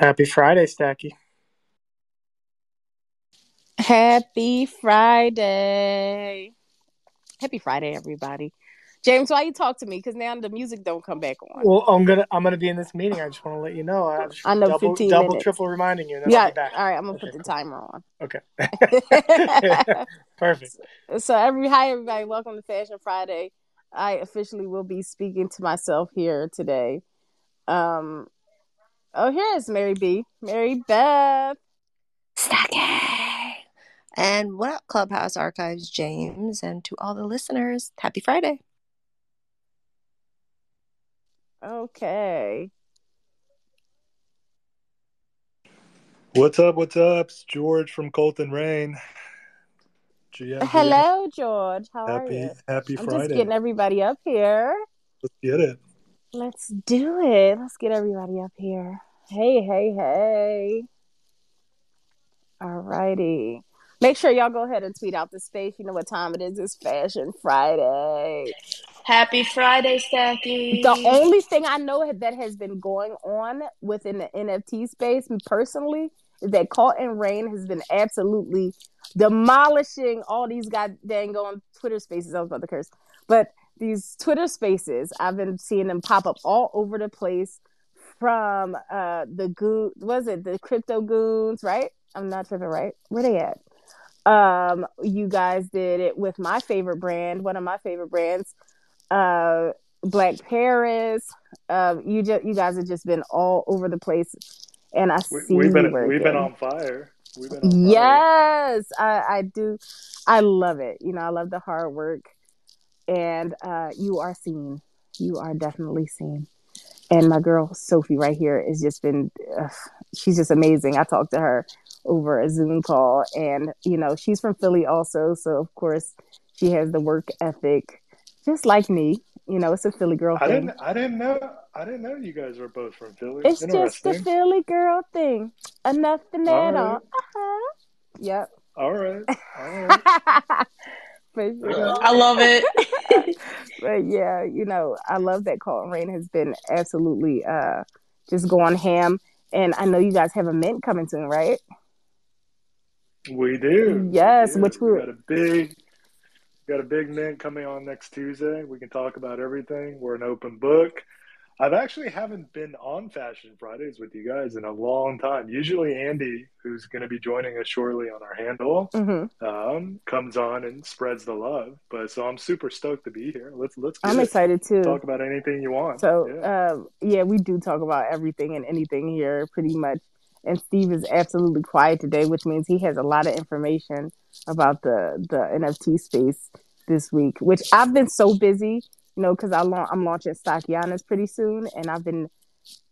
Happy Friday, Stacky. Happy Friday. Happy Friday, everybody. James, why you talk to me? Because now the music don't come back on. Well, I'm gonna I'm gonna be in this meeting. I just want to let you know. I, I know, double, 15 double minutes. triple reminding you. Yeah, back. all right. I'm gonna Okay, put the timer on. Okay. Perfect. so, every hi everybody, welcome to Fashion Friday. I officially will be speaking to myself here today. Um, oh, here is Mary B. Mary Beth. Stacky. And what up, Clubhouse Archives, James, and to all the listeners, happy Friday. Okay. What's up? What's up? It's George from Colton Rain. GM, Hello, George. How are Happy you? Happy I'm Friday. just getting everybody up here. Let's get it. Let's do it. Let's get everybody up here. Hey, hey, hey. All righty. Make sure y'all go ahead and tweet out the space. You know what time it is. It's Fashion Friday. Happy Friday, Stacky. The only thing I know that has been going on within the NFT space, personally, is that Colton Rain has been absolutely demolishing all these goddamn going Twitter spaces. I was about to curse, but these Twitter spaces, I've been seeing them pop up all over the place. From uh the goon, was it the crypto goons? Right? I'm not tripping, right? Where they at? Um, you guys did it with my favorite brand, one of my favorite brands, uh Black Paris. Um, you just you guys have just been all over the place, and I We, see we've been we've been on fire. We've been on fire. Yes, I, I do. I love it. You know, I love the hard work, and uh, you are seen. You are definitely seen. And my girl Sophie right here has just been. Uh, she's just amazing. I talked to her over a Zoom call, and you know, she's from Philly also, so of course she has the work ethic, just like me. You know, it's a Philly girl I thing. didn't I didn't know I didn't know you guys were both from Philly. It's just the Philly girl thing. Enough to All add on. Uh-huh. Yep. All right. All right. For sure. I love it. but yeah, you know, I love that Colton Rain has been absolutely uh just going ham. And I know you guys have a mint coming soon, right? We do. We Yes, do. which we we got a big got a big mint coming on next Tuesday. We can talk about everything. We're an open book. I've actually haven't been on Fashion Fridays with you guys in a long time. Usually Andy, who's going to be joining us shortly on our handle, hmm um, comes on and spreads the love. But so I'm super stoked to be here. Let's let's get I'm excited too. talk about anything you want. So yeah. um yeah, we do talk about everything and anything here pretty much. And Steve is absolutely quiet today, which means he has a lot of information about the the NFT space this week, which I've been so busy, know, because I la- I'm launching Stockianas pretty soon, and I've been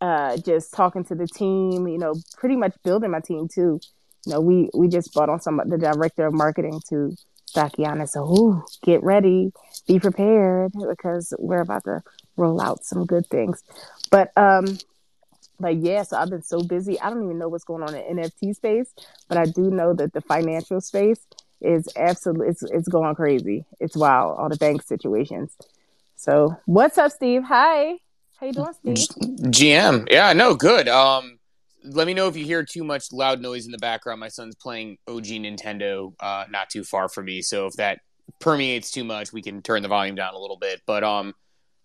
uh, just talking to the team, you know, pretty much building my team too. You know, we we just brought on some the director of marketing to Stockiana, so ooh, get ready, be prepared because we're about to roll out some good things. But um, but yeah, so I've been so busy. I don't even know what's going on in NFT space, but I do know that the financial space is absolutely it's it's going crazy. It's wild, all the bank situations. So what's up, Steve? Hi. How you doing, Steve? GM. Yeah, no, good. Um, let me know if you hear too much loud noise in the background. My son's playing OG Nintendo, uh, not too far from me. So if that permeates too much, we can turn the volume down a little bit. But um,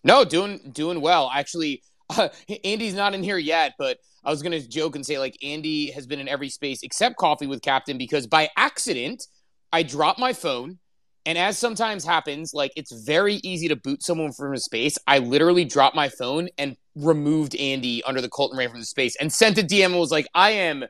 no, doing doing well. Actually, uh, Andy's not in here yet, but I was gonna joke and say like Andy has been in every space except Coffee with Captain because by accident I dropped my phone. And as sometimes happens, like it's very easy to boot someone from a space. I literally dropped my phone and removed Andy under the Colton Rain from the space and sent a DM and was like, I am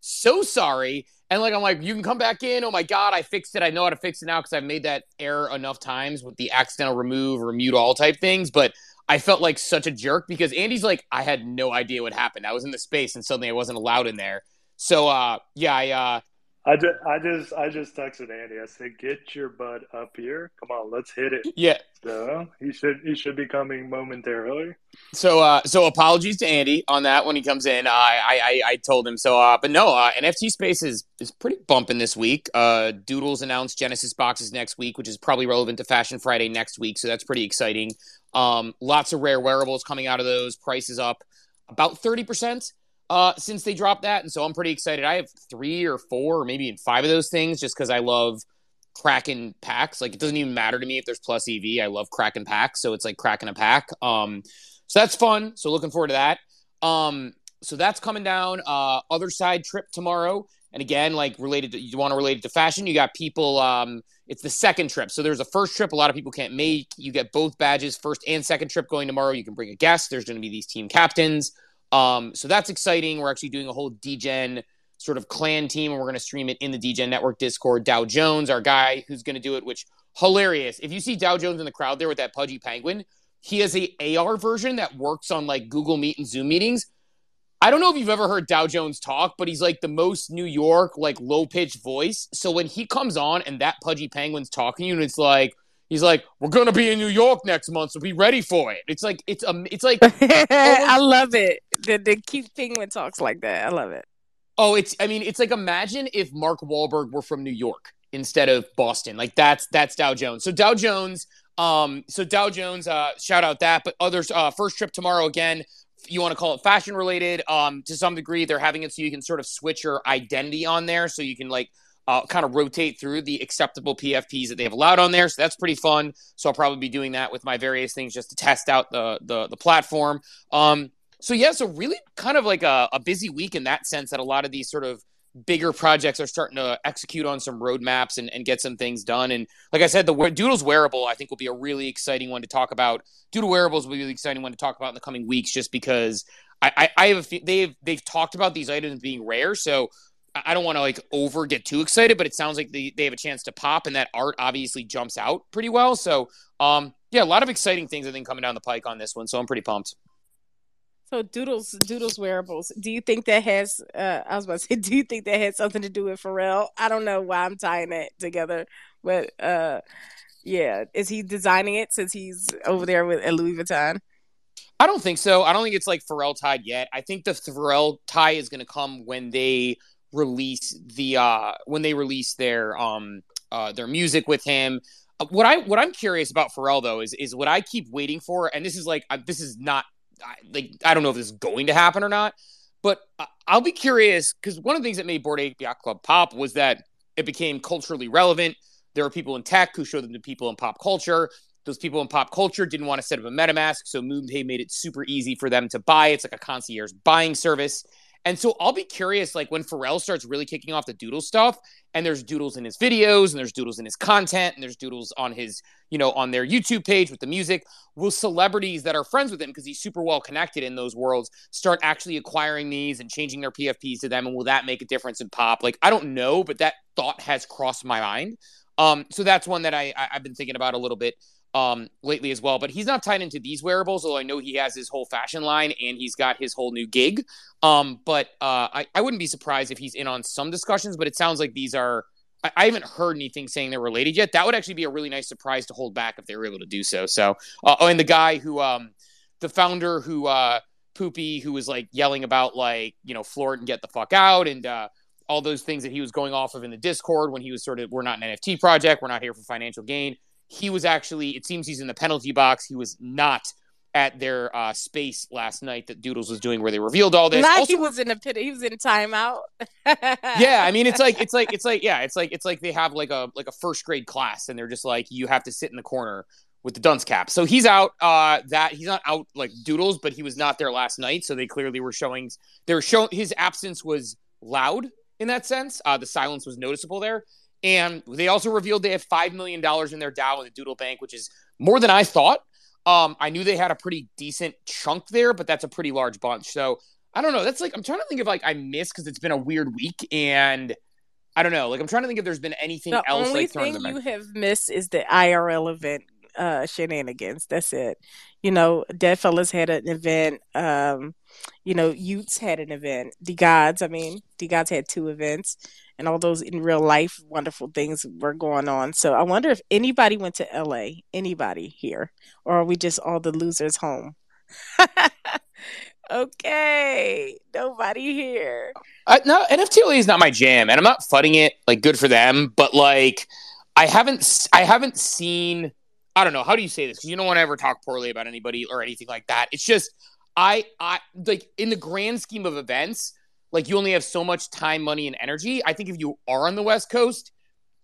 so sorry. And like, I'm like, you can come back in. Oh my God, I fixed it. I know how to fix it now because I've made that error enough times with the accidental remove or mute all type things. But I felt like such a jerk because Andy's like, I had no idea what happened. I was in the space and suddenly I wasn't allowed in there. So, uh, yeah, I, uh, I just, I just, I just texted Andy. I said, "Get your butt up here! Come on, let's hit it." yeah, So he should, he should be coming momentarily. So, uh, so apologies to Andy on that when he comes in. Uh, I, I, I told him so. Uh, but no, uh, NFT space is is pretty bumping this week. Uh, Doodles announced Genesis boxes next week, which is probably relevant to Fashion Friday next week. So that's pretty exciting. Um, lots of rare wearables coming out of those. Prices up about thirty percent. Uh, since they dropped that, and so I'm pretty excited. I have three or four, or maybe five of those things, just because I love cracking packs. Like it doesn't even matter to me if there's plus EV. I love cracking packs, so it's like cracking a pack. Um, so that's fun. So looking forward to that. Um, so that's coming down. Uh, Otherside trip tomorrow, and again, like related to you want to relate it to fashion. You got people. Um, it's the second trip. So there's a first trip a lot of people can't make. You get both badges, first and second trip going tomorrow. You can bring a guest. There's going to be these team captains. Um, so that's exciting. We're actually doing a whole DGen sort of clan team, and we're going to stream it in the DGen Network Discord. Dow Jones, our guy who's going to do it, which hilarious. If you see Dow Jones in the crowd there with that pudgy penguin, he has a AR version that works on like Google Meet and Zoom meetings. I don't know if you've ever heard Dow Jones talk, but he's like the most New York, like low pitched voice. So when he comes on and that pudgy penguin's talking to you, and it's like, He's like, "We're gonna be in New York next month, so be ready for it." It's like it's um, it's like I love it. The the cute penguin talks like that. I love it. oh, it's I mean, it's like imagine if Mark Wahlberg were from New York instead of Boston. Like that's that's Dow Jones. So Dow Jones, um, so Dow Jones, uh, shout out that. But others, uh, first trip tomorrow again. You want to call it fashion related? Um, to some degree, they're having it so you can sort of switch your identity on there, so you can like uh, kind of rotate through the acceptable PFPs that they have allowed on there. So that's pretty fun. So I'll probably be doing that with my various things just to test out the the, the platform. Um, so yeah, so really kind of like a, a busy week in that sense that a lot of these sort of bigger projects are starting to execute on some roadmaps and, and get some things done. And like I said, the Doodles wearable I think will be a really exciting one to talk about. Doodle wearables will be a really exciting one to talk about in the coming weeks, just because I, I, I have a, they've they've talked about these items being rare. So I don't want to like over get too excited, but it sounds like they, they have a chance to pop, and that art obviously jumps out pretty well. So, um, yeah, a lot of exciting things I think coming down the pike on this one. So I'm pretty pumped. So Doodles Doodles wearables. Do you think that has? Uh, I was about to say, do you think that has something to do with Pharrell? I don't know why I'm tying it together, but uh, yeah, is he designing it since he's over there with at Louis Vuitton? I don't think so. I don't think it's like Pharrell tied yet. I think the Pharrell tie is going to come when they release the uh when they release their um uh their music with him. Uh, what I what I'm curious about Pharrell though is is what I keep waiting for, and this is like uh, this is not like I don't know if this is going to happen or not, but uh, I'll be curious because one of the things that made Bored Ape Club pop was that it became culturally relevant. There were people in tech who showed them to people in pop culture. Those people in pop culture didn't want to set up a MetaMask, so MoonPay made it super easy for them to buy. It's like a concierge buying service. And so I'll be curious, like when Pharrell starts really kicking off the doodle stuff, and there's doodles in his videos, and there's doodles in his content, and there's doodles on his, you know, on their YouTube page with the music. Will celebrities that are friends with him, because he's super well connected in those worlds, start actually acquiring these and changing their PFPs to them? And will that make a difference in pop? Like, I don't know, but that thought has crossed my mind. Um, so that's one that I, I I've been thinking about a little bit um, lately as well. But he's not tied into these wearables, although I know he has his whole fashion line and he's got his whole new gig. Um, but uh, I, I wouldn't be surprised if he's in on some discussions, but it sounds like these are. I, I haven't heard anything saying they're related yet. That would actually be a really nice surprise to hold back if they were able to do so. So, uh, oh, and the guy who, um, the founder who, uh, Poopie, who was like yelling about like, you know, floor and get the fuck out and, uh, all those things that he was going off of in the Discord when he was sort of, we're not an NFT project, we're not here for financial gain he was actually, it seems he's in the penalty box. He was not at their uh, space last night that Doodles was doing where they revealed all this. Not also, he was in a pit. He was in timeout. yeah, I mean, it's like it's like it's like yeah, it's like it's like they have like a like a first grade class, and they're just like you have to sit in the corner with the dunce cap. So he's out. Uh, that he's not out like Doodles, but he was not there last night. So they clearly were showing. They were showing his absence was loud in that sense. Uh, the silence was noticeable there. And they also revealed they have $5 million in their DAO in the Doodle Bank, which is more than I thought. Um, I knew they had a pretty decent chunk there, but that's a pretty large bunch. So I don't know. That's like, I'm trying to think of like I missed because it's been a weird week. And I don't know. Like, I'm trying to think if there's been anything the else. only like, thing you have missed is the IRL event uh, shenanigans. That's it. You know, Deadfellaz had an event. Um, you know, Utes had an event. The Gods, I mean, the Gods had two events and all those in real life wonderful things were going on. So I wonder if anybody went to LA, anybody here, or are we just all the losers home? okay, nobody here. No, NFTLA is not my jam, and I'm not fudding it. Like, good for them, but like, I haven't, I haven't seen. I don't know how do you say this because you don't want to ever talk poorly about anybody or anything like that. It's just I I like in the grand scheme of events, like you only have so much time, money, and energy. I think if you are on the West Coast,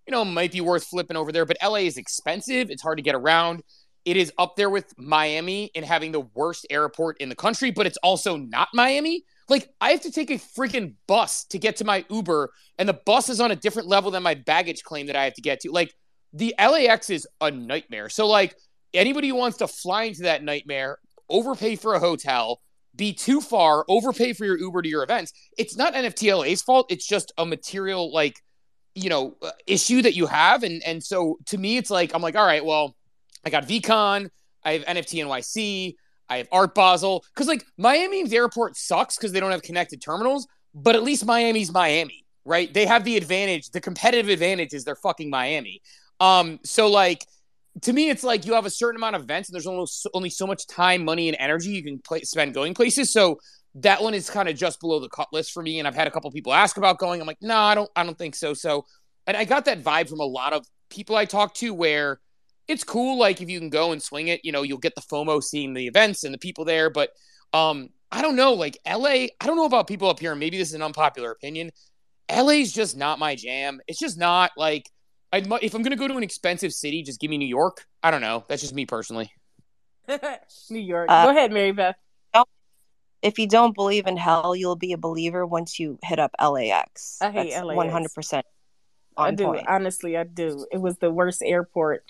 you know, might be worth flipping over there. But LA is expensive. It's hard to get around. It is up there with Miami in having the worst airport in the country, but it's also not Miami. Like I have to take a freaking bus to get to my Uber, and the bus is on a different level than my baggage claim that I have to get to. Like the LAX is a nightmare. So like anybody who wants to fly into that nightmare, overpay for a hotel, be too far, overpay for your Uber to your events. It's not NFTLA's fault. It's just a material like you know uh, issue that you have, and and so to me, it's like I'm like, all right, well, I got VeeCon, I have NFT NYC, I have Art Basel, because like Miami's airport sucks because they don't have connected terminals, but at least Miami's Miami, right? They have the advantage, the competitive advantage is they're fucking Miami. Um, so like to me, it's like you have a certain amount of events, and there's only so, only so much time, money, and energy you can play, spend going places. So that one is kind of just below the cut list for me. And I've had a couple people ask about going. I'm like, no, I don't, I don't think so. So, and I got that vibe from a lot of people I talked to where it's cool. Like if you can go and swing it, you know, you'll get the FOMO seeing the events and the people there. But um, I don't know, like LA, I don't know about people up here. Maybe this is an unpopular opinion. LA's just not my jam. It's just not like I'd, if I'm gonna go to an expensive city, just give me New York. I don't know. That's just me personally. New York. Uh, Go ahead, Mary Beth. If you don't believe in hell, you'll be a believer once you hit up LAX. I hate LAX. One hundred percent. I do. Honestly, I do. It was the worst airport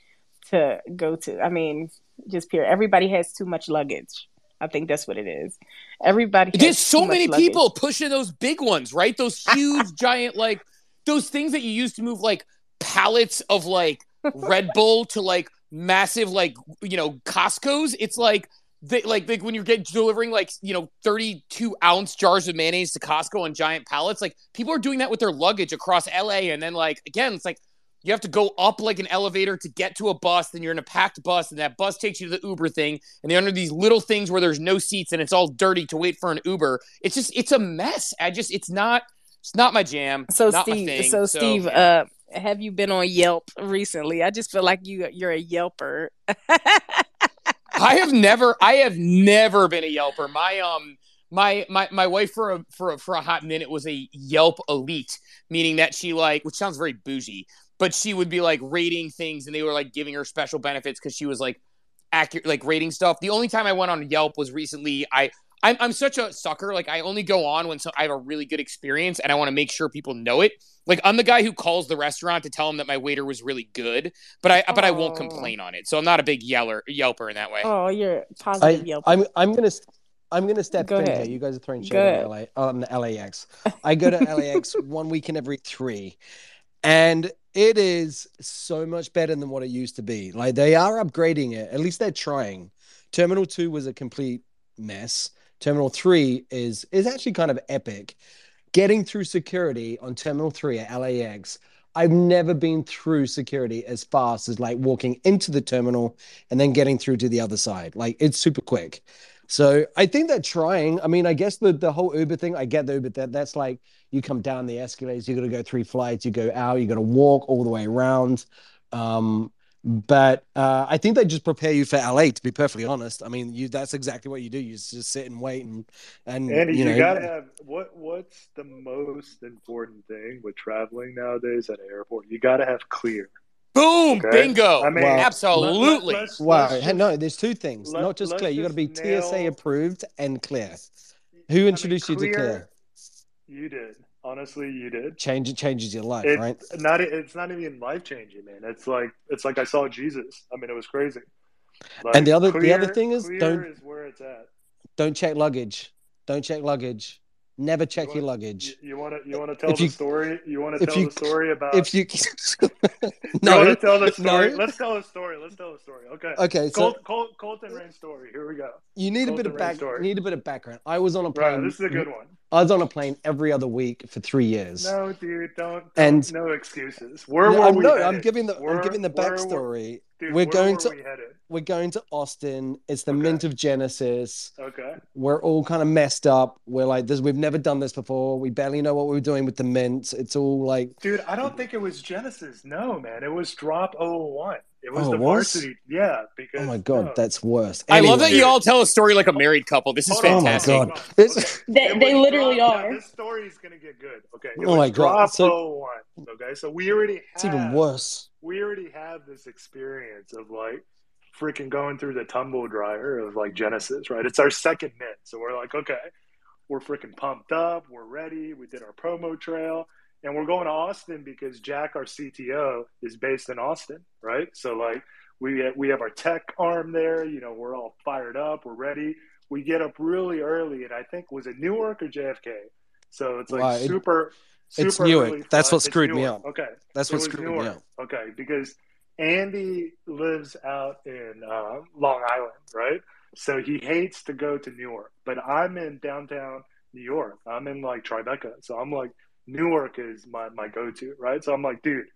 to go to. I mean, just period. Everybody has too much luggage. I think that's what it is. Everybody. There's so too much many luggage. people pushing those big ones, right? Those huge, giant, like those things that you use to move like pallets of like Red Bull to like massive, like you know, Costco's. It's like they like, like when you're getting delivering like you know 32 ounce jars of mayonnaise to Costco on giant pallets. Like people are doing that with their luggage across LA, and then like again, it's like you have to go up like an elevator to get to a bus. Then you're in a packed bus, and that bus takes you to the Uber thing, and they're under these little things where there's no seats, and it's all dirty to wait for an Uber. It's just it's a mess. I just it's not it's not my jam. So Steve, thing. so Steve, yeah. uh, have you been on Yelp recently? I just feel like you you're a Yelper. I have never I have never been a Yelper. My um my my my wife for a for a, for a hot minute was a Yelp elite, meaning that she like which sounds very bougie, but she would be like rating things and they were like giving her special benefits because she was like accurate like rating stuff. The only time I went on Yelp was recently. I I'm I'm such a sucker. Like I only go on when so I have a really good experience and I want to make sure people know it. Like I'm the guy who calls the restaurant to tell them that my waiter was really good, but I but I won't Oh. complain on it. So I'm not a big yeller Yelper in that way. oh, you're a I, positive Yelper. I'm I'm gonna I'm gonna step Go in ahead. here. You guys are throwing shade Go on LA on the LAX. I go to LAX one week in every three, and it is so much better than what it used to be. Like they are upgrading it. At least they're trying. Terminal two was a complete mess. Terminal three is is actually kind of epic. Getting through security on Terminal three at LAX. I've never been through security as fast as like walking into the terminal and then getting through to the other side. Like it's super quick. So I think they're trying. I mean, I guess the the whole Uber thing, I get the Uber that that's like you come down the escalators, you got to go three flights, you go out, you got to walk all the way around. Um, but uh, I think they just prepare you for LA. To be perfectly honest, I mean, you that's exactly what you do. You just sit and wait and and Andy, you you, gotta have what? What's the most important thing with traveling nowadays at an airport? You gotta have clear. Boom, Okay. bingo. I mean, Well, absolutely. Let, us Wow, let's no, there's two things. let- Not just clear. You got to be just TSA approved and clear. I Who mean, introduced you to clear? You did. Honestly, you did. Change it changes your life, It's right? not. It's not even life changing, man. It's like it's like I saw Jesus. I mean, it was crazy. Like, And the other- the other thing is, don't- is where it's at. Don't check luggage. Don't check luggage. Never check You your wanna- luggage. You want to you want to tell If the you- story? You want to tell you- the story about? if you you no to tell the story? no. Let's tell the story. Let's tell the story. Okay. okay so Colt, Colt, Colton Rain story. Here we go. You need a bit of back story. need a bit of background i was on a Right. plane This is a good one. i was on a plane every other week for three years No, dude, don't. don't And- no excuses. Where Yeah, were I'm, we no headed? i'm giving the Where- i'm giving the were- backstory Dude, we're going to we we're going to Austin. It's the Okay. mint of Genesis. Okay. We're all kind of messed up. We're like, this, we've never done this before. We barely know what we were doing with the mint. It's all like, Dude, I don't think it was Genesis. No, man. It was Drop 001. It was Oh, the it was? Yeah, because oh my god, no. that's worse. I love that you all tell a story like a married couple. This is Hold on, Oh my fantastic. God. This- Okay. They- they literally Drop- are. yeah, this story is gonna get good. Okay. It Oh my God, so- 001. Okay, so we already It's even worse. we already have this experience of like freaking going through the tumble dryer of like Genesis, right? It's our second mint. So we're like, okay, we're freaking pumped up. We're ready. We did our promo trail and we're going to Austin because Jack, our CTO, is based in Austin, right? So like we we have our tech arm there. You know, we're all fired up. We're ready. We get up really early, and I think was it Newark or JFK? So it's like Wow, it- super. it's super Newark. early That's what screwed me up. Okay, That's it what screwed me up. Okay, because Andy lives out in uh, Long Island, right? So he hates to go to Newark. But I'm in downtown New York. I'm in like Tribeca. So I'm like, Newark is my, my go to, right? So I'm like, dude,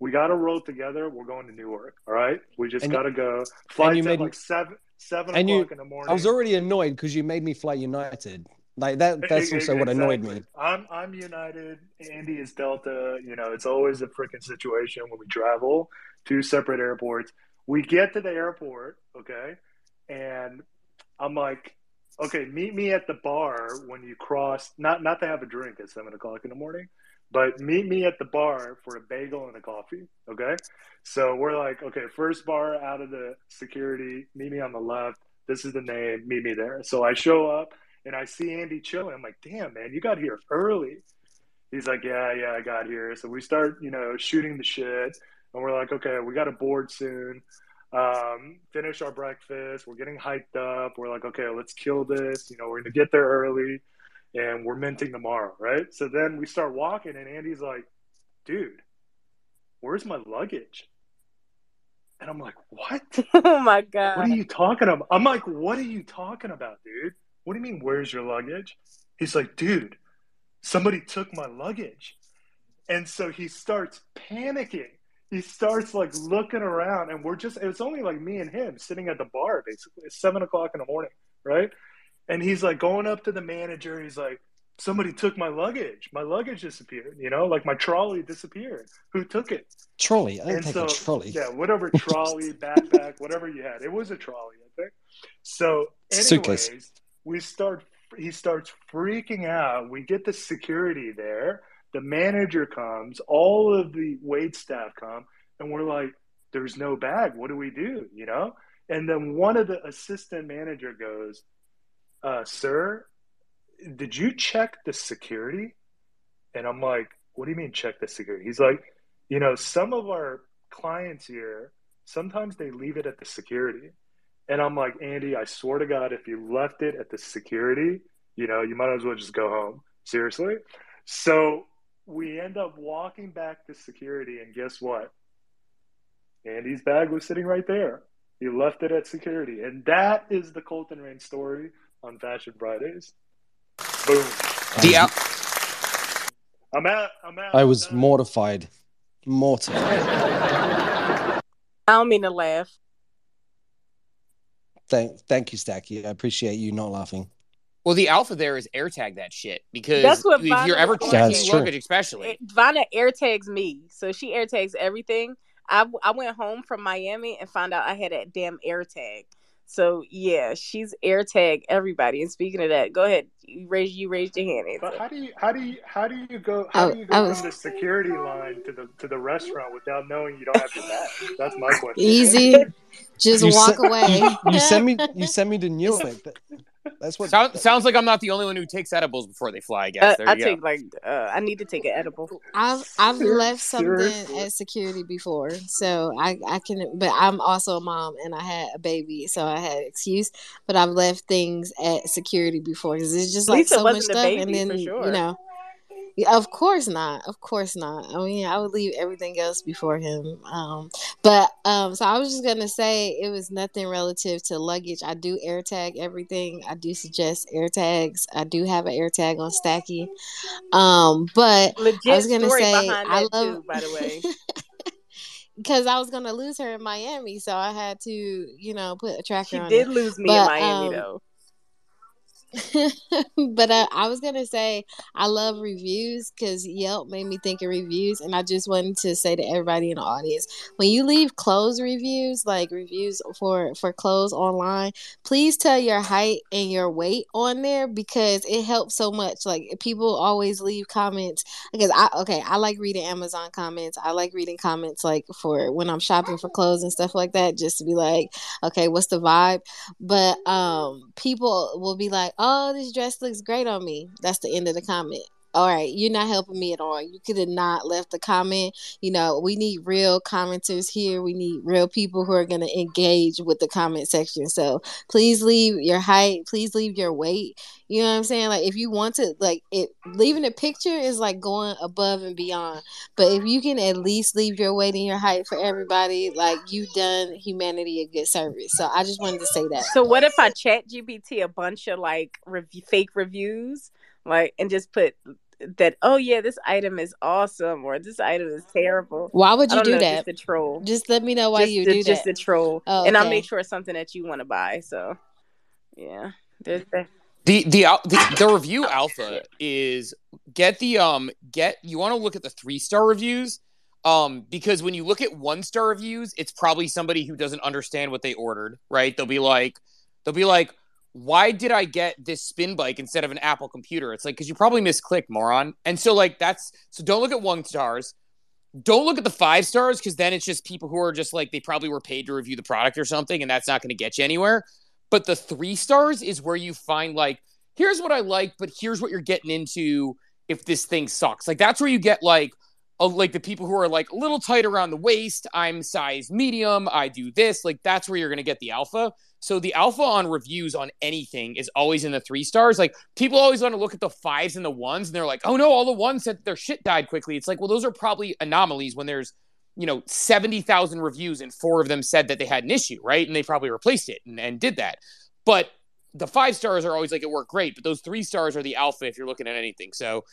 we got to roll together. We're going to Newark, all right? We just got to go. Flight's you at like seven, seven and you- o'clock in the morning. I was already annoyed because you made me fly United. Like that. That's also what annoyed me. I'm I'm United. Andy is Delta. You know, it's always a freaking situation when we travel to separate airports. We get to the airport, okay, and I'm like, okay, meet me at the bar when you cross. Not not to have a drink at seven o'clock in the morning, but meet me at the bar for a bagel and a coffee. Okay, so we're like, okay, first bar out of the security. Meet me on the left. This is the name. Meet me there. So I show up and I see Andy chilling. I'm like, damn, man, you got here early. He's like, yeah, yeah, I got here. So we start, you know, shooting the shit. And we're like, okay, we got a board soon. Um, finish our breakfast. We're getting hyped up. We're like, okay, let's kill this. You know, we're going to get there early and we're minting tomorrow, right? So then we start walking, and Andy's like, dude, where's my luggage? And I'm like, what? oh my god. What are you talking about? I'm like, what are you talking about, dude? What do you mean, where's your luggage? He's like, dude, somebody took my luggage. And so he starts panicking. He starts like looking around, and we're just, it's only like me and him sitting at the bar basically. It's seven o'clock in the morning, right? And he's like going up to the manager. He's like, somebody took my luggage. My luggage disappeared, you know, like my trolley disappeared. Who took it? Trolley. I didn't And take so, a trolley. Yeah, whatever trolley, backpack, whatever you had. It was a trolley, I think. So, Suitcase. anyways, we start. He starts freaking out. We get the security there. The manager comes. All of the wait staff come, and we're like, "There's no bag. What do we do?" You know. And then one of the assistant manager goes, uh, "Sir, did you check the security?" And I'm like, "What do you mean check the security?" He's like, "You know, some of our clients here sometimes they leave it at the security." And I'm like, "Andy, I swear to God, if you left it at the security, you know, you might as well just go home. Seriously." So we end up walking back to security, and guess what? Andy's bag was sitting right there. He left it at security, and that is the Colton Rain story on Fashion Fridays. Boom. The um, out- I'm out. I'm out. I was I'm mortified. Mortified. I don't mean to laugh. Thank, thank you, Stacky. I appreciate you not laughing. Well, the alpha there is AirTag that shit because That's what if you're ever was Yeah, checking that's luggage, especially. It, Vanna air tags me, so she air tags everything. I I went home from Miami and found out I had that damn air tag. So yeah, she's air tag everybody. And speaking of that, go ahead. You raise you raised your hand. But how do you how do you how do you go how I- do you I go was- from the security line to the to the restaurant without knowing you don't have your bag? That's my question. Easy. Just You walk se- away. You, you send me. You send me to Newark. That- That's what. Sound, sounds like I'm not the only one who takes edibles before they fly. I guess. Uh, there I you go. take like uh, I need to take an edible. I've I've Ser- left something seriously? at security before, so I I can. But I'm also a mom, and I had a baby, so I had excuse. But I've left things at security before because it's just like least it so much wasn't a stuff, baby, and then for sure. you know. Yeah, of course not. Of course not. I mean, I would leave everything else before him. Um, but um, so I was just gonna say it was nothing relative to luggage. I do air tag everything. I do suggest air tags. I do have an air tag on Stacky. Um, but Legit I was gonna say I love. too, by the way. because I was gonna lose her in Miami, so I had to, you know, put a tracker She did her. lose me But, in Miami um, though. but uh, I was gonna say I love reviews because Yelp made me think of reviews, and I just wanted to say to everybody in the audience: when you leave clothes reviews, like reviews for for clothes online, please tell your height and your weight on there because it helps so much. Like people always leave comments because I okay, I like reading Amazon comments. I like reading comments like for when I'm shopping for clothes and stuff like that, just to be like, okay, what's the vibe? But um, people will be like, "Oh, this dress looks great on me." That's the end of the comment. All right, you're not helping me at all. You could have not left a comment. You know, we need real commenters here. We need real people who are going to engage with the comment section. So please leave your height. Please leave your weight. You know what I'm saying? Like, if you want to, like, it leaving a picture is like going above and beyond. But if you can at least leave your weight and your height for everybody, like, you've done humanity a good service. So I just wanted to say that. So what if I chat GPT a bunch of like rev- fake reviews, like, and just put that? Oh yeah, this item is awesome, or this item is terrible. Why would I you don't do know, that? Just a troll. Just let me know why just you to, do just that. a troll, Oh, and I'll make sure it's something that you want to buy. So, yeah, there's that. The the the, the review alpha is get the um get you want to look at the three star reviews um because when you look at one star reviews it's probably somebody who doesn't understand what they ordered right they'll be like they'll be like why did I get this spin bike instead of an Apple computer? It's like because you probably misclicked moron. And so like that's so don't look at one stars. Don't look at the five stars because then it's just people who are just like they probably were paid to review the product or something and that's not going to get you anywhere. But the three stars is where you find like here's what i like but here's what you're getting into if this thing sucks. Like that's where you get like like the people who are like a little tight around the waist. I'm size medium. I do this. Like that's where you're going to get the alpha so the alpha on reviews on anything is always in the three stars. Like people always want to look at the fives and the ones and they're like oh no all the ones said their shit died quickly. It's like well those are probably anomalies when there's you know 70,000 reviews and four of them said that they had an issue right? And they probably replaced it and, and did that. But the five stars are always like it worked great but those three stars are the alpha if you're looking at anything. So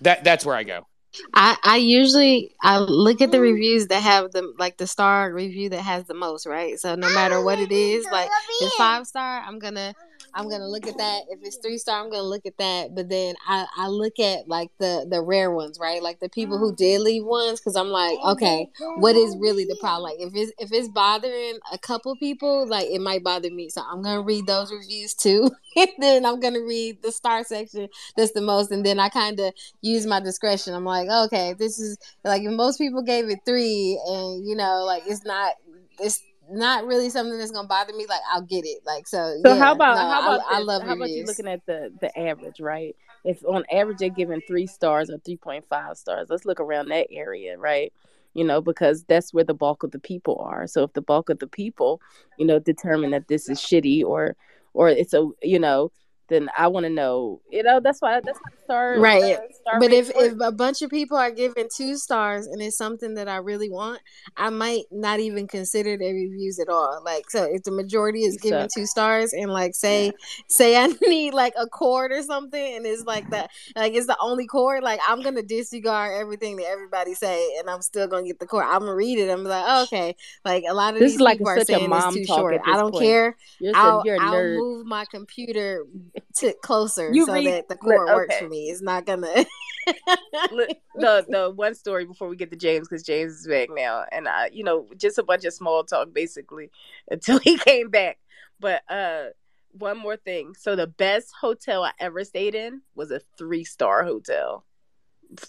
that that's where i go I, I usually I look at the reviews that have the like the star review that has the most, right? So no matter what it is, like it's five star, I'm gonna I'm gonna look at that. If it's three star, I'm gonna look at that. But then I, I look at like the the rare ones, right? Like the people who did mm-hmm. leave ones, because I'm like, oh okay, what is really the problem? Like if it's if it's bothering a couple people, like it might bother me. So I'm gonna read those reviews too, and then I'm gonna read the star section that's the most, and then I kind of use my discretion. I'm like, okay, this is like if most people gave it three, and you know, like it's not it's not really something that's gonna bother me. Like I'll get it. Like so. So yeah, how about no, how about I, I love how about you looking at the the average, right? If on average they're giving three stars or three point five stars, let's look around that area, right? You know, because that's where the bulk of the people are. So if the bulk of the people, you know, determine that this is shitty or or it's a you know, then I want to know. You know, that's why that's why Right. uh, But if, if a bunch of people are giving two stars and it's something that I really want, I might not even consider their reviews at all. Like so if the majority is giving two stars and like say say I need like a cord or something and it's like that like it's the only cord, like I'm gonna disregard everything that everybody say and I'm still gonna get the cord. I'm gonna read it. I'm like, oh, okay. Like a lot of This these is like people are saying mom it's too short. I don't point. care. You're I'll you're I'll move my computer to closer You so read that the li- cord works for me. It's not gonna the the one story before we get to James because James is back now, and I, you know, just a bunch of small talk basically until he came back. But uh, one more thing. So the best hotel I ever stayed in was a three star hotel.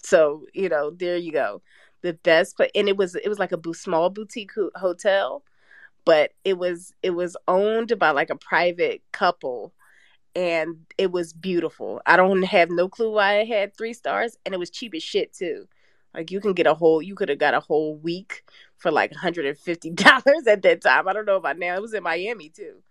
So you know, there you go, the best. But and it was it was like a small boutique hotel, but it was it was owned by like a private couple and it was beautiful. I don't have no clue why it had three stars, and it was cheap as shit too. Like you can get a whole, you could have got a whole week for like hundred and fifty dollars at that time. I don't know about now. It was in Miami too,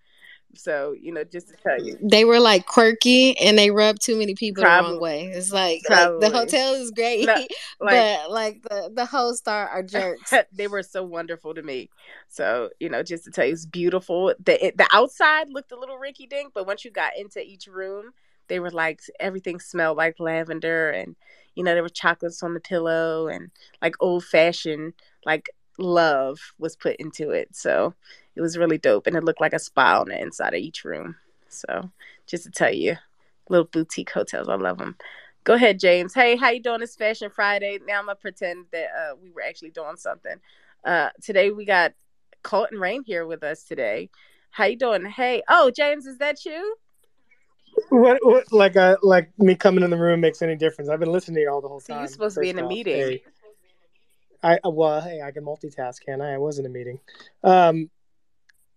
so you know, just to tell you, they were like quirky and they rubbed too many people the wrong way. It's like, like the hotel is great, No, like but like the the hosts are, are jerks. they were so wonderful to me. So you know, just to tell you, it's beautiful. the it, The outside looked a little rinky dink, but once you got into each room, they were like everything smelled like lavender, and you know there were chocolates on the pillow, and like old fashioned, like love was put into it. So it was really dope, and it looked like a spa on the inside of each room. So just to tell you, little boutique hotels, I love them. Go ahead, James. Hey, how you doing? It's Fashion Friday. Now I'm gonna pretend that uh, we were actually doing something. Uh, today we got Colton Rain here with us today. How you doing? Hey, oh James, is that you? What, what like uh like me coming in the room makes any difference? I've been listening to you all the whole So time. you're supposed to be in a meeting. hey. I uh, well, hey, I can multitask, can I? I was in a meeting. Um.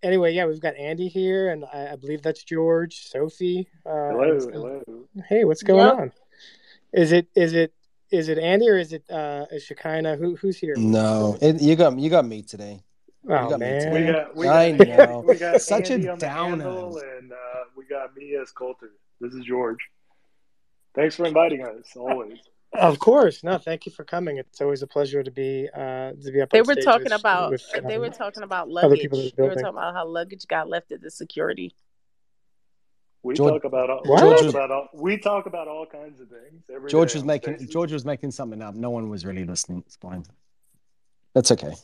Anyway, yeah, we've got Andy here, and I, I believe that's George, Sophie. Uh, Hello, and- hello. Hey, what's going Yep. on? Is it is it is it Andy or is it uh is Shekinah? Who who's here? No, it, you got you got me today. Oh got me man. We got we I got know. we got Such a Andy on the downer. and uh, we got me as Coulter. This is George. Thanks for inviting us. Always. Of course. No, thank you for coming. It's always a pleasure to be uh to be up They on were talking with- about with, they um, were talking about other luggage. people the They were talking about how luggage got left at the security. We George- talk about all, What? we George talk was- about all, we talk about all kinds of things. Every George was making Spaces. George was making something up. No one was really listening. It's fine. That's okay.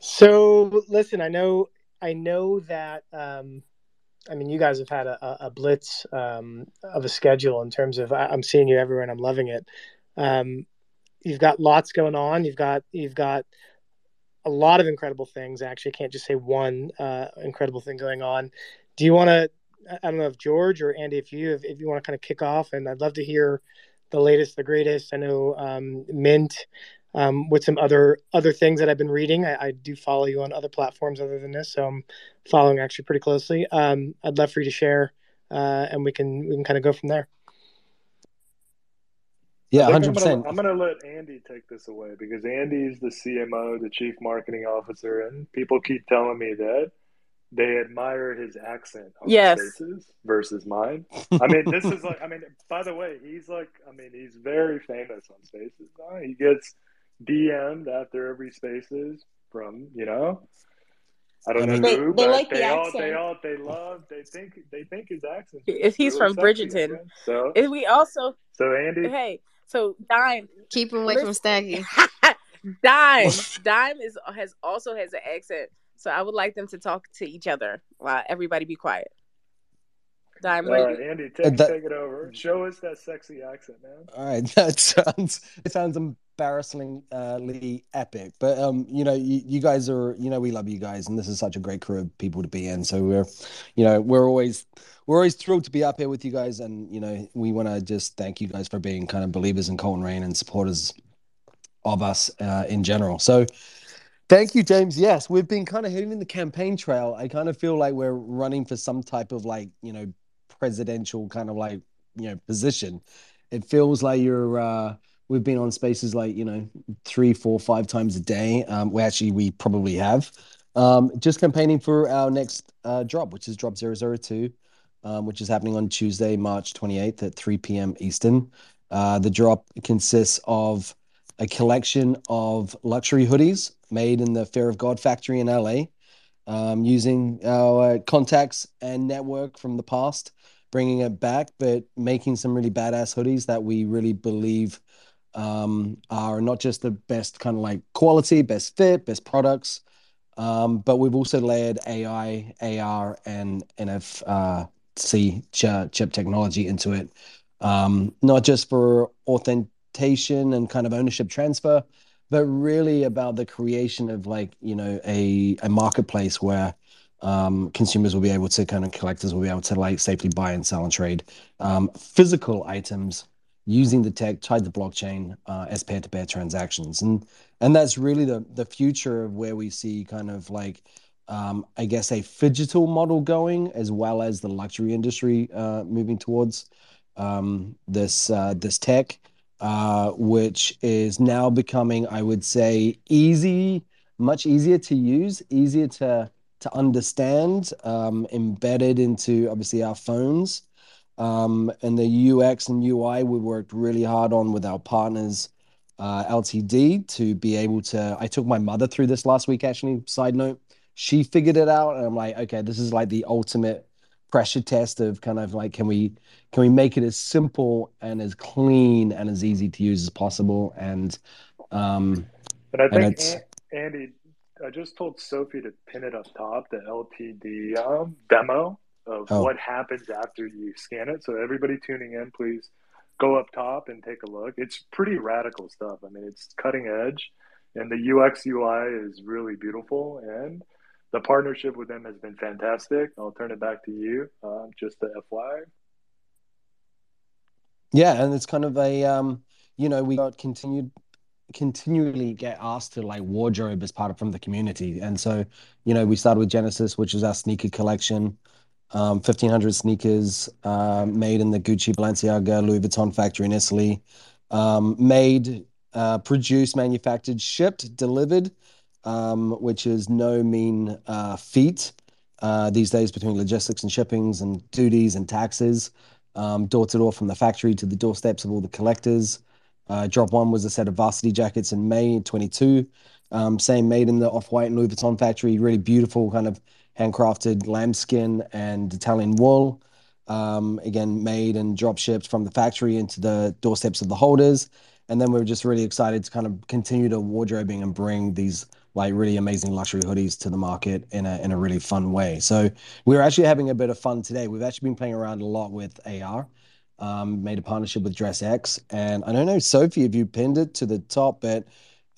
So listen, I know I know that um I mean you guys have had a, a- blitz um of a schedule in terms of I'm seeing you everywhere and I'm loving it. Um you've got lots going on. You've got you've got a lot of incredible things. Actually, I can't just say one uh, incredible thing going on. Do you want to? I don't know if George or Andy, if you if, if you want to kind of kick off, and I'd love to hear the latest, the greatest. I know um, Mint um, with some other other things that I've been reading. I, I do follow you on other platforms other than this, so I'm following actually pretty closely. Um, I'd love for you to share, uh, and we can we can kind of go from there. Yeah, I think hundred I'm percent. gonna, I'm gonna let Andy take this away because Andy's the CMO, the chief marketing officer, and people keep telling me that they admire his accent on Yes. Spaces versus mine. I mean, this is like, I mean, by the way, he's like, I mean, he's very famous on Spaces. He gets DM'd after every Spaces from, you know, I don't I know mean- They- who, they but like the they all, accent. they all, they love, they think, they think his accent. If he's really from sexy, I Bridgerton. So, And we also so Andy, hey, so Dime Keep him away from Stacky. Dime Dime is has also has an accent. So I would like them to talk to each other while everybody be quiet. Dime, all what right, Andy, take, that- take it over. Show us that sexy accent, man. All right, that sounds it sounds embarrassingly epic, but um, you know, you, you guys are, you know, we love you guys, and this is such a great crew of people to be in. So we're, you know, we're always we're always thrilled to be up here with you guys, and you know, we want to just thank you guys for being kind of believers in Colton Rain and supporters of us uh, in general. So. Thank you, James. Yes, we've been kind of hitting the campaign trail. I kind of feel like we're running for some type of like, you know, presidential kind of like, you know, position. It feels like you're uh we've been on spaces like, you know, three, four, five times a day. Um we actually we probably have. Um just campaigning for our next uh drop, which is drop 002, um, which is happening on Tuesday, March 28th at 3 p.m. Eastern. Uh the drop consists of a collection of luxury hoodies made in the Fear of God factory in LA, um, using our contacts and network from the past, bringing it back, but making some really badass hoodies that we really believe um, are not just the best kind of like quality, best fit, best products, um, but we've also layered AI, AR, and NFC chip, chip technology into it, um, not just for authentication and kind of ownership transfer, but really about the creation of like you know a a marketplace where um, consumers will be able to kind of collectors will be able to like safely buy and sell and trade. Um, physical items using the tech tied to blockchain uh, as peer-to-peer transactions. And and that's really the the future of where we see kind of like um, I guess a digital model going as well as the luxury industry uh, moving towards um, this uh, this tech uh, which is now becoming, I would say, easy, much easier to use, easier to to understand, um, embedded into obviously our phones. Um, and the UX and UI we worked really hard on with our partners, uh, LTD, to be able to. I took my mother through this last week, actually. Side note, she figured it out, and I'm like, okay, this is like the ultimate pressure test of kind of like, can we can we make it as simple and as clean and as easy to use as possible? And um, But I And think it's- Andy, I just told Sophie to pin it up top, the LTD um, demo of Oh. what happens after you scan it. So everybody tuning in, please go up top and take a look. It's pretty radical stuff. I mean, it's cutting edge, and the UX UI is really beautiful, and the partnership with them has been fantastic. I'll turn it back to you, uh, just the FYI. Yeah, and it's kind of a um, you know, we got continued continually get asked to like wardrobe as part of from the community. And so, you know, we started with Genesis, which is our sneaker collection. Um, 1500 sneakers uh, made in the Gucci, Balenciaga, Louis Vuitton factory in Italy. Um, made, uh, produced, manufactured, shipped, delivered, um, which is no mean uh, feat uh, these days between logistics and shippings and duties and taxes um, door to door from the factory to the doorsteps of all the collectors. Uh, drop one was a set of varsity jackets in May 22. Um, same made in the Off White and Louis Vuitton factory. Really beautiful, kind of handcrafted lambskin and Italian wool. Um, again, made and drop shipped from the factory into the doorsteps of the holders. And then we were just really excited to kind of continue to wardrobing and bring these like really amazing luxury hoodies to the market in a in a really fun way. So we're actually having a bit of fun today. We've actually been playing around a lot with AR. Um, made a partnership with DressX, and I don't know, Sophie, if you pinned it to the top, but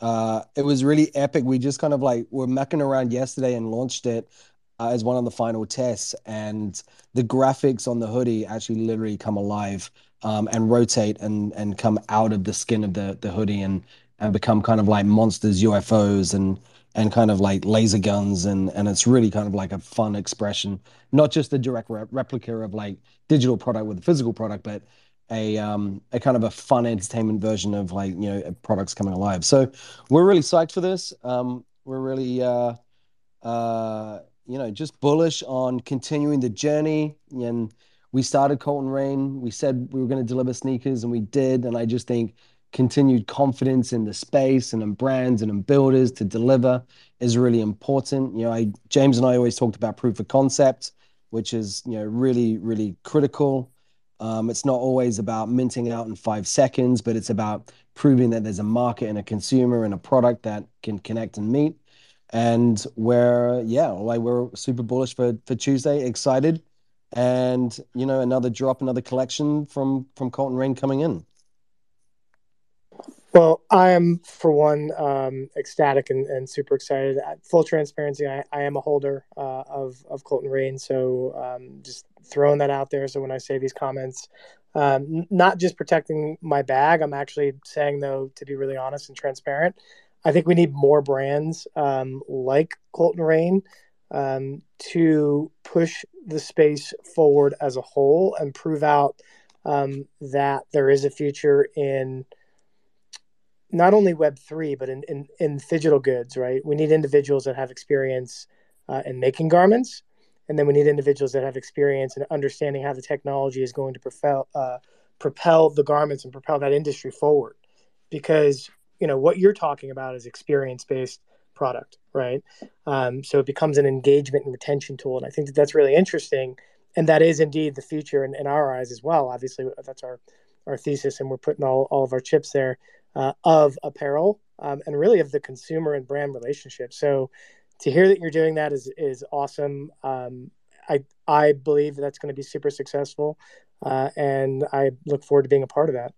uh, it was really epic. We just kind of like were mucking around yesterday and launched it uh, as one of the final tests, and the graphics on the hoodie actually literally come alive um, and rotate and and come out of the skin of the the hoodie and and become kind of like monsters, UFOs, and and kind of like laser guns, and and it's really kind of like a fun expression, not just a direct re replica of like digital product with a physical product, but a um a kind of a fun entertainment version of like you know products coming alive. So we're really psyched for this. Um, we're really uh uh you know just bullish on continuing the journey and we started Colton Rain. We said we were going to deliver sneakers, and we did. And I just think continued confidence in the space and in brands and in builders to deliver is really important. You know, I James and I always talked about proof of concept, which is you know really really critical. Um, it's not always about minting out in five seconds, but it's about proving that there's a market and a consumer and a product that can connect and meet. And we're yeah, like we're super bullish for for Tuesday, excited and you know another drop another collection from from colton rain coming in Well, I am for one um, ecstatic and, and super excited. Full transparency, I, I am a holder uh, of of Colton Rain, so um, just throwing that out there. So when I say these comments, um, not just protecting my bag, I'm actually saying though to be really honest and transparent. I think we need more brands um, like Colton Rain um, to push the space forward as a whole and prove out um, that there is a future in not only web 3 but in, in, in digital goods right? We need individuals that have experience uh, in making garments and then we need individuals that have experience in understanding how the technology is going to propel uh, propel the garments and propel that industry forward. Because you know what you're talking about is experience based product right? Um, so it becomes an engagement and retention tool and i think that that's really interesting and that is indeed the future in, in our eyes as well. Obviously that's our our thesis and we're putting all, all of our chips there uh, of apparel um, and really of the consumer and brand relationship. So to hear that you're doing that is is awesome. Um, I I believe that's going to be super successful, uh, and I look forward to being a part of that.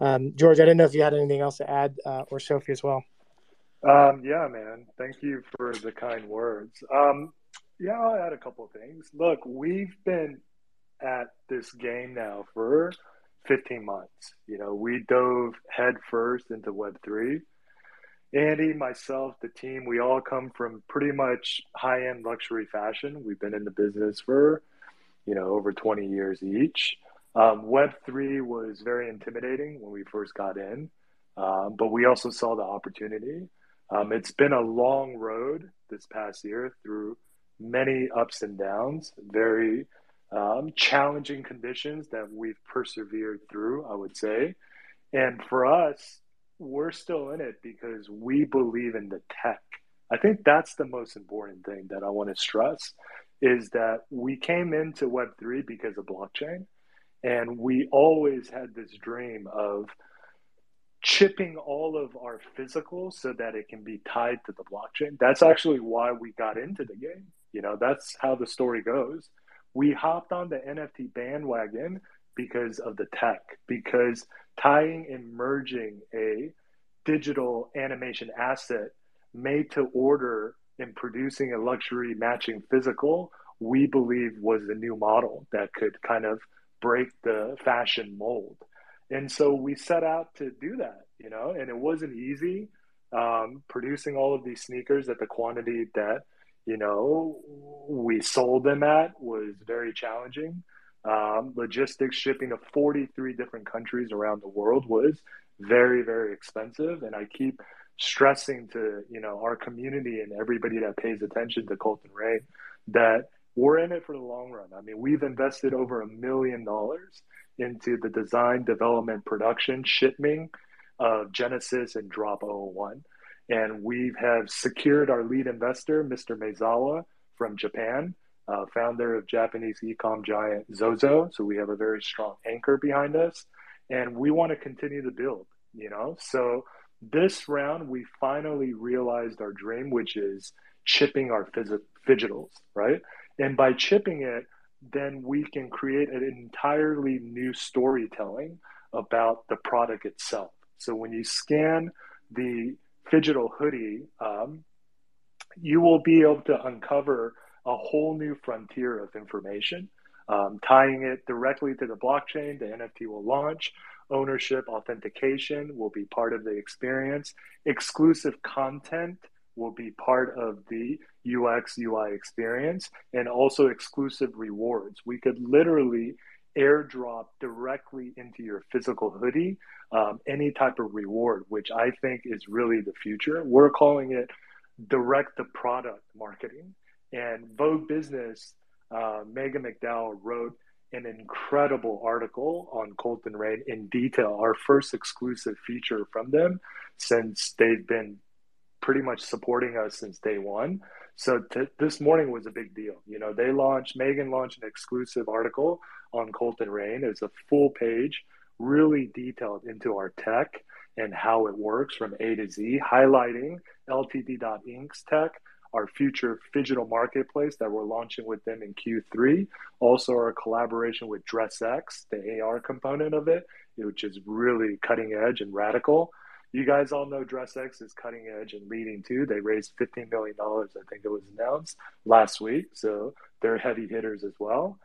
Um, George, I didn't know if you had anything else to add, uh, or Sophie as well. Um, yeah, man. Thank you for the kind words. Um, yeah, I'll add a couple of things. Look, we've been at this game now for 15 months. You know, we dove headfirst into Web3. Andy, myself, the team, we all come from pretty much high end luxury fashion. We've been in the business for, you know, over 20 years each. Um, Web3 was very intimidating when we first got in, um, but we also saw the opportunity. Um, it's been a long road this past year through many ups and downs, very um, challenging conditions that we've persevered through, I would say. And for us, we're still in it because we believe in the tech. I think that's the most important thing that I want to stress is that we came into Web3 because of blockchain. And we always had this dream of chipping all of our physical so that it can be tied to the blockchain. That's actually why we got into the game. You know, that's how the story goes. We hopped on the NFT bandwagon because of the tech, because tying and merging a digital animation asset made to order and producing a luxury matching physical, we believe was the new model that could kind of break the fashion mold. And so we set out to do that, you know, and it wasn't easy um, producing all of these sneakers at the quantity that, you know, we sold them at was very challenging. Um, logistics shipping to 43 different countries around the world was very, very expensive. And I keep stressing to, you know, our community and everybody that pays attention to Colton Rain that we're in it for the long run. I mean, we've invested over a million dollars into the design, development, production, shipping of Genesis and Drop 001. And we have secured our lead investor, Mr. Maezawa from Japan, uh, founder of Japanese e-com giant Zozo. So we have a very strong anchor behind us, and we want to continue to build. You know, so this round we finally realized our dream, which is chipping our phys- digitals, right? And by chipping it, then we can create an entirely new storytelling about the product itself. So when you scan the digital hoodie, um, you will be able to uncover a whole new frontier of information, um, tying it directly to the blockchain. The NFT will launch. Ownership authentication will be part of the experience. Exclusive content will be part of the UX UI experience and also exclusive rewards. We could literally airdrop directly into your physical hoodie um, any type of reward, which I think is really the future. We're calling it direct to product marketing. And Vogue Business, uh, Maghan McDowell wrote an incredible article on Colton Rain in detail, our first exclusive feature from them since they've been pretty much supporting us since day one. So t- this morning was a big deal. You know, they launched, Maghan launched an exclusive article on Colton Rain. It's a full page, really detailed into our tech and how it works from A to Z, highlighting LTD.Inc.'s tech, our future digital marketplace that we're launching with them in Q3. Also, our collaboration with DressX, the AR component of it, which is really cutting edge and radical. You guys all know DressX is cutting edge and leading too. They raised $15 million, I think it was announced last week. So they're heavy hitters as well.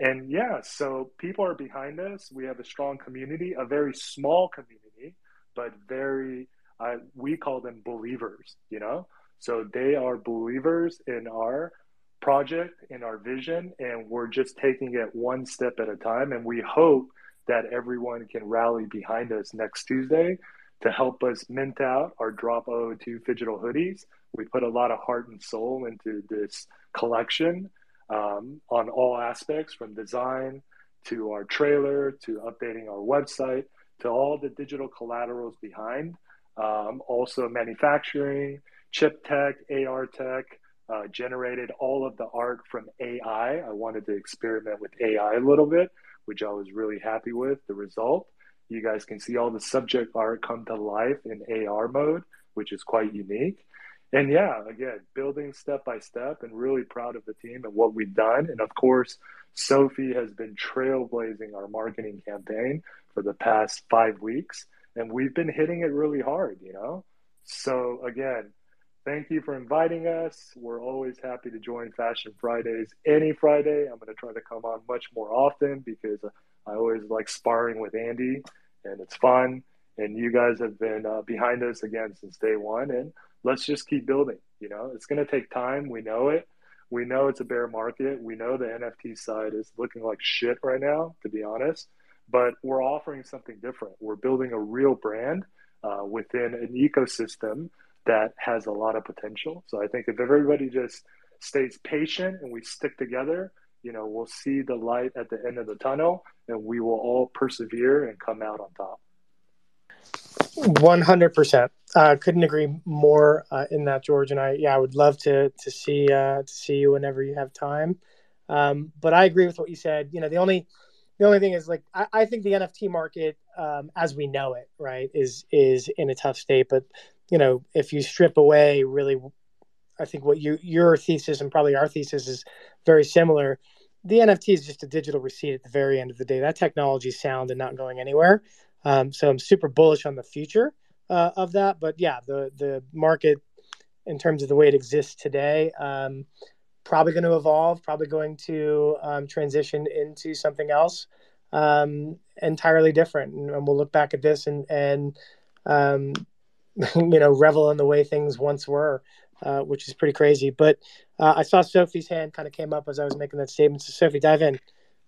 And yeah, so people are behind us. We have a strong community, a very small community, but very, uh, we call them believers, you know? So they are believers in our project, in our vision, and we're just taking it one step at a time. And we hope that everyone can rally behind us next Tuesday to help us mint out our Drop O2 digital hoodies. We put a lot of heart and soul into this collection um, on all aspects from design to our trailer to updating our website to all the digital collaterals behind. Um, also, manufacturing, chip tech, AR tech, uh, generated all of the art from AI. I wanted to experiment with AI a little bit, which I was really happy with the result. You guys can see all the subject art come to life in AR mode, which is quite unique. And yeah, again, building step by step and really proud of the team and what we've done. And of course, Sophie has been trailblazing our marketing campaign for the past five weeks. And we've been hitting it really hard, you know? So again, thank you for inviting us. We're always happy to join Fashion Fridays any Friday. I'm going to try to come on much more often because I always like sparring with Andy and it's fun. And you guys have been uh, behind us again since day one. And let's just keep building. You know, it's going to take time. We know it. We know it's a bear market. We know the NFT side is looking like shit right now, to be honest. But we're offering something different. We're building a real brand uh, within an ecosystem that has a lot of potential. So I think if everybody just stays patient and we stick together, you know, we'll see the light at the end of the tunnel and we will all persevere and come out on top. 100%. Uh, couldn't agree more uh, in that, George. And I, yeah, I would love to, to see, uh, to see you whenever you have time. Um, but I agree with what you said. You know, the only, the only thing is like I, I think the NFT market, um, as we know it, right, is is in a tough state. But you know, if you strip away really, I think what you your thesis and probably our thesis is very similar. The NFT is just a digital receipt at the very end of the day. That technology is sound and not going anywhere. Um, so I'm super bullish on the future uh, of that. But yeah, the the market in terms of the way it exists today, um, probably going to evolve. Probably going to um, transition into something else um, entirely different. And, and, we'll look back at this and and um, you know revel in the way things once were. Uh, which is pretty crazy. But uh, I saw Sophie's hand kind of came up as I was making that statement. So Sophie, dive in.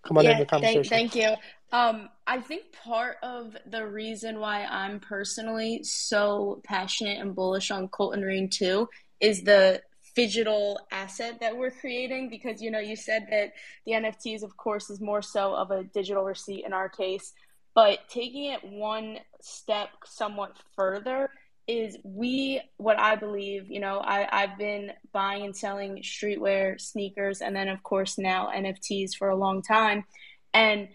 Come on yeah, in the conversation. Thank, thank you. Um, I think part of the reason why I'm personally so passionate and bullish on Colton Rain too is the digital asset that we're creating because you know you said that the NFTs of course is more so of a digital receipt in our case but taking it one step somewhat further is we what I believe you know I I've been buying and selling streetwear sneakers and then of course now NFTs for a long time and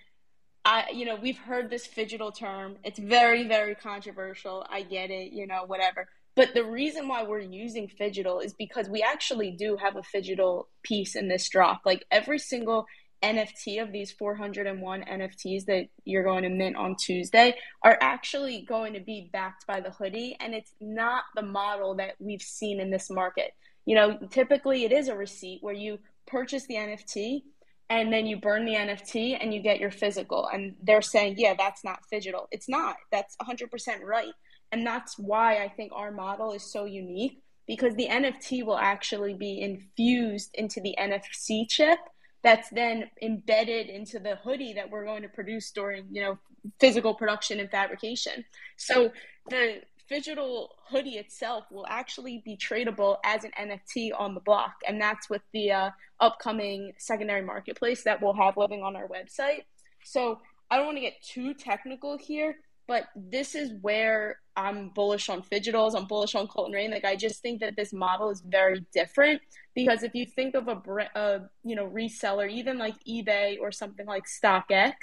I, you know, we've heard this phygital term. It's very, very controversial. I get it, you know, whatever. But the reason why we're using phygital is because we actually do have a phygital piece in this drop. Like every single NFT of these 401 NFTs that you're going to mint on Tuesday are actually going to be backed by the hoodie. And it's not the model that we've seen in this market. You know, typically it is a receipt where you purchase the NFT and then you burn the NFT and you get your physical. And they're saying, yeah, that's not phygital. It's not. That's 100% right. And that's why I think our model is so unique because the NFT will actually be infused into the NFC chip that's then embedded into the hoodie that we're going to produce during, you know, physical production and fabrication. So the digital hoodie itself will actually be tradable as an NFT on the block. And that's with the uh, upcoming secondary marketplace that we'll have living on our website. So I don't want to get too technical here, but this is where I'm bullish on Phygitals. I'm bullish on Colton Rain. Like I just think that this model is very different because if you think of a, a you know reseller, even like eBay or something like StockX,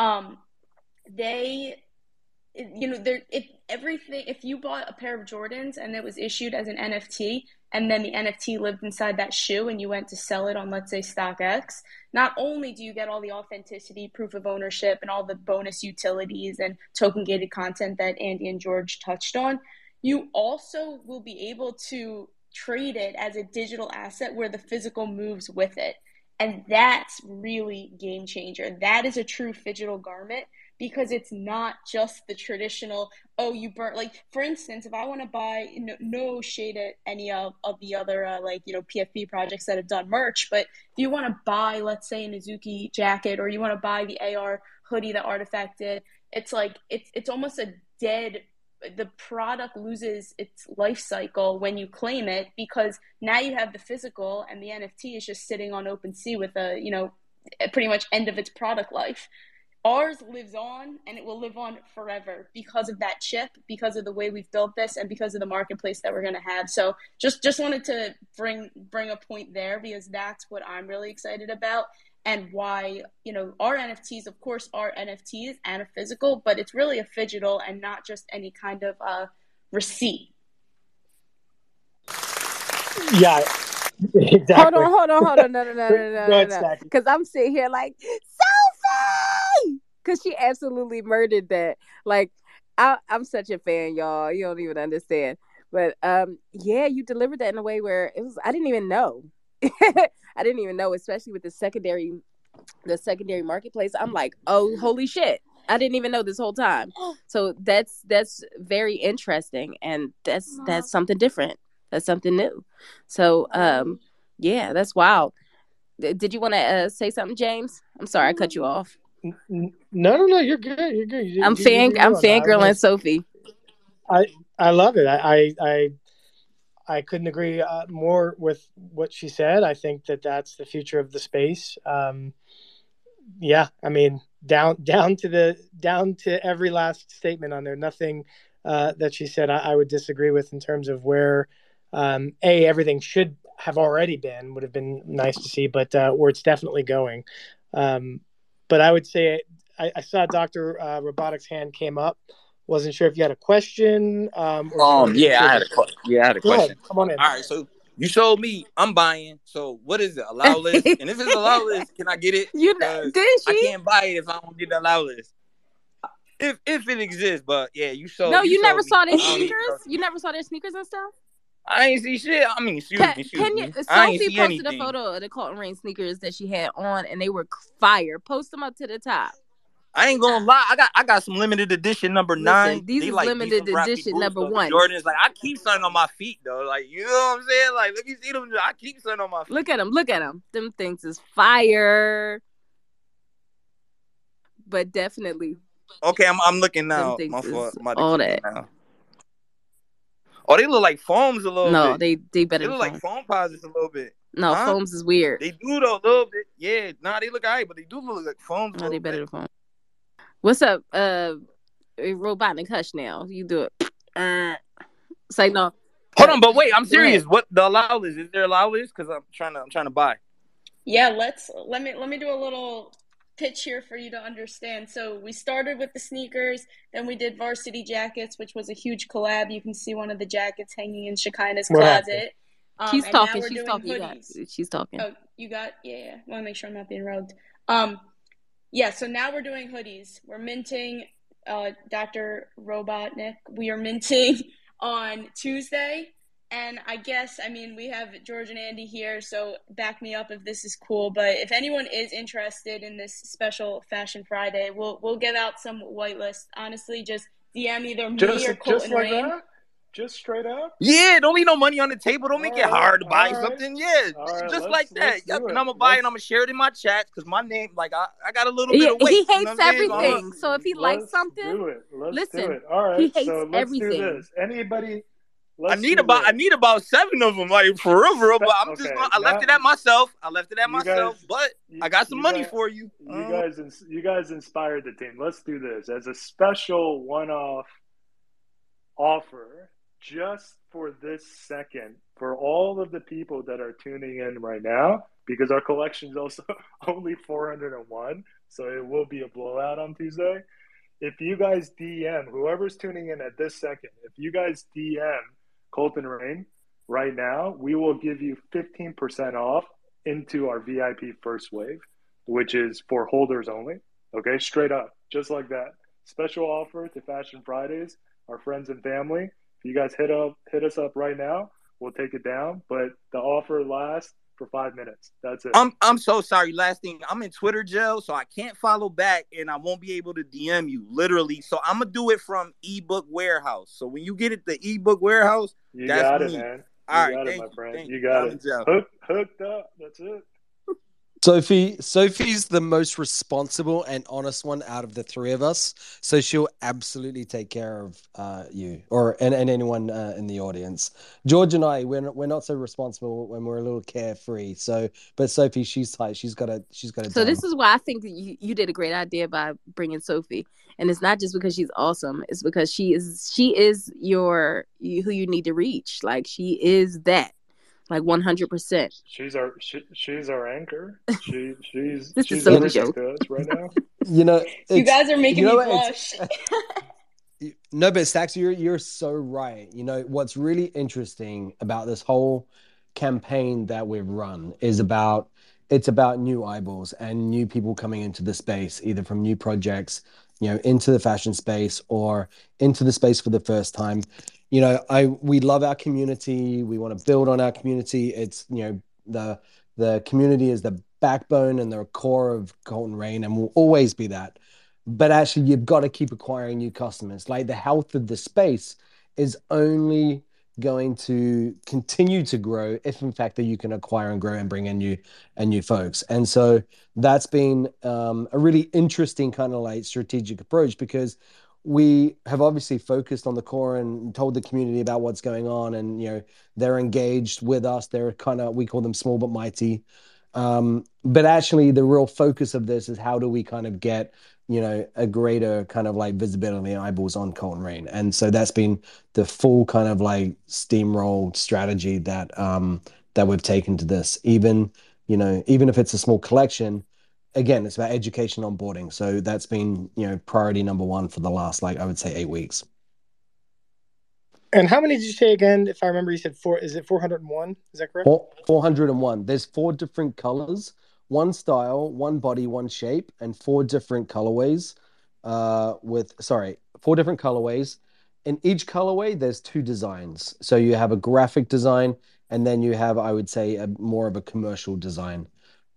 um, they you know there if everything if you bought a pair of jordans and it was issued as an nft and then the nft lived inside that shoe and you went to sell it on let's say stockx not only do you get all the authenticity proof of ownership and all the bonus utilities and token gated content that andy and george touched on you also will be able to trade it as a digital asset where the physical moves with it. And that's really game changer. That is a true digital garment because it's not just the traditional oh you burn like for instance if i want to buy no, no shade at any of, of the other uh, like you know pfp projects that have done merch but if you want to buy let's say an azuki jacket or you want to buy the ar hoodie that artifact did it's like it's it's almost a dead the product loses its life cycle when you claim it because now you have the physical and the nft is just sitting on OpenSea with a you know pretty much end of its product life ours lives on and it will live on forever because of that chip because of the way we've built this and because of the marketplace that we're going to have. So just just wanted to bring bring a point there because that's what i'm really excited about and why you know our nfts of course are nfts and a physical but it's really a phygital and not just any kind of uh, receipt. Yeah exactly. Hold on hold on hold on. No no no no no no because i'm sitting here like because she absolutely murdered that. Like, I, I'm such a fan, y'all. You don't even understand. But um, yeah, you delivered that in a way where it was. I didn't even know. I didn't even know, especially with the secondary, the secondary marketplace. I'm like, oh, holy shit! I didn't even know this whole time. So that's that's very interesting, and that's that's something different. That's something new. So um, yeah, that's wild. Did you want to uh, say something, James? I'm sorry, I cut you off. No, no, no. You're good. You're good. You, I'm fan. I'm fangirling Sophie. I I love it. I I I couldn't agree uh, more with what she said. I think that that's the future of the space. Um, yeah, I mean, down down to the down to every last statement on there. Nothing uh, that she said I, I, would disagree with in terms of where um, a everything should have already been would have been nice to see, but uh, where it's definitely going. Um, but I would say I, I saw Doctor uh, Robotics' hand came up. Wasn't sure if you had a question. Um, um yeah, I had a question. Yeah, I had a Go question. ahead. Come on in. All right, so you showed me I'm buying. So what is it? Allow list? and if it's allow list, can I get it? You didn't I can't buy it if I don't get the allow list. If if it exists, but yeah, you showed. No, you, showed never me. saw their I don't even sneakers. know. You never saw their sneakers and stuff. I ain't see shit. I mean, excuse Can, me, excuse can me. you? I ain't Sophie see posted anything. a photo of the Colton Rain sneakers that she had on, and they were fire. Post them up to the top. I ain't gonna lie. I got I got some limited edition number Listen, nine. these They is like limited edition number one. Jordans, like I keep something on my feet though. Like you know what I'm saying? Like let me see them. I keep something on my feet. Look at them. Look at them. Them things is fire. But definitely, Okay, I'm I'm looking now. My fault. To all that. now. Oh, they look like foams a little no, bit. they they They look than like foam. Foamposites a little bit. No, Huh? foams is weird. They do though a little bit. Yeah, nah, they look alright, but they do look like foams. a No, they better bit. than foam. What's up, uh, Robotnik Hush? Now you do it. Uh, say no. Hold on, but wait, I'm serious. What the allow list? Is there allow list? Because I'm trying to I'm trying to buy. Yeah, let's let me let me do a little pitch here for you to understand. So we started with the sneakers, then we did varsity jackets, which was a huge collab. You can see one of the jackets hanging in Shekinah's closet. Um, She's talking. She's talking. You guys. She's talking. Oh, you got yeah, yeah. Want to make sure I'm not being rogued. Um, yeah. So now we're doing hoodies. We're minting. Uh, Dr. Robotnik. We are minting on Tuesday, and I guess I mean we have George and Andy here, so back me up if this is cool. But if anyone is interested in this special Fashion Friday, we'll we'll give out some whitelist. Honestly, just DM either me Just or just like Rain. that? Just straight up? Yeah, don't leave no money on the table. Don't make it hard to buy alright. something. Yeah, Alright, just like that. Yep, and. I'm gonna buy it. Let's- I'm gonna share it in my chat because my name, like I, I got a little He, bit of weight. he you know hates what I'm saying? So I'm everything. So if he likes Let's something, do it. Let's listen, do it. All right. he hates so let's everything. do this. Anybody? I Let's need do about I need about seven of them, like for real, for real. But I'm just gonna, I left now- it at myself. I left it at myself, guys- but You- I got some money guys- for you. You Uh, guys, you guys inspired the team. Let's do this as a special one-off offer, just for this second, for all of the people that are tuning in right now, because our collection is also only 401, so it will be a blowout on Tuesday. If you guys DM whoever's tuning in at this second, if you guys DM Colton Rain right now, we will give you 15% off into our VIP first wave which is for holders only. Okay, straight up, just like that. Special offer to Fashion Fridays, our friends and family. If you guys hit up, hit us up right now. We'll take it down, but the offer lasts for five minutes. That's it. I'm I'm so sorry. Last thing, I'm in Twitter jail, so I can't follow back, and I won't be able to DM you literally. So I'm gonna do it from ebook warehouse. So when you get it, the ebook warehouse. you that's got it, me. man. You All right, got it, my you, friend. You you. got I'm it. Hook, hooked up. That's it. Sophie, Sophie's the most responsible and honest one out of the three of us, so she'll absolutely take care of uh, you or and, and anyone uh, in the audience. George and I, we're not, we're not so responsible when we're a little carefree. So, but Sophie, she's tight. She's got a she's got a. So this is why I think that you, you did a great idea by bringing Sophie, and it's not just because she's awesome; it's because she is she is your who you need to reach. Like she is that, like one hundred percent. She's our she, she's our anchor. She she's This is she's so everything joke. to us right now. you know. You guys are making you know me blush. No, but Stacks, you're you're so right. You know what's really interesting about this whole campaign that we've run is about it's about new eyeballs and new people coming into the space, either from new projects, you know, into the fashion space or into the space for the first time. You know, I we love our community. We want to build on our community. It's you know the the community is the backbone and the core of Colton Rain, and will always be that but actually you've got to keep acquiring new customers like the health of the space is only going to continue to grow if in fact that you can acquire and grow and bring in new and new folks and so that's been um, a really interesting kind of like strategic approach because we have obviously focused on the core and told the community about what's going on and you know they're engaged with us. They're kind of we call them small but mighty. Um, but actually the real focus of this is how do we kind of get you know a greater kind of like visibility and eyeballs on Colton Rain and so that's been the full kind of like steamroll strategy that um that we've taken to this. Even you know even if it's a small collection again, it's about education onboarding. So that's been you know priority number one for the last like I would say eight weeks. And how many did you say again? If I remember, you said four. Is it four hundred and one? Is that correct? Four hundred and one. There's four different colors, one style, one body, one shape, and four different colorways. Uh, with sorry, four different colorways. In each colorway, there's two designs. So you have a graphic design, and then you have, I would say, a more of a commercial design.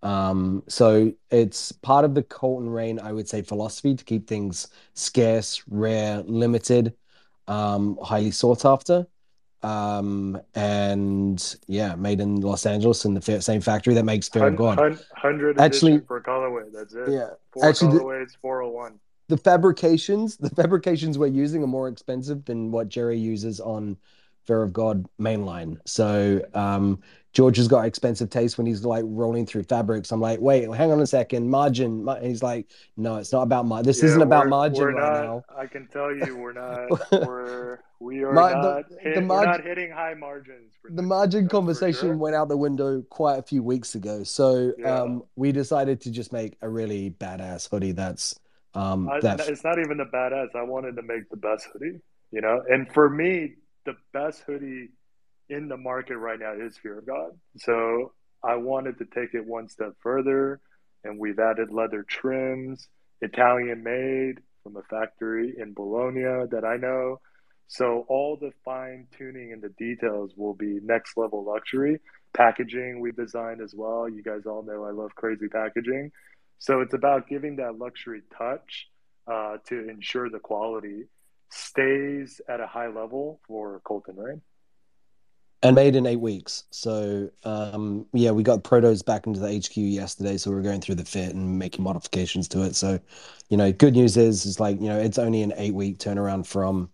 Um, so it's part of the Colton Rain, I would say, philosophy to keep things scarce, rare, limited, um, highly sought after. Um, and yeah, made in Los Angeles in the same factory that makes Fear of God. Hundred actually for colorway. That's it. Yeah, four actually, colorways, four hundred one. The fabrications, the fabrications we're using are more expensive than what Jerry uses on Fear of God mainline. So um, George has got expensive taste when he's like rolling through fabrics. I'm like, wait, hang on a second, margin. And he's like, no, it's not about margin. This yeah, isn't about margin right not, now. I can tell you, we're not. We're we are not. The, hit, the mar- we're not hitting high margins. the margin conversation sure. went out the window quite a few weeks ago. So yeah. um, we decided to just make a really badass hoodie. That's um, I, that... it's not even the badass. I wanted to make the best hoodie. You know, and for me, the best hoodie in the market right now is Fear of God. So I wanted to take it one step further, and we've added leather trims, Italian made from a factory in Bologna that I know. So all the fine tuning and the details will be next level luxury. Packaging we designed as well. You guys all know I love crazy packaging. So it's about giving that luxury touch uh, to ensure the quality stays at a high level for Colton right? and made in eight weeks. So um, yeah, we got protos back into the HQ yesterday, so we are going through the fit and making modifications to it. So, you know, good news is is like you know it's only an eight week turnaround from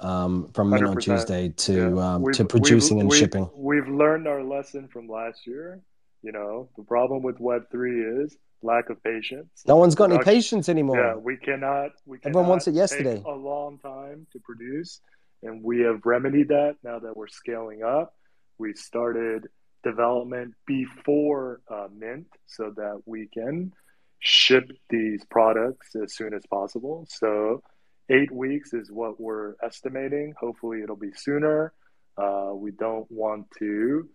um, from mint on Tuesday to yeah. um, to producing and we've, shipping. We've learned our lesson from last year. You know, the problem with Web three is lack of patience. No one's got any patience anymore. Yeah, we cannot. We cannot everyone wants it yesterday. a long time to produce and we have remedied that now that we're scaling up. We started development before uh, Mint so that we can ship these products as soon as possible. So, eight weeks is what we're estimating. Hopefully, it'll be sooner. Uh, we don't want to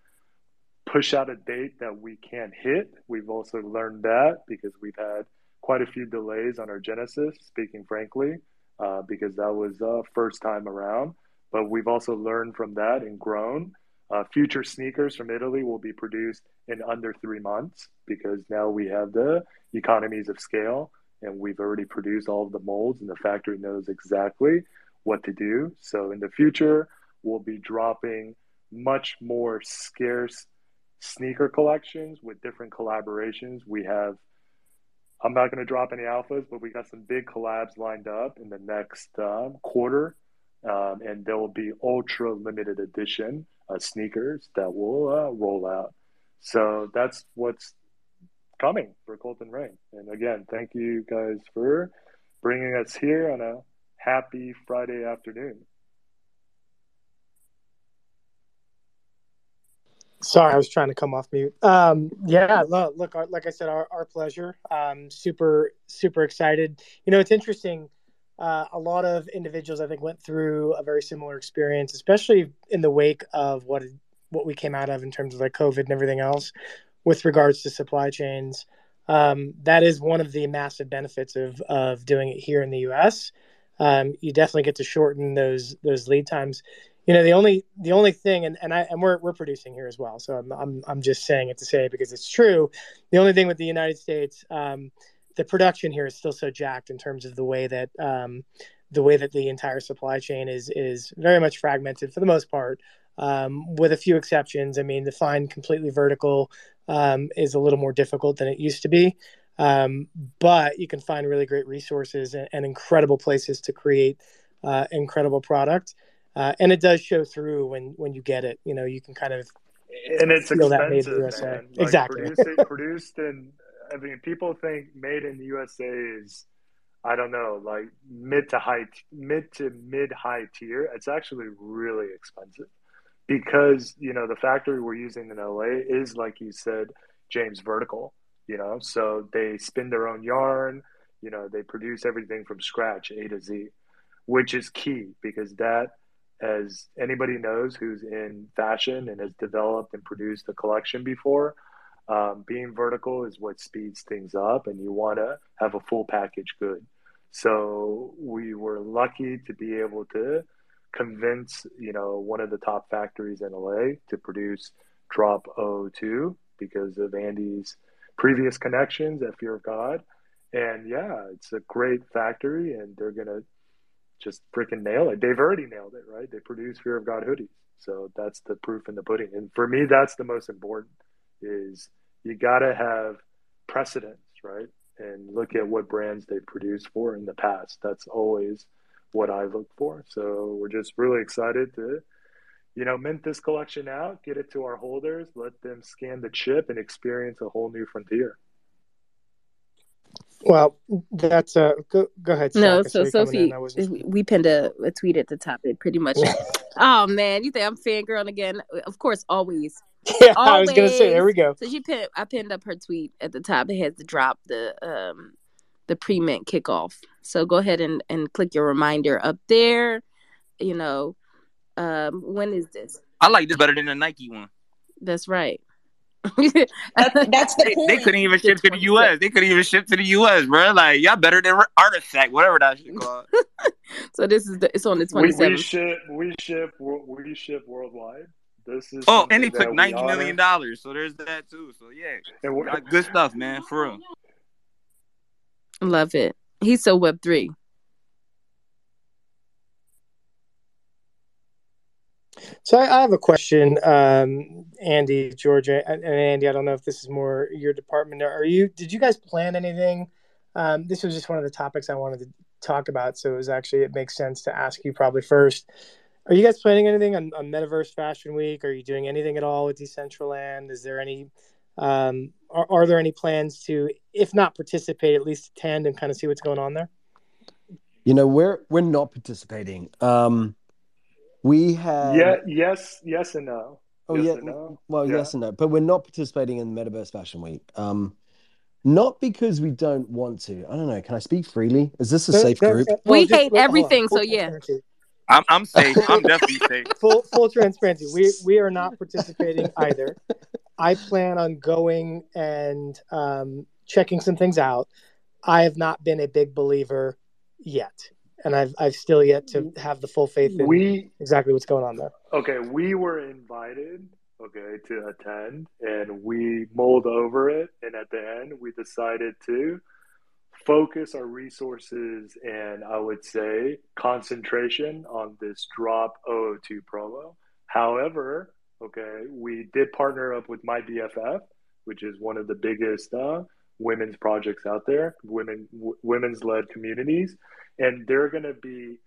push out a date that we can't hit. We've also learned that because we've had quite a few delays on our Genesis, speaking frankly uh, because that was uh, first time around. But we've also learned from that and grown. Uh, future sneakers from Italy will be produced in under three months because now we have the economies of scale and we've already produced all of the molds and the factory knows exactly what to do. So in the future, we'll be dropping much more scarce sneaker collections with different collaborations. We have I'm not going to drop any alphas, but we got some big collabs lined up in the next um, quarter, um, and there will be ultra limited edition uh, sneakers that will uh, roll out. So that's what's coming for Colton Rain. And again, thank you guys for bringing us here on a happy Friday afternoon. Sorry, I was trying to come off mute. Um, yeah, look, look, like I said, our, our pleasure. Um, super, super excited. You know, it's interesting. Uh, a lot of individuals, I think, went through a very similar experience, especially in the wake of what what we came out of in terms of like COVID and everything else, with regards to supply chains. Um, that is one of the massive benefits of of doing it here in the U.S. Um, you definitely get to shorten those those lead times you know the only the only thing and, and I and we're we're producing here as well. So I'm, I'm I'm just saying it to say it because it's true the only thing with the United States um, the production here is still so jacked in terms of the way that um, the way that the entire supply chain is is very much fragmented for the most part um, with a few exceptions. I mean the find completely vertical um, is a little more difficult than it used to be. Um, but you can find really great resources and, and incredible places to create uh, incredible product uh, and it does show through when when you get it. You know, you can kind of and it's feel expensive, that made in the USA. Like exactly. Produced in, I mean, people think made in the USA is, I don't know, like mid to high, mid to mid high tier. It's actually really expensive because you know the factory we're using in LA is like you said, James vertical. you know, so they spin their own yarn, you know, they produce everything from scratch, A to Z, which is key because that, as anybody knows who's in fashion and has developed and produced a collection before, um, being vertical is what speeds things up, and you want to have a full package good. So we were lucky to be able to convince, you know, one of the top factories in LA to produce Drop O2 because of Andy's previous connections at Fear of God. And yeah, it's a great factory, and they're gonna just freaking nail it. They've already nailed it, right? They produce Fear of God hoodies, so that's the proof in the pudding. And for me, that's the most important. Is you gotta have precedence, right? And look at what brands they produced for in the past. That's always what I look for. So we're just really excited to, you know, mint this collection out, get it to our holders, let them scan the chip and experience a whole new frontier. Well, that's uh go, go ahead. No, Saka. so Sorry, coming in. Sophie, I we pinned a, a tweet at the top. It pretty much. oh man, you think I'm fangirling again? Of course, always. yeah, I was gonna say there we go. So she pinned. I pinned up her tweet at the top. It has to drop the um the pre mint kickoff. So go ahead and and click your reminder up there. You know, um, when is this? I like this better than the Nike one. That's right. That, that's the They, point. they couldn't even ship to the U.S. They couldn't even ship to the U.S., bro. Like y'all better than Artifact, whatever that shit called. so this is the. It's on the We, we ship, we ship, we ship worldwide. This is Oh, and he that took we ninety honor. million dollars, so there's that too. So yeah, And we're- Like, good stuff, man. For real. Love it. He's so web three. So I, I have a question, um, Andy, Georgia, and, and Andy. I don't know if this is more your department. Are you? Did you guys plan anything? Um, this was just one of the topics I wanted to talk about, so it was actually it makes sense to ask you probably first. Are you guys planning anything on, on Metaverse Fashion Week? Are you doing anything at all with Decentraland? Is there any? Um, are, are there any plans to, if not participate, at least attend and kind of see what's going on there? You know, we're we're not participating. Um, we have yeah, yes, yes, and no. Oh Yes yeah, no. well Yeah. yes and no, but we're not participating in Metaverse Fashion Week. Um, not because we don't want to. I don't know. Can I speak freely? Is this a safe group? no, We just- hate hold everything, so yeah. I'm I'm safe. I'm definitely safe. full full transparency. We we are not participating either. I plan on going and um, checking some things out. I have not been a big believer yet, and I've I've still yet to have the full faith in We exactly what's going on there. okay, we were invited, okay, to attend, and we mulled over it, and at the end, we decided to focus our resources and I would say concentration on this drop 002 promo. However, okay, we did partner up with my BFF, which is one of the biggest uh, women's projects out there, women w- women's led communities, and they're going to be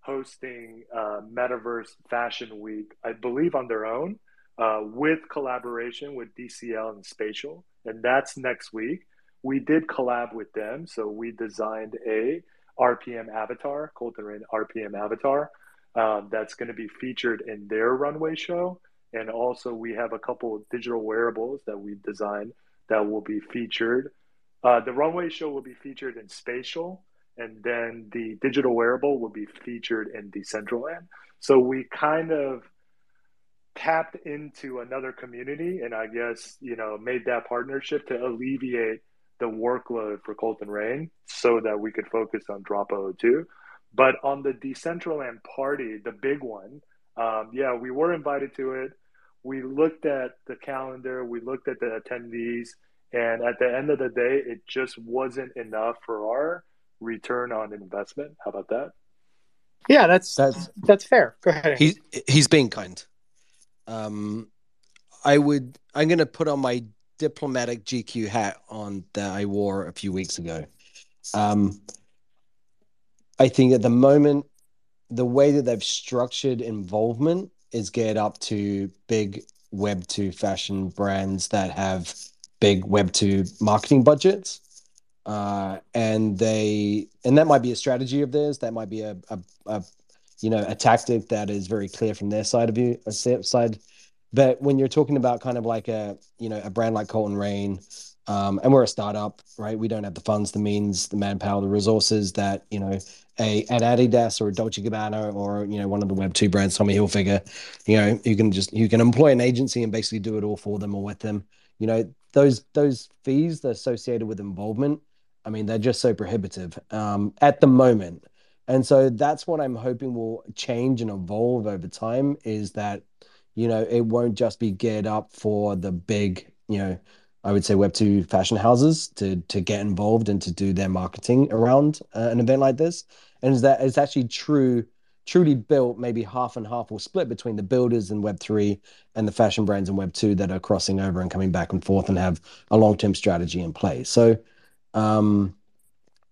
hosting uh, Metaverse Fashion Week, I believe, on their own, uh, with collaboration with DCL and Spatial, and that's next week. We did collab with them, so we designed a RPM avatar, Colton Rain RPM avatar, um, that's going to be featured in their runway show, and also we have a couple of digital wearables that we designed that will be featured. Uh, the runway show will be featured in Spatial, and then the digital wearable will be featured in Decentraland. So we kind of tapped into another community and I guess, you know, made that partnership to alleviate the workload for Colton Rain so that we could focus on Drop 02. But on the Decentraland party, the big one, um, yeah, we were invited to it. We looked at the calendar, we looked at the attendees, and at the end of the day, it just wasn't enough for our return on investment. How about that? Yeah, that's That's that's fair. Go ahead. Andy. he's he's being kind. Um, I would. I'm going to put on my diplomatic GQ hat on that I wore a few weeks ago. Um, I think at the moment, the way that they've structured involvement is geared up to big Web two fashion brands that have big Web two marketing budgets. Uh, and they and that might be a strategy of theirs. That might be a, a, a you know a tactic that is very clear from their side of you a side but when you're talking about kind of like a you know a brand like colton rain Um, and we're a startup, right? We don't have the funds, the means, the manpower, the resources that you know a at Adidas or a Dolce Gabbana or you know one of the Web two brands, Tommy Hilfiger. You know, you can just you can employ an agency and basically do it all for them or with them. You know, those those fees that associated with involvement. I mean, they're just so prohibitive um, at the moment. And so that's what I'm hoping will change and evolve over time is that, you know, it won't just be geared up for the big, you know, I would say Web2 fashion houses to to get involved and to do their marketing around uh, an event like this. And is that it's actually true, truly built, maybe half and half or split between the builders in Web3 and the fashion brands in Web2 that are crossing over and coming back and forth and have a long-term strategy in place. So um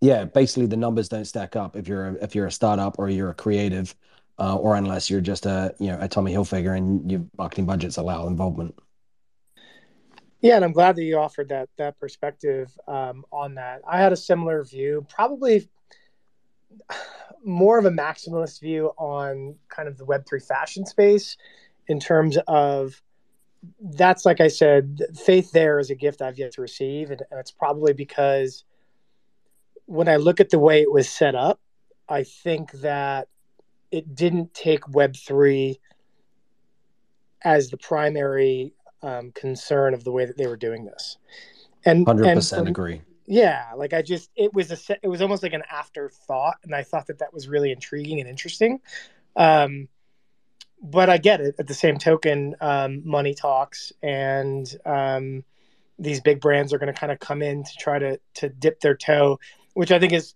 yeah, basically the numbers don't stack up if you're a, if you're a startup or you're a creative, uh, or unless you're just a you know a Tommy Hilfiger and your marketing budgets allow involvement. Yeah, and I'm glad that you offered that that perspective um, on that. I had a similar view, probably more of a maximalist view on kind of the Web three fashion space in terms of that's like I said, faith there is a gift I've yet to receive, and, and it's probably because when I look at the way it was set up, I think that it didn't take Web3 as the primary um, concern of the way that they were doing this. And 100% and agree. Yeah, like I just it was a it was almost like an afterthought, and I thought that that was really intriguing and interesting. Um, but I get it. At the same token, um, money talks, and um, these big brands are going to kind of come in to try to to dip their toe which I think is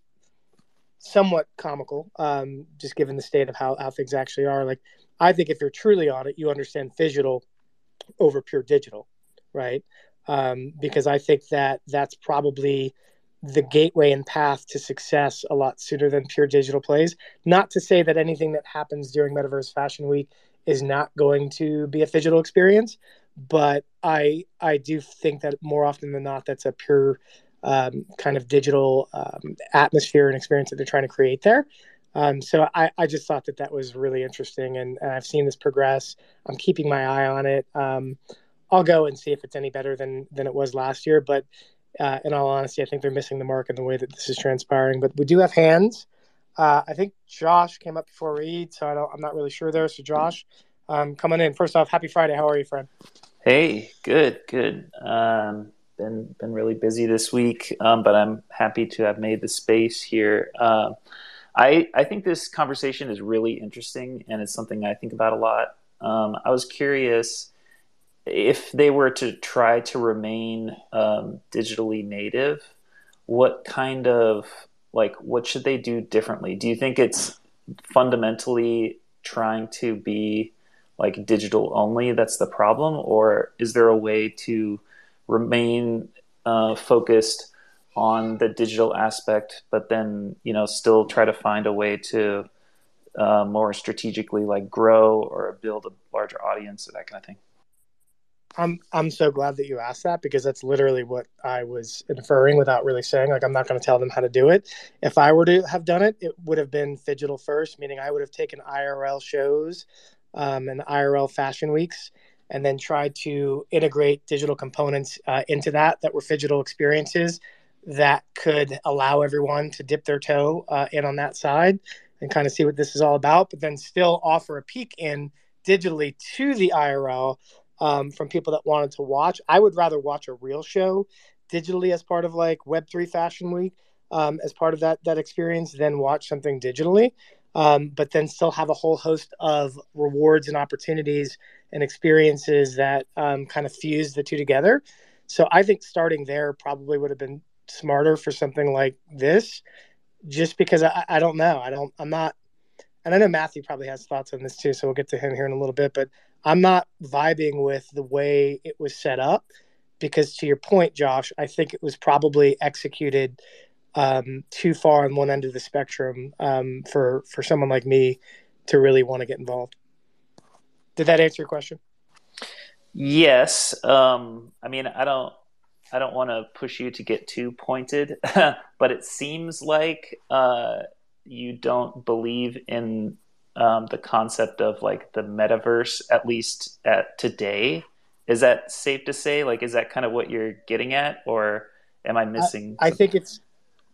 somewhat comical, um, just given the state of how, how things actually are. Like, I think if you're truly on it, you understand phygital over pure digital, right? Um, because I think that that's probably the gateway and path to success a lot sooner than pure digital plays. Not to say that anything that happens during Metaverse Fashion Week is not going to be a phygital experience, but I I do think that more often than not, that's a pure um, kind of digital um, atmosphere and experience that they're trying to create there. Um, so I, I, just thought that that was really interesting, and, and, I've seen this progress. I'm keeping my eye on it. Um, I'll go and see if it's any better than than it was last year. But uh, in all honesty, I think they're missing the mark in the way that this is transpiring. But we do have hands. Uh, I think Josh came up before Reed, so I am not really sure there. So Josh, um, coming in. First off, happy Friday. How are you, friend? Hey, good, good. Um, been been really busy this week, um, but I'm happy to have made the space here. Uh, I I think this conversation is really interesting, and it's something I think about a lot. Um, I was curious if they were to try to remain um, digitally native, what kind of like what should they do differently? Do you think it's fundamentally trying to be like digital only that's the problem, or is there a way to remain uh, focused on the digital aspect, but then you know still try to find a way to uh, more strategically like grow or build a larger audience or that kind of thing. I'm I'm so glad that you asked that because that's literally what I was inferring without really saying. Like I'm not going to tell them how to do it. If I were to have done it, it would have been phygital first, meaning I would have taken IRL shows um, and IRL fashion weeks and then tried to integrate digital components uh, into that that were phygital experiences that could allow everyone to dip their toe uh, in on that side and kind of see what this is all about, but then still offer a peek in digitally to the IRL um, from people that wanted to watch. I would rather watch a real show digitally as part of like Web3 Fashion Week um, as part of that that experience than watch something digitally um, but then still have a whole host of rewards and opportunities and experiences that um, kind of fuse the two together. So I think starting there probably would have been smarter for something like this, just because I, I don't know. I don't, I'm not, and I know Matthew probably has thoughts on this too. So we'll get to him here in a little bit, but I'm not vibing with the way it was set up because to your point, Josh, I think it was probably executed um, too far on one end of the spectrum um, for for someone like me to really want to get involved. Did that answer your question? Yes. Um, I mean, I don't. I don't want to push you to get too pointed, but it seems like uh, you don't believe in um, the concept of like the metaverse, at least at today. Is that safe to say? Like, is that kind of what you're getting at, or am I missing? I, I think it's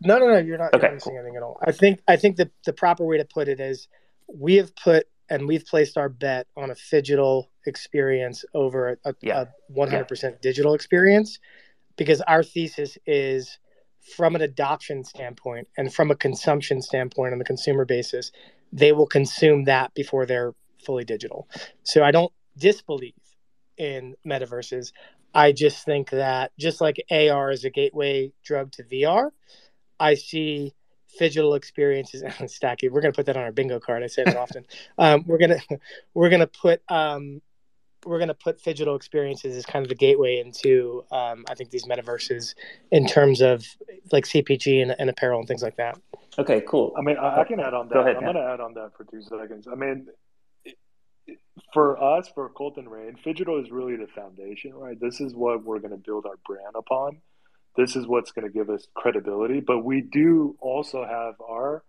no, no, no. You're not, Okay, you're not missing anything at all. I think I think the the proper way to put it is we have put and we've placed our bet on a phygital experience over a, Yeah. a 100% digital experience because our thesis is from an adoption standpoint and from a consumption standpoint on the consumer basis they will consume that before they're fully digital. So i don't disbelieve in metaverses. I just think that just like ar is a gateway drug to vr i see digital experiences and stacky we're going to put that on our bingo card i say that often. Um, we're going to we're going to put um, we're going to put digital experiences as kind of the gateway into um, i think these metaverses in terms of like cpg and, and apparel and things like that Okay, cool. I mean, I, I can add on that. Go ahead, I'm going to add on that for two seconds. I mean, it- it- for us, for Colton Rain, Phygital is really the foundation, right? This is what we're going to build our brand upon. This is what's going to give us credibility. But we do also have our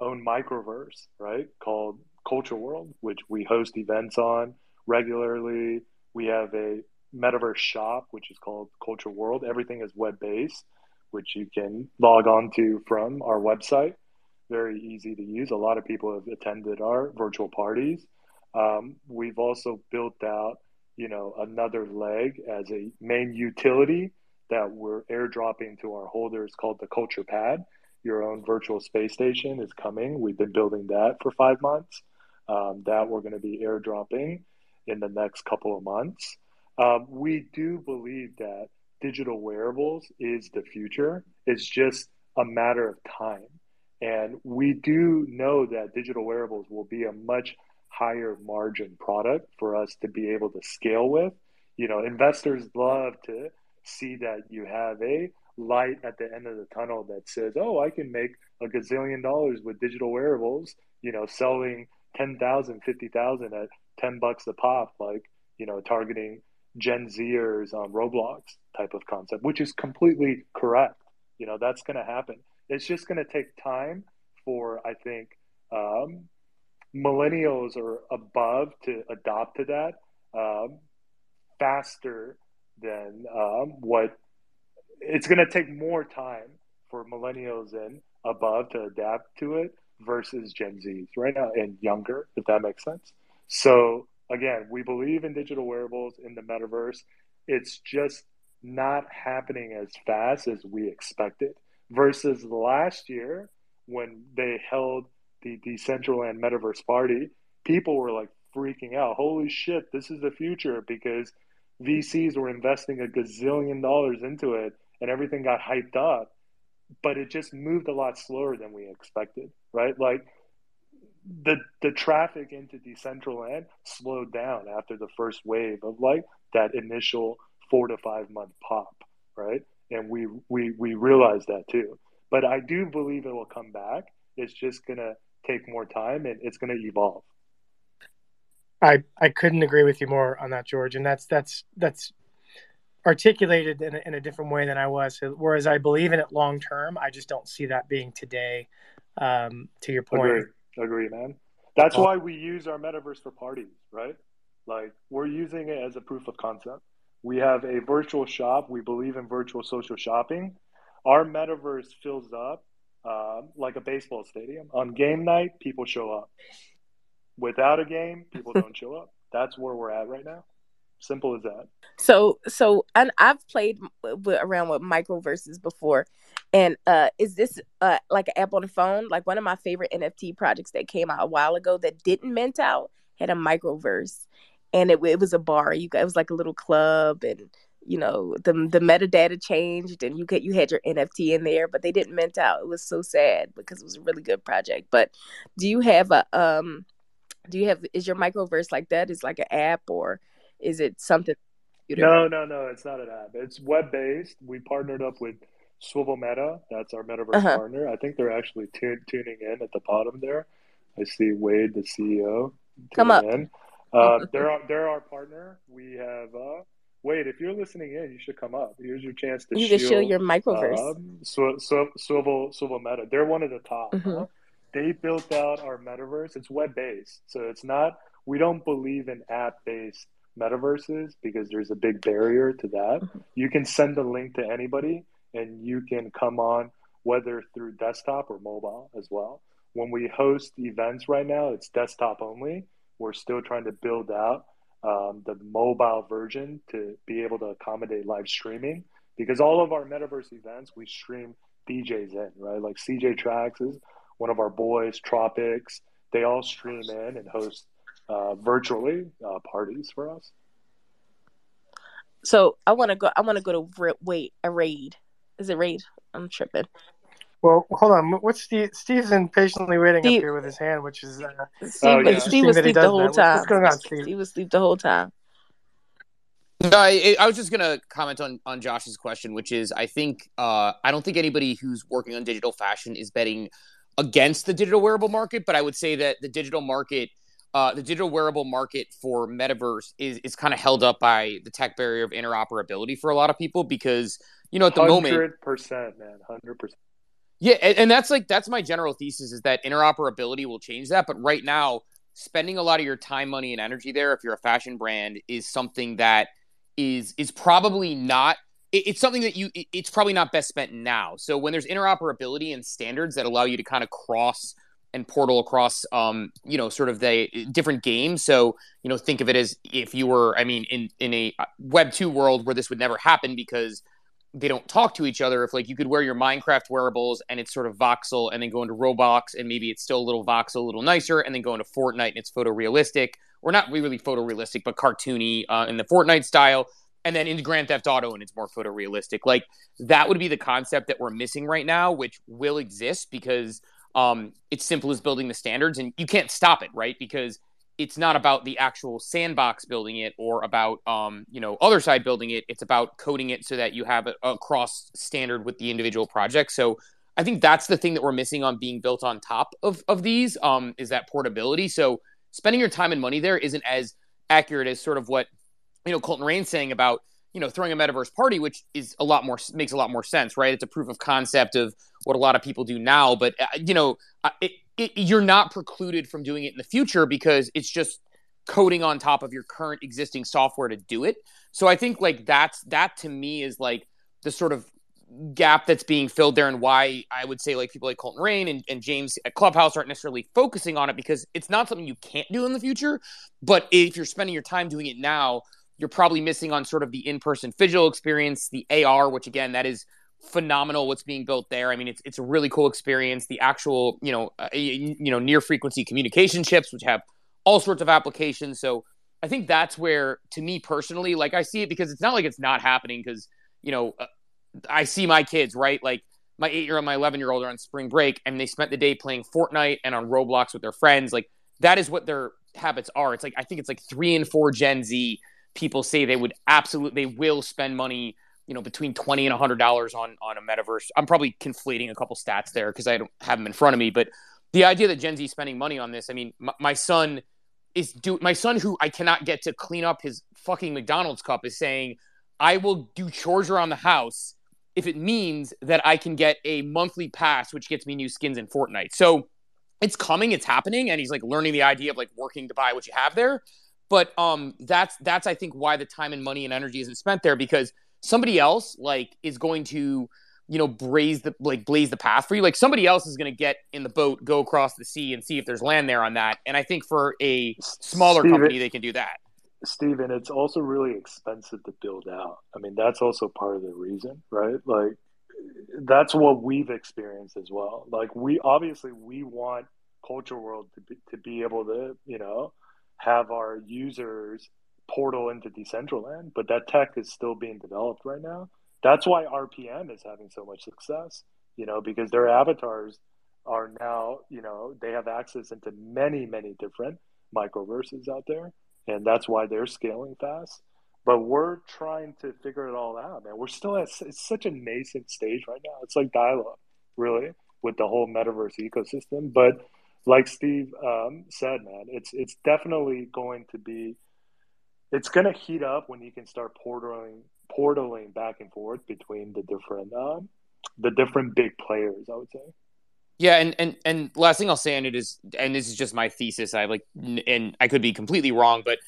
own microverse, right? Called Culture World, which we host events on regularly. We have a metaverse shop, which is called Culture World. Everything is web based, which you can log on to from our website. Very easy to use. A lot of people have attended our virtual parties. Um, we've also built out, you know, another leg as a main utility that we're airdropping to our holders called the Culture Pad. Your own virtual space station is coming. We've been building that for five months. Um, that we're going to be airdropping in the next couple of months. Um, we do believe that digital wearables is the future. It's just a matter of time. And we do know that digital wearables will be a much higher margin product for us to be able to scale with. You know, investors love to see that you have a light at the end of the tunnel that says, oh, I can make a gazillion dollars with digital wearables, you know, selling 10,000, 50,000 at 10 bucks a pop, like, you know, targeting Gen Zers on Roblox type of concept, which is completely correct. You know, that's going to happen. It's just going to take time for, I think, um, millennials or above to adopt to that um, faster than um, what it's going to take more time for millennials and above to adapt to it versus Gen Zs right now and younger, if that makes sense. So again, we believe in digital wearables in the metaverse. It's just not happening as fast as we expected versus last year when they held the Decentraland Metaverse Party, people were like freaking out. Holy shit, this is the future because VCs were investing a gazillion dollars into it and everything got hyped up. But it just moved a lot slower than we expected, right? Like the the traffic into Decentraland slowed down after the first wave of like that initial four to five month pop, right? And we we we realized that too. But I do believe it will come back. It's just gonna take more time and it's gonna evolve. I I couldn't agree with you more on that, George, and that's that's that's articulated in a, in a different way than I was. Whereas I believe in it long term, I just don't see that being today. Um, to your point, Agree, agree, man. That's why we use our metaverse for parties, right? Like we're using it as a proof of concept. We have a virtual shop. We believe in virtual social shopping. Our metaverse fills up um, like a baseball stadium. On game night, people show up. Without a game, people don't show up. That's where we're at right now. Simple as that. So, so, and I've played with, around with microverses before, and uh, is this uh like an app on the phone? Like one of my favorite NFT projects that came out a while ago that didn't mint out had a microverse, and it, it was a bar. You it was like a little club, and you know the the metadata changed, and you could you had your NFT in there, but they didn't mint out. It was so sad because it was a really good project. But do you have a um? Do you have is your microverse like that? Is like an app or is it something? No, no, no. It's not an app. It's web based. We partnered up with Swivel Meta. That's our metaverse Uh-huh. partner. I think they're actually tu- tuning in at the bottom there. I see Wade, the CEO, Come up. in. Uh, they're our, they're our partner. We have uh, Wade. If you're listening in, you should come up. Here's your chance to You can shield, show your microverse. um, Sw- Sw- Swivel Swivel Meta. They're one of the top. Mhm. huh? They built out our metaverse. It's web based, so it's not. We don't believe in app based metaverses because there's a big barrier to that. Mm-hmm. You can send a link to anybody and you can come on whether through desktop or mobile as well. When we host events right now, it's desktop only. We're still trying to build out um, the mobile version to be able to accommodate live streaming because all of our metaverse events we stream DJs in, right? Like CJ Tracks is one of our boys, Tropics. They all stream in and host uh, virtually uh, parties for us. So I want to go. I want to go to wait a raid. Is it raid? I'm tripping. Well, hold on. What's Steve? Steve's impatiently waiting Steve, up here with his hand, which is. Uh, Steve, oh, yeah. Steve was asleep the whole that. time. What's going on, Steve? Steve was asleep the whole time. No, I, I, was just gonna comment on on Josh's question, which is I think uh, I don't think anybody who's working on digital fashion is betting against the digital wearable market, but I would say that the digital market, uh, the digital wearable market for metaverse is is kind of held up by the tech barrier of interoperability for a lot of people because you know at the 100%, moment, hundred percent, man, hundred percent. Yeah, and, and that's like that's my general thesis is that interoperability will change that, but right now, spending a lot of your time, money, and energy there, if you're a fashion brand, is something that is is probably not it's something that you it's probably not best spent now so when there's interoperability and standards that allow you to kind of cross and portal across um you know sort of the different games. So you know think of it as if you were i mean in in a uh, web 2 world where this would never happen because they don't talk to each other. If like you could wear your minecraft wearables and it's sort of voxel and then go into roblox and maybe it's still a little voxel a little nicer and then go into fortnite and it's photorealistic. Or not really photorealistic, but cartoony uh, in the Fortnite style, and then into Grand Theft Auto and it's more photorealistic. Like that would be the concept that we're missing right now, which will exist because um, it's simple as building the standards, and you can't stop it, right? Because it's not about the actual sandbox building it or about um, you know Otherside building it. It's about coding it so that you have a, a cross standard with the individual project. So I think that's the thing that we're missing on being built on top of of these um, is that portability. So spending your time and money there isn't as accurate as sort of what you know Colton Rain's saying about you know throwing a metaverse party, which is a lot more makes a lot more sense, right? It's a proof of concept of what a lot of people do now, but uh, you know, it, it, you're not precluded from doing it in the future because it's just coding on top of your current existing software to do it. So I think like that's that to me is like the sort of gap that's being filled there and why I would say like people like Colton Rain and, and James at Clubhouse aren't necessarily focusing on it because it's not something you can't do in the future. But if you're spending your time doing it now, you're probably missing on sort of the in-person visual experience, the AR, which again, that is phenomenal what's being built there. I mean, it's it's a really cool experience. The actual, you know, uh, you know, near frequency communication chips, which have all sorts of applications. So I think that's where, to me personally, like I see it because it's not like it's not happening because you know uh, I see my kids, right? Like my eight year old, my 11 year old are on spring break and they spent the day playing Fortnite and on Roblox with their friends. Like that is what their habits are. It's like, I think it's like three and four Gen Z people say they would absolutely, they will spend money, you know, between 20 and $100 on, on a metaverse. I'm probably conflating a couple stats there because I don't have them in front of me. But the idea that Gen Z is spending money on this, I mean, my, my son is do my son who I cannot get to clean up his fucking McDonald's cup is saying, I will do chores around the house if it means that I can get a monthly pass, which gets me new skins in Fortnite. So it's coming, it's happening, and he's like learning the idea of like working to buy what you have there. But um, that's that's I think why the time and money and energy isn't spent there because somebody else like is going to you know blaze the like blaze the path for you. Like somebody else is going to get in the boat, go across the sea, and see if there's land there on that. And I think for a smaller Steven, company, they can do that. Steven, it's also really expensive to build out. I mean, that's also part of the reason, right? Like, that's what we've experienced as well. Like, we obviously we want Culture World to be, to be able to, you know, have our users portal into Decentraland, but that tech is still being developed right now. That's why RPM is having so much success, you know, because their avatars are now, you know, they have access into many, many different microverses out there and that's why they're scaling fast. But we're trying to figure it all out, man. We're still at it's such a nascent stage right now. It's like dialogue, really, with the whole metaverse ecosystem. But like Steve um, said, man, it's it's definitely going to be. It's going to heat up when you can start portaling portaling back and forth between the different um, the different big players. I would say. Yeah, and and and last thing I'll say on it is, and this is just my thesis. I like, and I could be completely wrong, but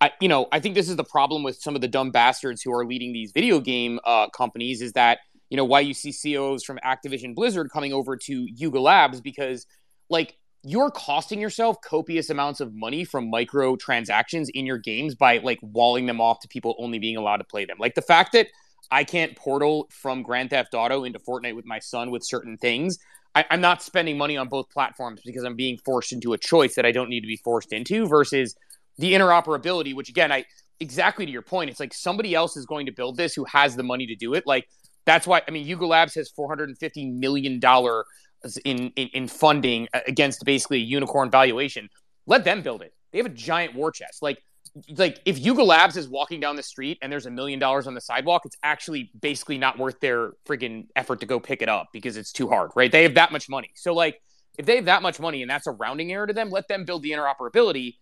I, you know, I think this is the problem with some of the dumb bastards who are leading these video game uh, companies is that you know why you see CEOs from Activision Blizzard coming over to Yuga Labs because like you're costing yourself copious amounts of money from micro transactions in your games by like walling them off to people only being allowed to play them. Like the fact that I can't portal from Grand Theft Auto into Fortnite with my son with certain things. I, am not spending money on both platforms because I'm being forced into a choice that I don't need to be forced into versus the interoperability, which again, I exactly to your point, it's like somebody else is going to build this who has the money to do it. Like that's why I mean Yuga Labs has 450 million dollar in, in in funding uh, against basically a unicorn valuation. Let them build it. They have a giant war chest. Like like if Yuga Labs is walking down the street and there's a million dollars on the sidewalk, it's actually basically not worth their friggin' effort to go pick it up because it's too hard, right? They have that much money. So like if they have that much money and that's a rounding error to them, let them build the interoperability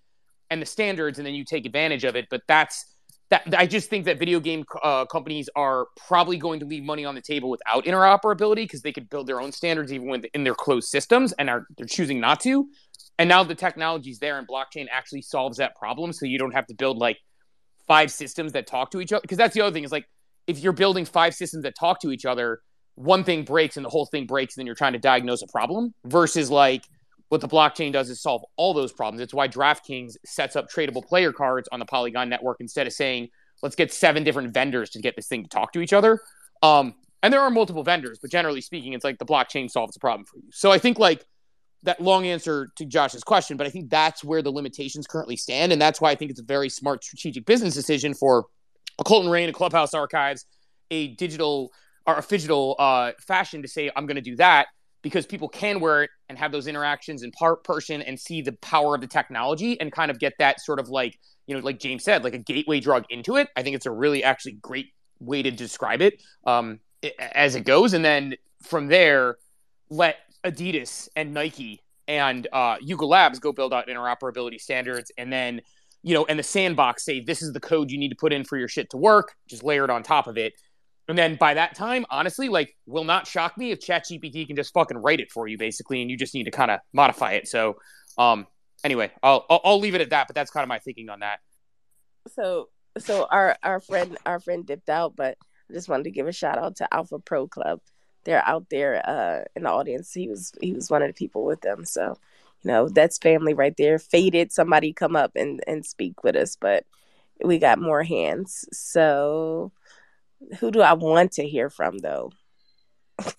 and the standards, and then you take advantage of it. But that's that. I just think that video game uh, companies are probably going to leave money on the table without interoperability because they could build their own standards even when in their closed systems, and are they're choosing not to. And now the technology's there, and blockchain actually solves that problem, so you don't have to build like five systems that talk to each other. Because that's the other thing is like if you're building five systems that talk to each other, one thing breaks and the whole thing breaks, and then you're trying to diagnose a problem. Versus like what the blockchain does is solve all those problems. It's why DraftKings sets up tradable player cards on the Polygon network instead of saying, let's get seven different vendors to get this thing to talk to each other. Um, and there are multiple vendors, but generally speaking, it's like the blockchain solves the problem for you. So I think like that long answer to Josh's question, but I think that's where the limitations currently stand. And that's why I think it's a very smart strategic business decision for a Colton Rain, a Clubhouse Archives, a digital or a digital uh, fashion to say, I'm going to do that because people can wear it and have those interactions in part person and see the power of the technology and kind of get that sort of like you know like james said like a gateway drug into it. I think it's a really actually great way to describe it um, as it goes. And then from there let adidas and nike and uh, yuga labs go build out interoperability standards. And then you know and the sandbox say this is the code you need to put in for your shit to work. Just layer it on top of it and then by that time, honestly, like, will not shock me if ChatGPT can just fucking write it for you, basically, and you just need to kind of modify it. So, um, anyway, I'll, I'll, I'll leave it at that. But that's kind of my thinking on that. So, so our our friend our friend dipped out, but I just wanted to give a shout out to Alpha Pro Club. They're out there uh, in the audience. He was he was one of the people with them. So, you know, that's family right there. Faded somebody come up and and speak with us, but we got more hands. So who do I want to hear from though?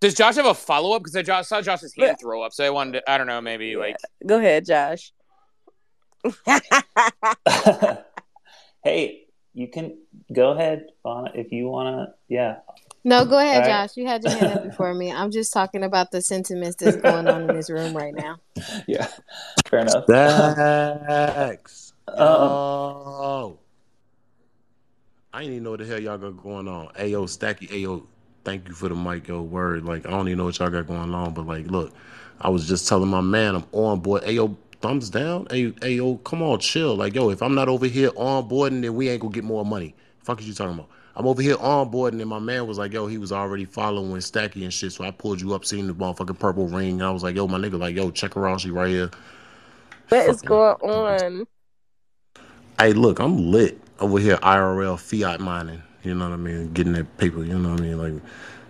Does Josh have a follow up? Because I saw Josh's hand throw up, so I wanted to, I don't know, maybe yeah. like. Go ahead, Josh. hey, you can go ahead if you want to. Yeah. No, go ahead, right. Josh. You had your hand up before me. I'm just talking about the sentiments that's going on in this room right now. Yeah, fair enough. Thanks. Um, oh. I didn't even know what the hell y'all got going on. Ayo, Stacky, Ayo, thank you for the mic, yo, word. Like, I don't even know what y'all got going on, but like, look, I was just telling my man I'm on board. Ayo, thumbs down. Ayo, ayo, come on, chill. Like, yo, if I'm not over here on board, then we ain't gonna get more money. Fuck is you talking about? I'm over here on board, and then my man was like, yo, he was already following Stacky and shit. So I pulled you up, seeing the motherfucking purple ring. And I was like, yo, my nigga, like, yo, check her out. She right here. What is going on? Hey, look, I'm lit over here IRL fiat mining. You know what I mean? Getting that paper. You know what I mean? Like,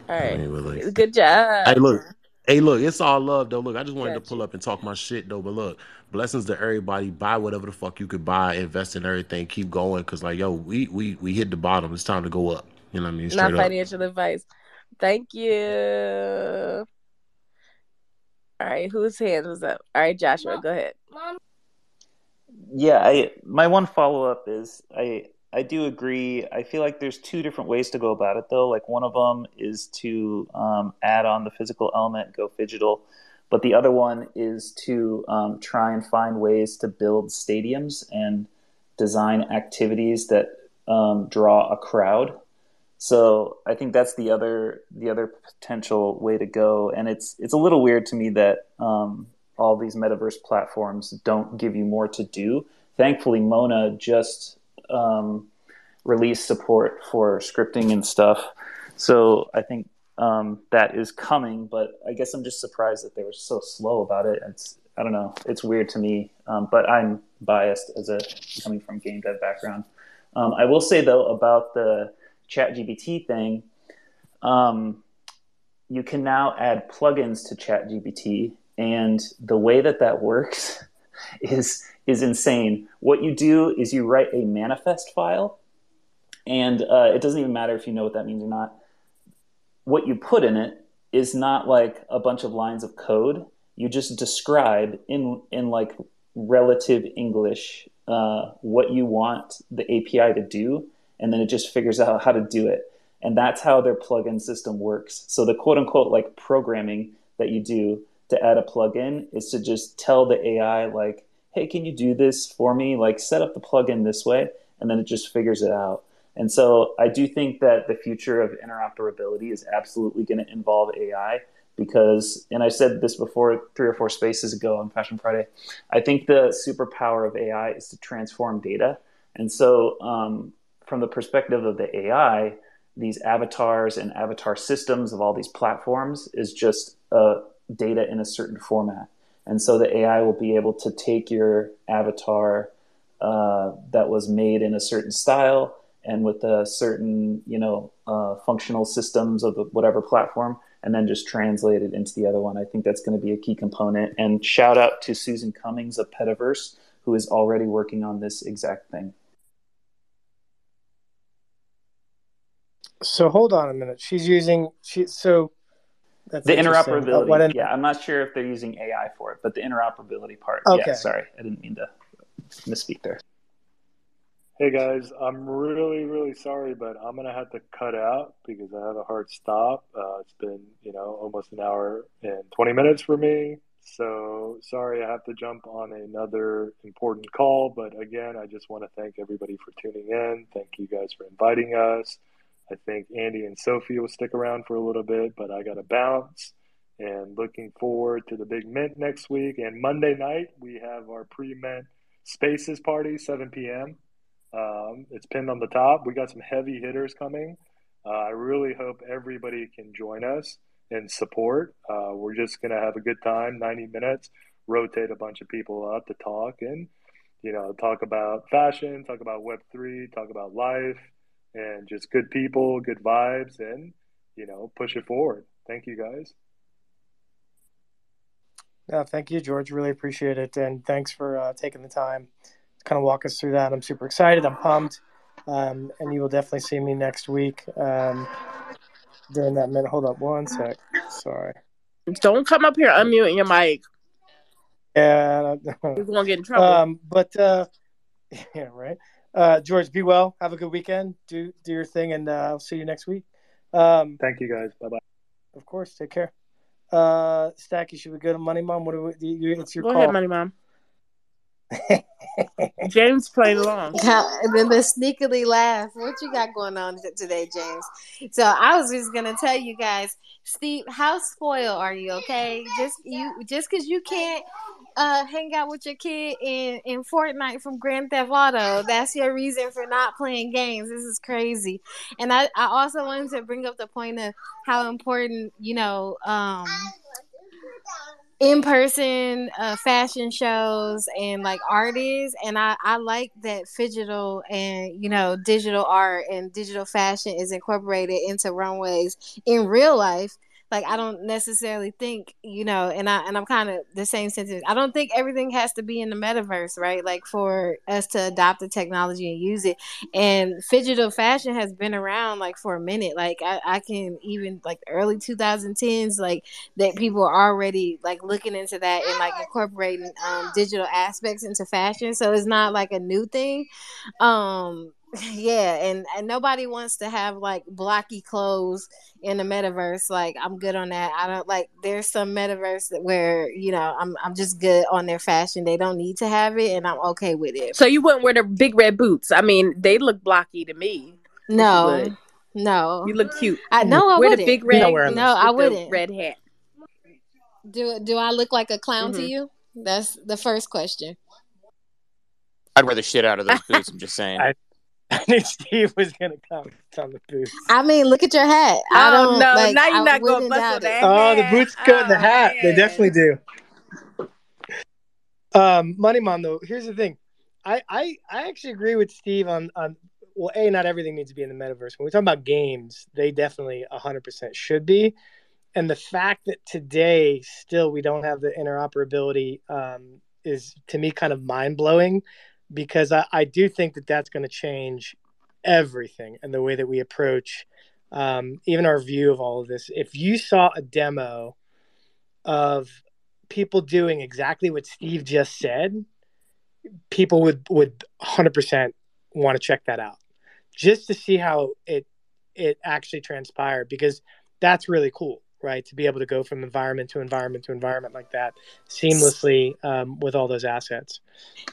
all right. I mean, like, good job. Hey, look. Hey, look. It's all love though. Look, I just wanted gotcha. to pull up and talk my shit though. But look, blessings to everybody. Buy whatever the fuck you could buy. Invest in everything. Keep going. Cause like, yo, we we we hit the bottom. It's time to go up. You know what I mean? Straight Not financial up. advice. Thank you. All right, whose hands was up? All right, Joshua, go ahead. Mom yeah, I my one follow up is I I do agree. I feel like there's two different ways to go about it though. Like one of them is to um, add on the physical element, go phygital, but the other one is to um, try and find ways to build stadiums and design activities that um, draw a crowd. So I think that's the other the other potential way to go, and it's it's a little weird to me that um, all these metaverse platforms don't give you more to do. Thankfully, Mona just um, released support for scripting and stuff. So I think um, that is coming, but I guess I'm just surprised that they were so slow about it. It's I don't know. It's weird to me, um, but I'm biased as a coming from game dev background. Um, I will say though about the Chat GPT thing, um, you can now add plugins to Chat GPT, and the way that that works is is insane. What you do is you write a manifest file, and uh, it doesn't even matter if you know what that means or not. What you put in it is not like a bunch of lines of code. You just describe in in like relative English uh, what you want the API to do, and then it just figures out how to do it. And that's how their plugin system works. So the quote unquote like programming that you do to add a plugin is to just tell the AI like, hey, can you do this for me? Like set up the plugin this way, and then it just figures it out. And so I do think that the future of interoperability is absolutely going to involve AI because, and I said this before three or four spaces ago on Fashion Friday, I think the superpower of AI is to transform data. And so, um, from the perspective of the AI, these avatars and avatar systems of all these platforms is just uh, data in a certain format. And so the AI will be able to take your avatar uh, that was made in a certain style and with a certain, you know, uh, functional systems of whatever platform, and then just translate it into the other one. I think that's going to be a key component. And shout out to Susan Cummings of Petaverse, who is already working on this exact thing. So hold on a minute. She's using she so that's the interoperability. Uh, yeah, I'm not sure if they're using AI for it, but the interoperability part. Okay. Yeah, sorry, I didn't mean to misspeak there. Hey guys, I'm really, really sorry, but I'm gonna have to cut out because I have a hard stop. Uh, it's been, you know, almost an hour and 20 minutes for me. So sorry, I have to jump on another important call. But again, I just want to thank everybody for tuning in. Thank you guys for inviting us. I think Andy and Sophie will stick around for a little bit, but I got to bounce. And looking forward to the big mint next week. And Monday night, we have our pre mint spaces party, 7 p.m. Um, it's pinned on the top. We got some heavy hitters coming. Uh, I really hope everybody can join us and support. Uh, we're just going to have a good time, 90 minutes, rotate a bunch of people up to talk and, you know, talk about fashion, talk about Web3, talk about life, and just good people, good vibes, and, you know, push it forward. Thank you guys. Yeah, thank you, George. Really appreciate it. And thanks for uh, taking the time to kind of walk us through that. I'm super excited. I'm pumped. Um, and you will definitely see me next week um, during that minute. Hold up one sec. Sorry. Don't come up here unmuting your mic. Yeah. You're going to get in trouble. Um, but, uh, yeah, right. Uh, George, be well. Have a good weekend. Do do your thing, and uh, I'll see you next week. Um, Thank you, guys. Bye bye. Of course. Take care. Uh, Stacky, should we go to Money Mom? What do we? You, it's your Go call. ahead, Money Mom. James played along. And then the sneakily laugh. What you got going on today, James? So I was just gonna tell you guys, Steve, how spoiled are you? Okay, just you, just because you can't uh, hang out with your kid in in Fortnite from Grand Theft Auto, that's your reason for not playing games. This is crazy. And I, I also wanted to bring up the point of how important, you know, um in person uh, fashion shows and like artists and I, I like that digital and you know digital art and digital fashion is incorporated into runways in real life like I don't necessarily think, you know, and I and I'm kind of the same sentence. I don't think everything has to be in the metaverse, right? Like for us to adopt the technology and use it. And digital fashion has been around like for a minute. Like I, I can even like early 2010s, like that people are already like looking into that and like incorporating um, digital aspects into fashion. So it's not like a new thing. Um, yeah, and, and nobody wants to have like blocky clothes in the metaverse. Like I'm good on that. I don't like there's some metaverse that where, you know, I'm I'm just good on their fashion. They don't need to have it and I'm okay with it. So you wouldn't wear the big red boots. I mean, they look blocky to me. No. No. You look cute. I know I wear wouldn't. the big red No, I wouldn't. red hat. Do do I look like a clown Mm-hmm. to you? That's the first question. I'd wear the shit out of those boots. I'm just saying. I, I knew Steve was going to comment on the boots. I mean, look at your hat. I Oh, don't no, like, now you're I not gonna wouldn't bustle doubt it. that. Oh, the boots go in the Oh, hat. They definitely do. Um, Money Mom, though, here's the thing. I, I I actually agree with Steve on on well, a not everything needs to be in the metaverse. When we talk about games, they definitely 100% should be. And the fact that today still we don't have the interoperability um, is to me kind of mind blowing, because I, I do think that that's going to change everything and the way that we approach um, even our view of all of this. If you saw a demo of people doing exactly what Steve just said, people would would 100% want to check that out just to see how it it actually transpired because that's really cool right to be able to go from environment to environment to environment like that seamlessly um, with all those assets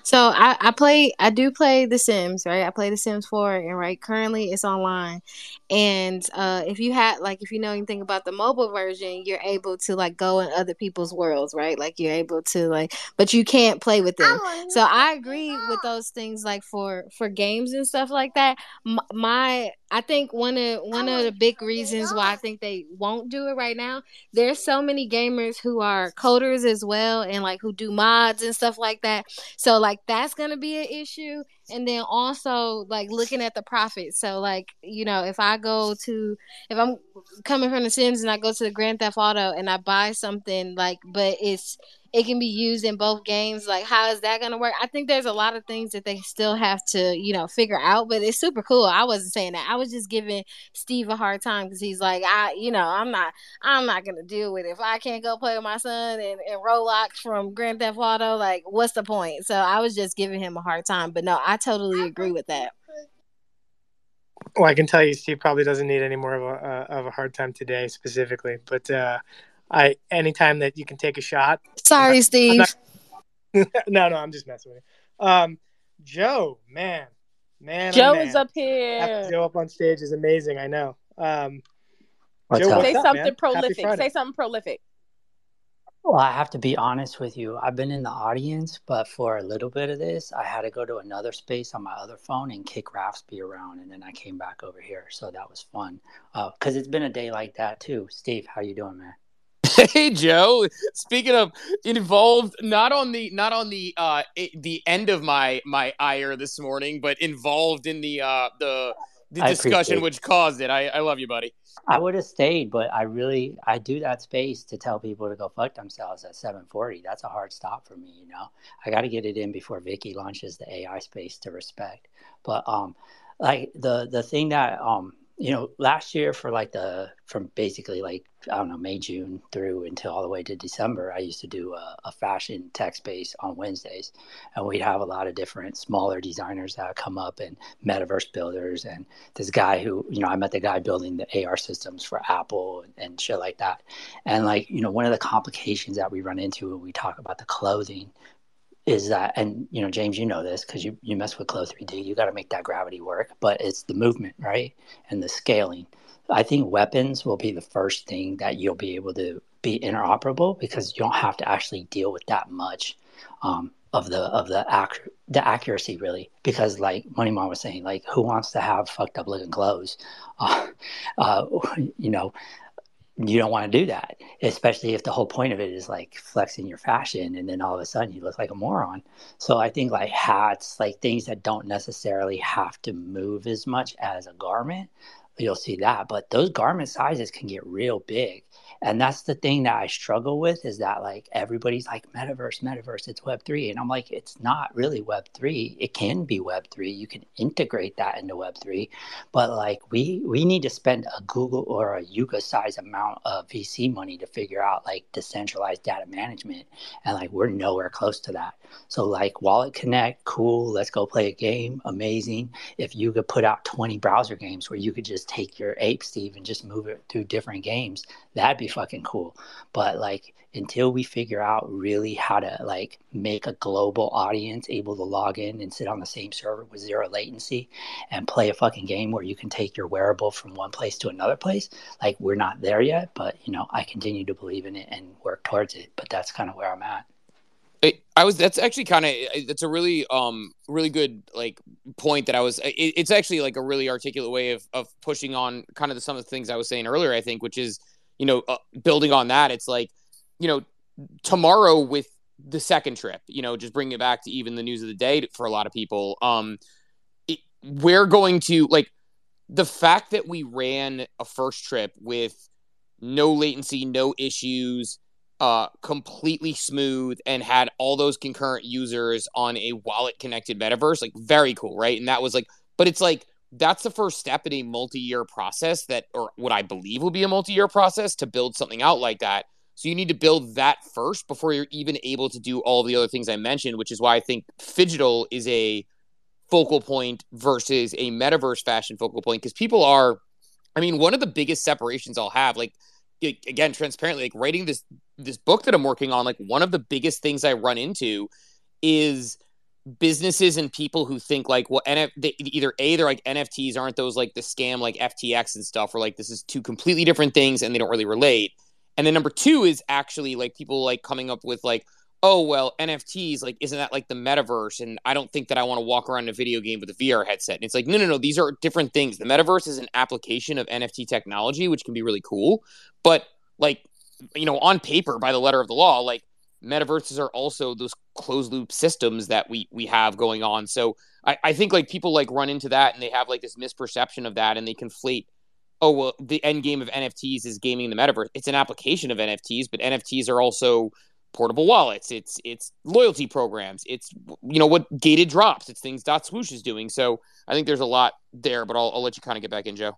So I, I play I do play The Sims, right? I play The Sims 4 and right currently it's online. And uh if you had like if you know anything about the mobile version, you're able to like go in other people's worlds, right? Like you're able to like but you can't play with them. So I agree with those things like for for games and stuff like that. M- My I think one of one of the big reasons why I think they won't do it right now, there's so many gamers who are coders as well and like who do mods and stuff like that. So like that's gonna be an issue. And then also like looking at the profit. So like, you know, if I go to if I'm coming from the Sims and I go to the Grand Theft Auto and I buy something like but it's it can be used in both games. Like, how is that going to work? I think there's a lot of things that they still have to, you know, figure out. But it's super cool. I wasn't saying that. I was just giving Steve a hard time because he's like, I, you know, I'm not, I'm not going to deal with it. If I can't go play with my son and, and Roblox from Grand Theft Auto, like, what's the point? So I was just giving him a hard time. But no, I totally agree with that. well i can tell you steve probably doesn't need any more of a uh, of a hard time today specifically but uh i anytime that you can take a shot Sorry, I'm Steve. not- no no i'm just messing with you um joe man man oh, Joe man. is up here. joe up on stage is amazing i know um What's Joe, what's Say up, something man? Prolific. Say something prolific. Well, I have to be honest with you. I've been in the audience, but for a little bit of this, I had to go to another space on my other phone and kick Raspy around, and then I came back over here. So that was fun. Because it's been a day like that too. Steve, how you doing, man? Hey Joe, speaking of involved, not on the not on the uh the end of my my ire this morning, but involved in the uh the the I discussion which caused it. I I love you, buddy. I would have stayed, but I really I do that space to tell people to go fuck themselves at 7:40. That's a hard stop for me, you know. I got to get it in before Vicky launches the AI space to respect. But um like the the thing that um you know last year for like the from basically like I don't know May June through until all the way to December I used to do a, a fashion tech space on Wednesdays. And we'd have a lot of different smaller designers that would come up and metaverse builders and this guy who you know I met the guy building the AR systems for Apple and, and shit like that. And like you know one of the complications that we run into when we talk about the clothing is that and you know James you know this because you, you mess with Clo 3D you got to make that gravity work but it's the movement right? And the scaling. I think weapons will be the first thing that you'll be able to be interoperable because you don't have to actually deal with that much um, of the of the ac- the accuracy really. Because like Money Mom was saying like who wants to have fucked up looking clothes? Uh, uh, you know you don't want to do that, especially if the whole point of it is like flexing your fashion and then all of a sudden you look like a moron. So I think like hats, like things that don't necessarily have to move as much as a garment, you'll see that. But those garment sizes can get real big. And that's the thing that I struggle with is that like everybody's like metaverse, metaverse, it's web three. And I'm like, it's not really web three. It can be web three. You can integrate that into web three but like we we need to spend a google or a yuga size amount of vc money to figure out like decentralized data management and like we're nowhere close to that so like wallet connect cool let's go play a game amazing if you could put out 20 browser games where you could just take your ape steve and just move it through different games that'd be fucking cool but like until we figure out really how to like make a global audience able to log in and sit on the same server with zero latency and play a fucking game where you can take your wearable from one place to another place. Like we're not there yet, but you know, I continue to believe in it and work towards it. But that's kind of where I'm at. It, I was. That's actually kind of. That's a really, um, really good like point that I was. It, it's actually like a really articulate way of of pushing on kind of some of the things I was saying earlier. I think, which is, you know, uh, building on that. It's like, you know, tomorrow with the second trip, you know, just bring it back to even the news of the day for a lot of people. Um, it, we're going to like the fact that we ran a first trip with no latency, no issues, uh, completely smooth, and had all those concurrent users on a wallet connected metaverse, like very cool, right? And that was like, but it's like that's the first step in a multi-year process that, or what I believe will be a multi-year process to build something out like that. So you need to build that first before you're even able to do all the other things I mentioned, which is why I think phygital is a focal point versus a metaverse fashion focal point because people are I mean, one of the biggest separations I'll have, like again, transparently, like writing this this book that I'm working on, like one of the biggest things I run into is businesses and people who think like, well, NF- they, either a they're like NFTs aren't those like the scam like FTX and stuff, or like this is two completely different things and they don't really relate. And then number two is actually like people like coming up with like, oh well nfts like isn't that like the metaverse? And i don't think that i want to walk around a video game with a vr headset. And it's like no no no these are different things. The metaverse is an application of nft technology which can be really cool. But like you know on paper by the letter of the law like metaverses are also those closed loop systems that we we have going on. So I, I think like people like run into that and they have like this misperception of that and they conflate oh well the end game of nfts is gaming the metaverse. It's an application of nfts but nfts are also portable wallets. It's it's loyalty programs. It's you know what gated drops. It's things dot swoosh is doing. So i think there's a lot there but i'll, I'll let you kind of get back in joe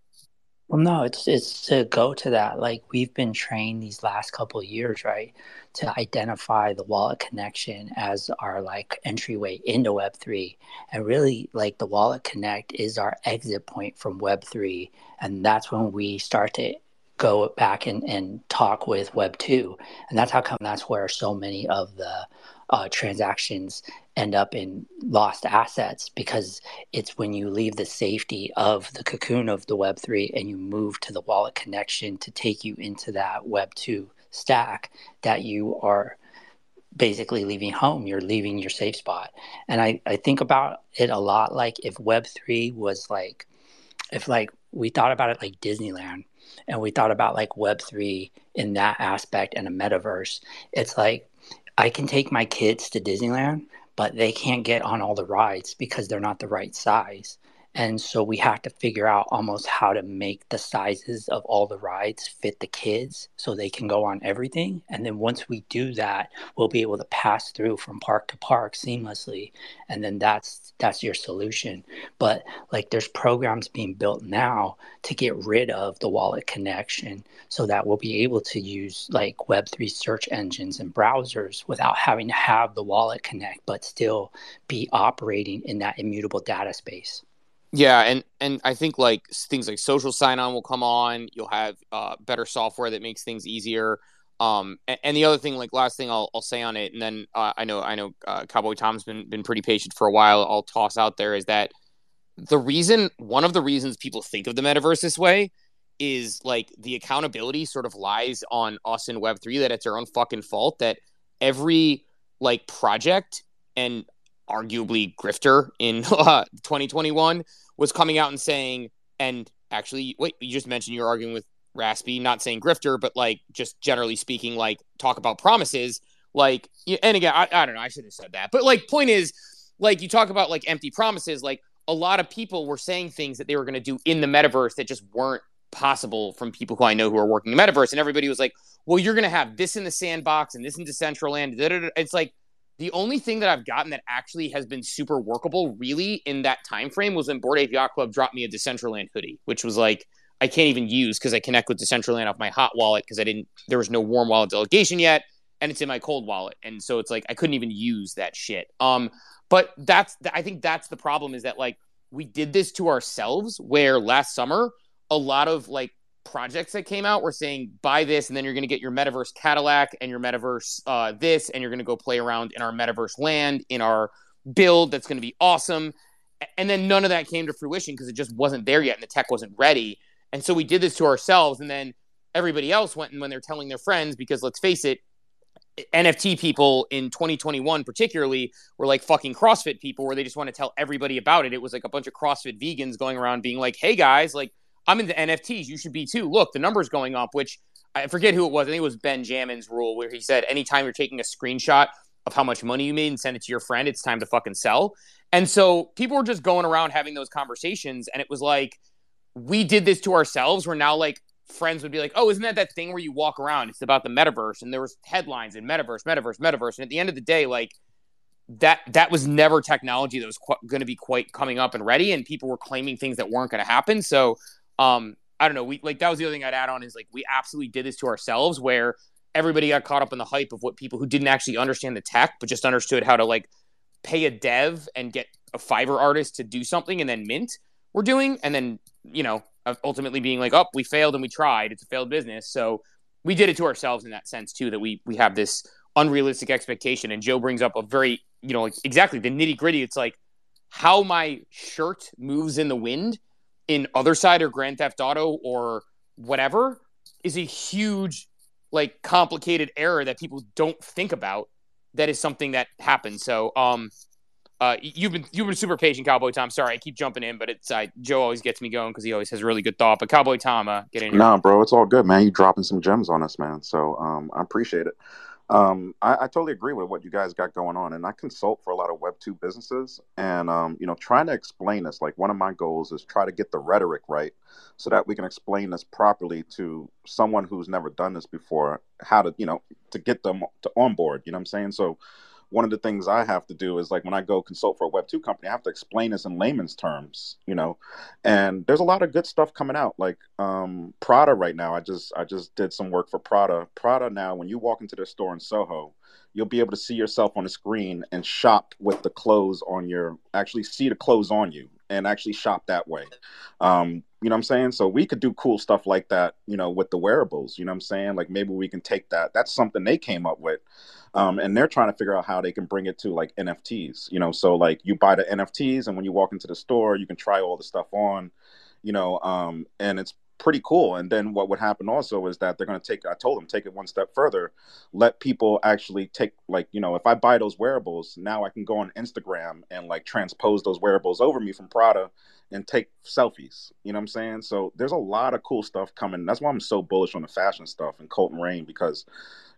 well no it's it's to go to that like we've been trained these last couple years right to identify the wallet connection as our like entryway into web3 and really like the wallet connect is our exit point from web3 and that's when we start to go back and, and talk with Web 2. And that's how come that's where so many of the uh, transactions end up in lost assets because it's when you leave the safety of the cocoon of the Web3 and you move to the wallet connection to take you into that Web 2 stack that you are basically leaving home. You're leaving your safe spot. And I, I think about it a lot like if web3 was like if like we thought about it like disneyland and we thought about like web3 in that aspect and a metaverse it's like i can take my kids to disneyland but they can't get on all the rides because they're not the right size and so we have to figure out almost how to make the sizes of all the rides fit the kids so they can go on everything. And then once we do that, we'll be able to pass through from park to park seamlessly. And then that's that's your solution. But like there's programs being built now to get rid of the wallet connection so that we'll be able to use like web3 search engines and browsers without having to have the wallet connect but still be operating in that immutable data space. Yeah, and and I think like things like social sign on will come on. You'll have uh, better software that makes things easier. Um, and, and, the other thing, like last thing I'll, I'll say on it, and then uh, I know I know uh, Cowboy Tom's been been pretty patient for a while. I'll toss out there is that the reason one of the reasons people think of the metaverse this way is like the accountability sort of lies on us in Web three that it's our own fucking fault that every like project and arguably grifter in uh, 2021 was coming out and saying, and actually, wait, you just mentioned you're arguing with Raspy, not saying grifter, but like just generally speaking, like talk about promises. Like, and again, I, I don't know, I should have said that, but like, point is, like, you talk about like empty promises, like, a lot of people were saying things that they were going to do in the metaverse that just weren't possible from people who I know who are working in the metaverse. And everybody was like, well, you're going to have this in the sandbox and this in Decentraland. It's like, the only thing that I've gotten that actually has been super workable, really, in that time frame was when Bored Ape Yacht Club dropped me a Decentraland hoodie, which was like I can't even use because I connect with Decentraland off my hot wallet because I didn't. There was no warm wallet delegation yet, and it's in my cold wallet, and so it's like I couldn't even use that shit. Um, but that's I think that's the problem is that like we did this to ourselves where last summer a lot of like projects that came out were saying buy this and then you're going to get your metaverse Cadillac and your metaverse uh, this and you're going to go play around in our metaverse land in our build that's going to be awesome and then none of that came to fruition because it just wasn't there yet and the tech wasn't ready and so we did this to ourselves and then everybody else went and when they're telling their friends because let's face it NFT people in 2021 particularly were like fucking CrossFit people where they just want to tell everybody about it. It was like a bunch of CrossFit vegans going around being like, "Hey guys, like I'm into NFTs. You should be too. Look, the number's going up, which I forget who it was. I think it was Ben Jamin's rule where he said anytime you're taking a screenshot of how much money you made and send it to your friend. It's time to fucking sell. And so people were just going around having those conversations. And it was like, we did this to ourselves. We're now like, friends would be like, oh, isn't that that thing where you walk around? It's about the metaverse. And there was headlines in metaverse, metaverse, metaverse. And at the end of the day, like, that that was never technology that was qu- going to be quite coming up and ready and people were claiming things that weren't going to happen so um i don't know. We like that was the other thing i'd add on is like we absolutely did this to ourselves where everybody got caught up in the hype of what people who didn't actually understand the tech but just understood how to like pay a dev and get a fiverr artist to do something and then mint we're doing. And then you know ultimately being like oh we failed and we tried. It's a failed business. So we did it to ourselves in that sense too that we we have this unrealistic expectation. And joe brings up a very you know, like exactly the nitty gritty. It's like how my shirt moves in the wind in Otherside or Grand Theft Auto or whatever is a huge, like, complicated error that people don't think about. That is something that happens. So, um, uh, you've been you've been super patient, Cowboy Tom. Sorry, I keep jumping in, but it's uh, Joe always gets me going because he always has really good thought. But Cowboy Tom, uh, get in here. Nah, bro, it's all good, man. You dropping some gems on us, man. So um, I appreciate it. Um, I, I, totally agree with what you guys got going on, and I consult for a lot of Web two businesses, and um, you know, trying to explain this. Like one of my goals is try to get the rhetoric right, so that we can explain this properly to someone who's never done this before. How to, you know, to get them to on board. You know what I'm saying? So one of the things I have to do is like when I go consult for a Web two company, I have to explain this in layman's terms, you know. And there's a lot of good stuff coming out. Like um, Prada right now, I just I just did some work for Prada. Prada now, when you walk into their store in Soho, you'll be able to see yourself on the screen and shop with the clothes on your actually see the clothes on you and actually shop that way. Um, you know what I'm saying? So we could do cool stuff like that, you know, with the wearables. You know what I'm saying? Like maybe we can take that. That's something they came up with um, and they're trying to figure out how they can bring it to like NFTs. You know, so like you buy the NFTs, and when you walk into the store, you can try all the stuff on. You know, um, and it's pretty cool. And then what would happen also is that they're going to take, I told them, take it one step further, let people actually take, like, you know, if I buy those wearables, now I can go on Instagram and like transpose those wearables over me from Prada and take selfies. You know what I'm saying? So there's a lot of cool stuff coming. That's why I'm so bullish on the fashion stuff and Colton Rain because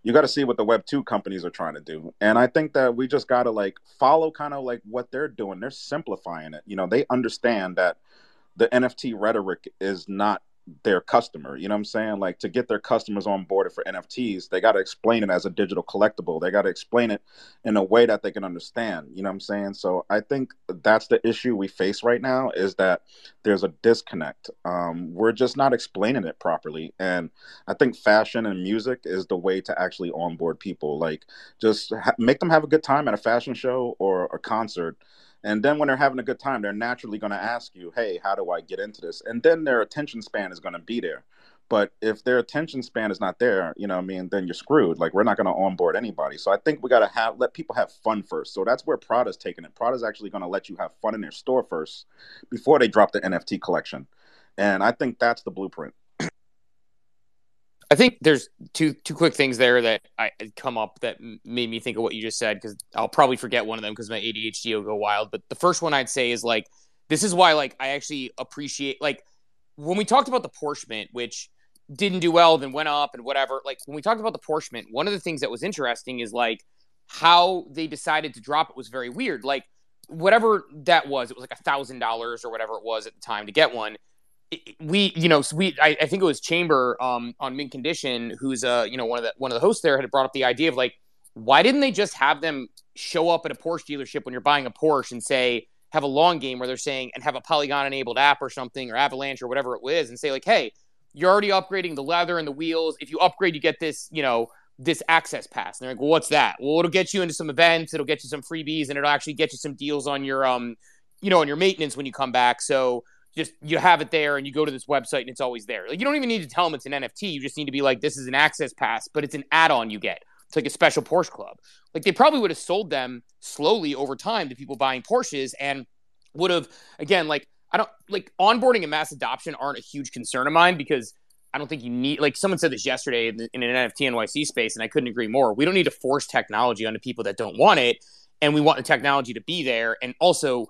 you got to see what the web 2 companies are trying to do and i think that we just got to like follow kind of like what they're doing they're simplifying it you know they understand that the nft rhetoric is not their customer. You know what I'm saying? Like to get their customers on board for NFTs, they got to explain it as a digital collectible. They got to explain it in a way that they can understand. You know what I'm saying? So I think that's the issue we face right now is that there's a disconnect. Um, we're just not explaining it properly, and I think fashion and music is the way to actually onboard people. Like just ha- make them have a good time at a fashion show or a concert and then when they're having a good time, they're naturally going to ask you, hey, how do I get into this? And then their attention span is going to be there. But if their attention span is not there, you know, I mean, then you're screwed. Like we're not going to onboard anybody. So I think we got to have let people have fun first. So that's where Prada's taking it. Prada's actually going to let you have fun in their store first before they drop the NFT collection. And I think that's the blueprint. I think there's two two quick things there that I come up that made me think of what you just said because I'll probably forget one of them because my ADHD will go wild. But the first one I'd say is like this is why like I actually appreciate like when we talked about the Porsche Mint, which didn't do well, then went up and whatever. Like when we talked about the Porsche Mint, one of the things that was interesting is like how they decided to drop it was very weird. Like whatever that was, it was like a thousand dollars or whatever it was at the time to get one we you know we I, I, think it was chamber um on mint condition who's uh you know one of the one of the hosts there had brought up the idea of like why didn't they just have them show up at a porsche dealership when you're buying a porsche and say have a long game where they're saying and have a polygon enabled app or something or avalanche or whatever it was and say like hey you're already upgrading the leather and the wheels. If you upgrade you get this you know this access pass. And they're like well what's that? Well it'll get you into some events. It'll get you some freebies and it'll actually get you some deals on your um you know on your maintenance when you come back. So just you have it there and you go to this website and it's always there. Like you don't even need to tell them it's an NFT. You just need to be like, this is an access pass, but it's an add-on you get. It's like a special Porsche club. Like they probably would have sold them slowly over time to people buying Porsches and would have again like I don't like onboarding and mass adoption aren't a huge concern of mine because I don't think you need like someone said this yesterday in, in an NFT NYC space and I couldn't agree more. We don't need to force technology onto people that don't want it and we want the technology to be there and also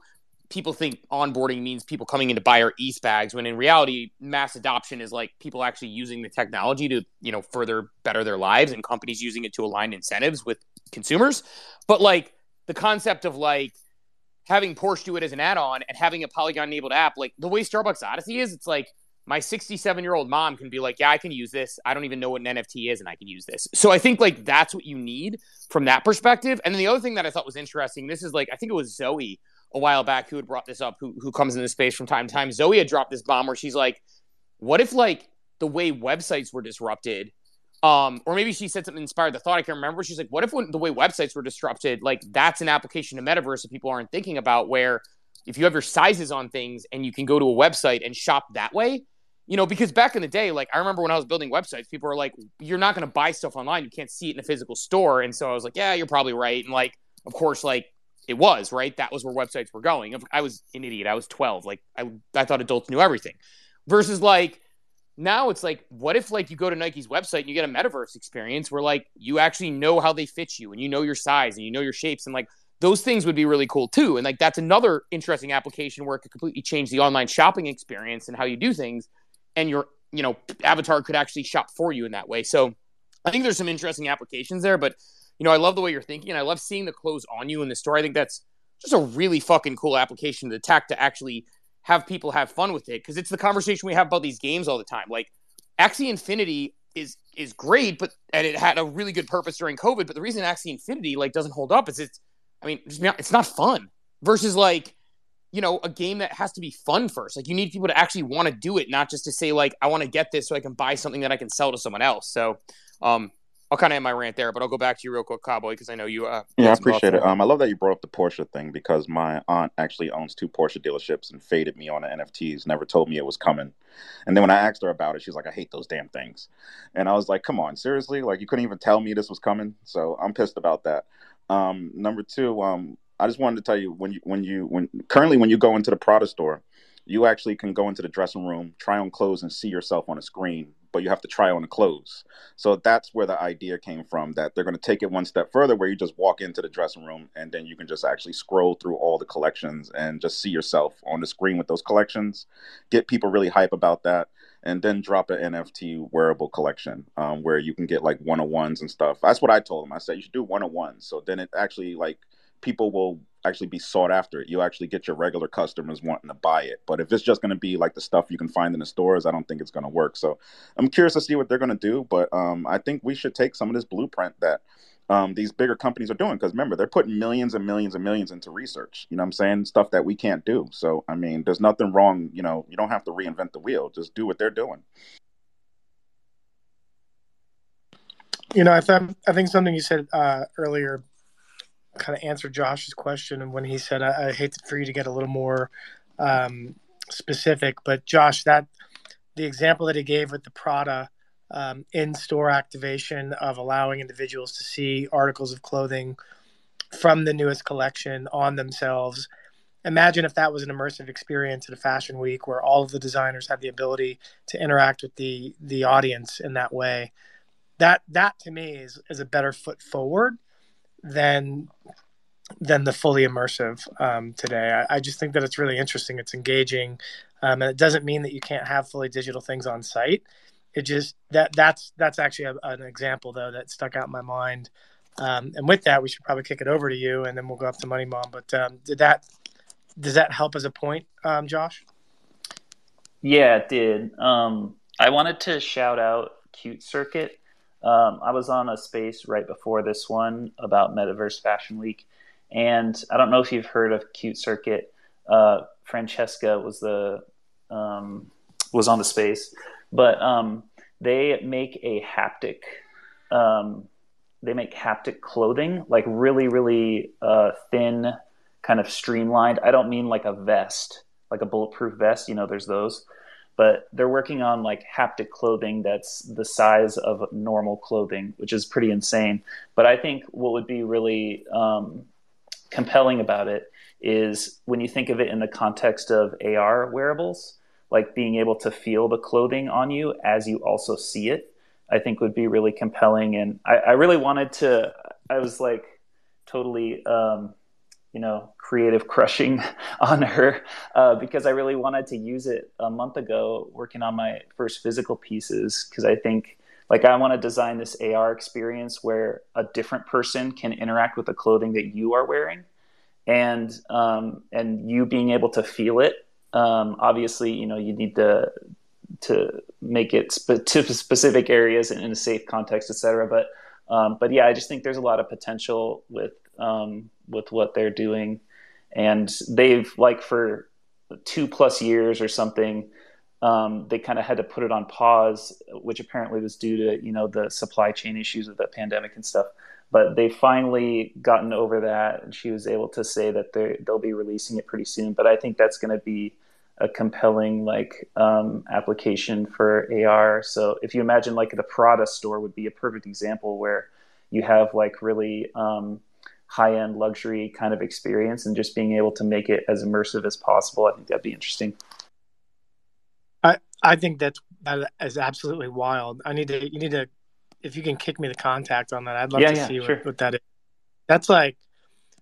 people think onboarding means people coming in to buy our ETH bags when in reality mass adoption is like people actually using the technology to you know further better their lives and companies using it to align incentives with consumers. But like the concept of like having Porsche do it as an add-on and having a Polygon enabled app, like the way Starbucks Odyssey is, it's like my 67 year old mom can be like, yeah, I can use this. I don't even know what an NFT is and I can use this. So I think like that's what you need from that perspective. And then the other thing that I thought was interesting, this is like, I think it was Zoe a while back who had brought this up, who, who comes in this space from time to time. Zoe had dropped this bomb where she's like, what if like the way websites were disrupted um, or maybe she said something inspired the thought. I can't remember. She's like, "What if when the way websites were disrupted, like that's an application of metaverse that people aren't thinking about, where if you have your sizes on things and you can go to a website and shop that way, you know, because back in the day, like I remember when I was building websites, people were like, "You're not going to buy stuff online. You can't see it in a physical store." And so I was like, "Yeah, you're probably right." And like, of course, like it was right. That was where websites were going. I was an idiot. I was 12. Like I, I thought adults knew everything. Versus like now it's like what if like you go to nike's website and you get a metaverse experience where like you actually know how they fit you and you know your size and you know your shapes and like those things would be really cool too and like that's another interesting application where it could completely change the online shopping experience and how you do things and your you know avatar could actually shop for you in that way so i think there's some interesting applications there but you know i love the way you're thinking and i love seeing the clothes on you in the store i think that's just a really fucking cool application to the tech to actually have people have fun with it because it's the conversation we have about these games all the time. Like Axie Infinity is is great, but and it had a really good purpose during COVID. But the reason Axie Infinity like doesn't hold up is it's, I mean, it's not fun. Versus like, you know, a game that has to be fun first. Like you need people to actually want to do it, not just to say like, I want to get this so I can buy something that I can sell to someone else. So, um, I'll kind of end my rant there, but I'll go back to you real quick, Cowboy, because I know you. Uh, yeah, I appreciate it. Um, I love that you brought up the Porsche thing because my aunt actually owns two Porsche dealerships and faded me on the NFTs. Never told me it was coming, and then when I asked her about it, she's like, "I hate those damn things," and I was like, "Come on, seriously? Like you couldn't even tell me this was coming?" So I'm pissed about that. Um, number two, um, I just wanted to tell you when you when you when currently when you go into the Prada store, you actually can go into the dressing room, try on clothes, and see yourself on a screen but you have to try on the clothes. So that's where the idea came from that they're going to take it one step further where you just walk into the dressing room and then you can just actually scroll through all the collections and just see yourself on the screen with those collections, get people really hype about that. And then drop an NFT wearable collection um, where you can get like one on ones and stuff. That's what I told them. I said you should do one on ones. So then it actually like people will actually be sought after. You actually get your regular customers wanting to buy it. But if it's just going to be like the stuff you can find in the stores, I don't think it's going to work. So I'm curious to see what they're going to do. But um, I think we should take some of this blueprint that um, these bigger companies are doing. Because remember, they're putting millions and millions and millions into research. You know what I'm saying? Stuff that we can't do. So, I mean, there's nothing wrong. You know, you don't have to reinvent the wheel. Just do what they're doing. You know, I, th- I think something you said uh, earlier kind of answer Josh's question and when he said, I, I hate for you to get a little more um, specific, but Josh, that the example that he gave with the Prada um, in-store activation of allowing individuals to see articles of clothing from the newest collection on themselves. Imagine if that was an immersive experience at a fashion week where all of the designers had the ability to interact with the the audience in that way. That that to me is, is a better foot forward than than the fully immersive um, today. I, I, just think that it's really interesting. It's engaging, um, and it doesn't mean that you can't have fully digital things on site. It just that that's that's actually a, an example though that stuck out in my mind. Um, and with that, we should probably kick it over to you, and then we'll go up to Money Mom. But um, did that does that help as a point, um, Josh? Yeah, it did. Um, I wanted to shout out Cute Circuit um, I was on a space right before this one about Metaverse Fashion Week, and I don't know if you've heard of Cute Circuit. Uh, Francesca was the um, was on the space, but um, they make a haptic. Um, they make haptic clothing, like really, really uh, thin, kind of streamlined. I don't mean like a vest, like a bulletproof vest. You know, there's those but they're working on like haptic clothing that's the size of normal clothing, which is pretty insane. But I think what would be really um, compelling about it is when you think of it in the context of AR wearables, like being able to feel the clothing on you as you also see it, I think would be really compelling. And I, I really wanted to, I was like totally, um, you know, creative crushing on her uh, because I really wanted to use it a month ago working on my first physical pieces because I think like I want to design this AR experience where a different person can interact with the clothing that you are wearing, and um, and you being able to feel it. Um, obviously, you know you need to to make it spe- to specific areas in a safe context, et cetera. But um, but yeah, I just think there's a lot of potential with um, with what they're doing, and they've like for two plus years or something um, they kind of had to put it on pause, which apparently was due to you know the supply chain issues of the pandemic and stuff. But they finally gotten over that, and she was able to say that they they'll be releasing it pretty soon. But I think that's going to be a compelling like um, application for AR. So if you imagine like the Prada store would be a perfect example where you have like really um, high end luxury kind of experience and just being able to make it as immersive as possible. I think that'd be interesting. I I think that's that is absolutely wild. I need to you need to if you can kick me the contact on that. I'd love Yeah, to yeah, see sure. what, what that is. That's like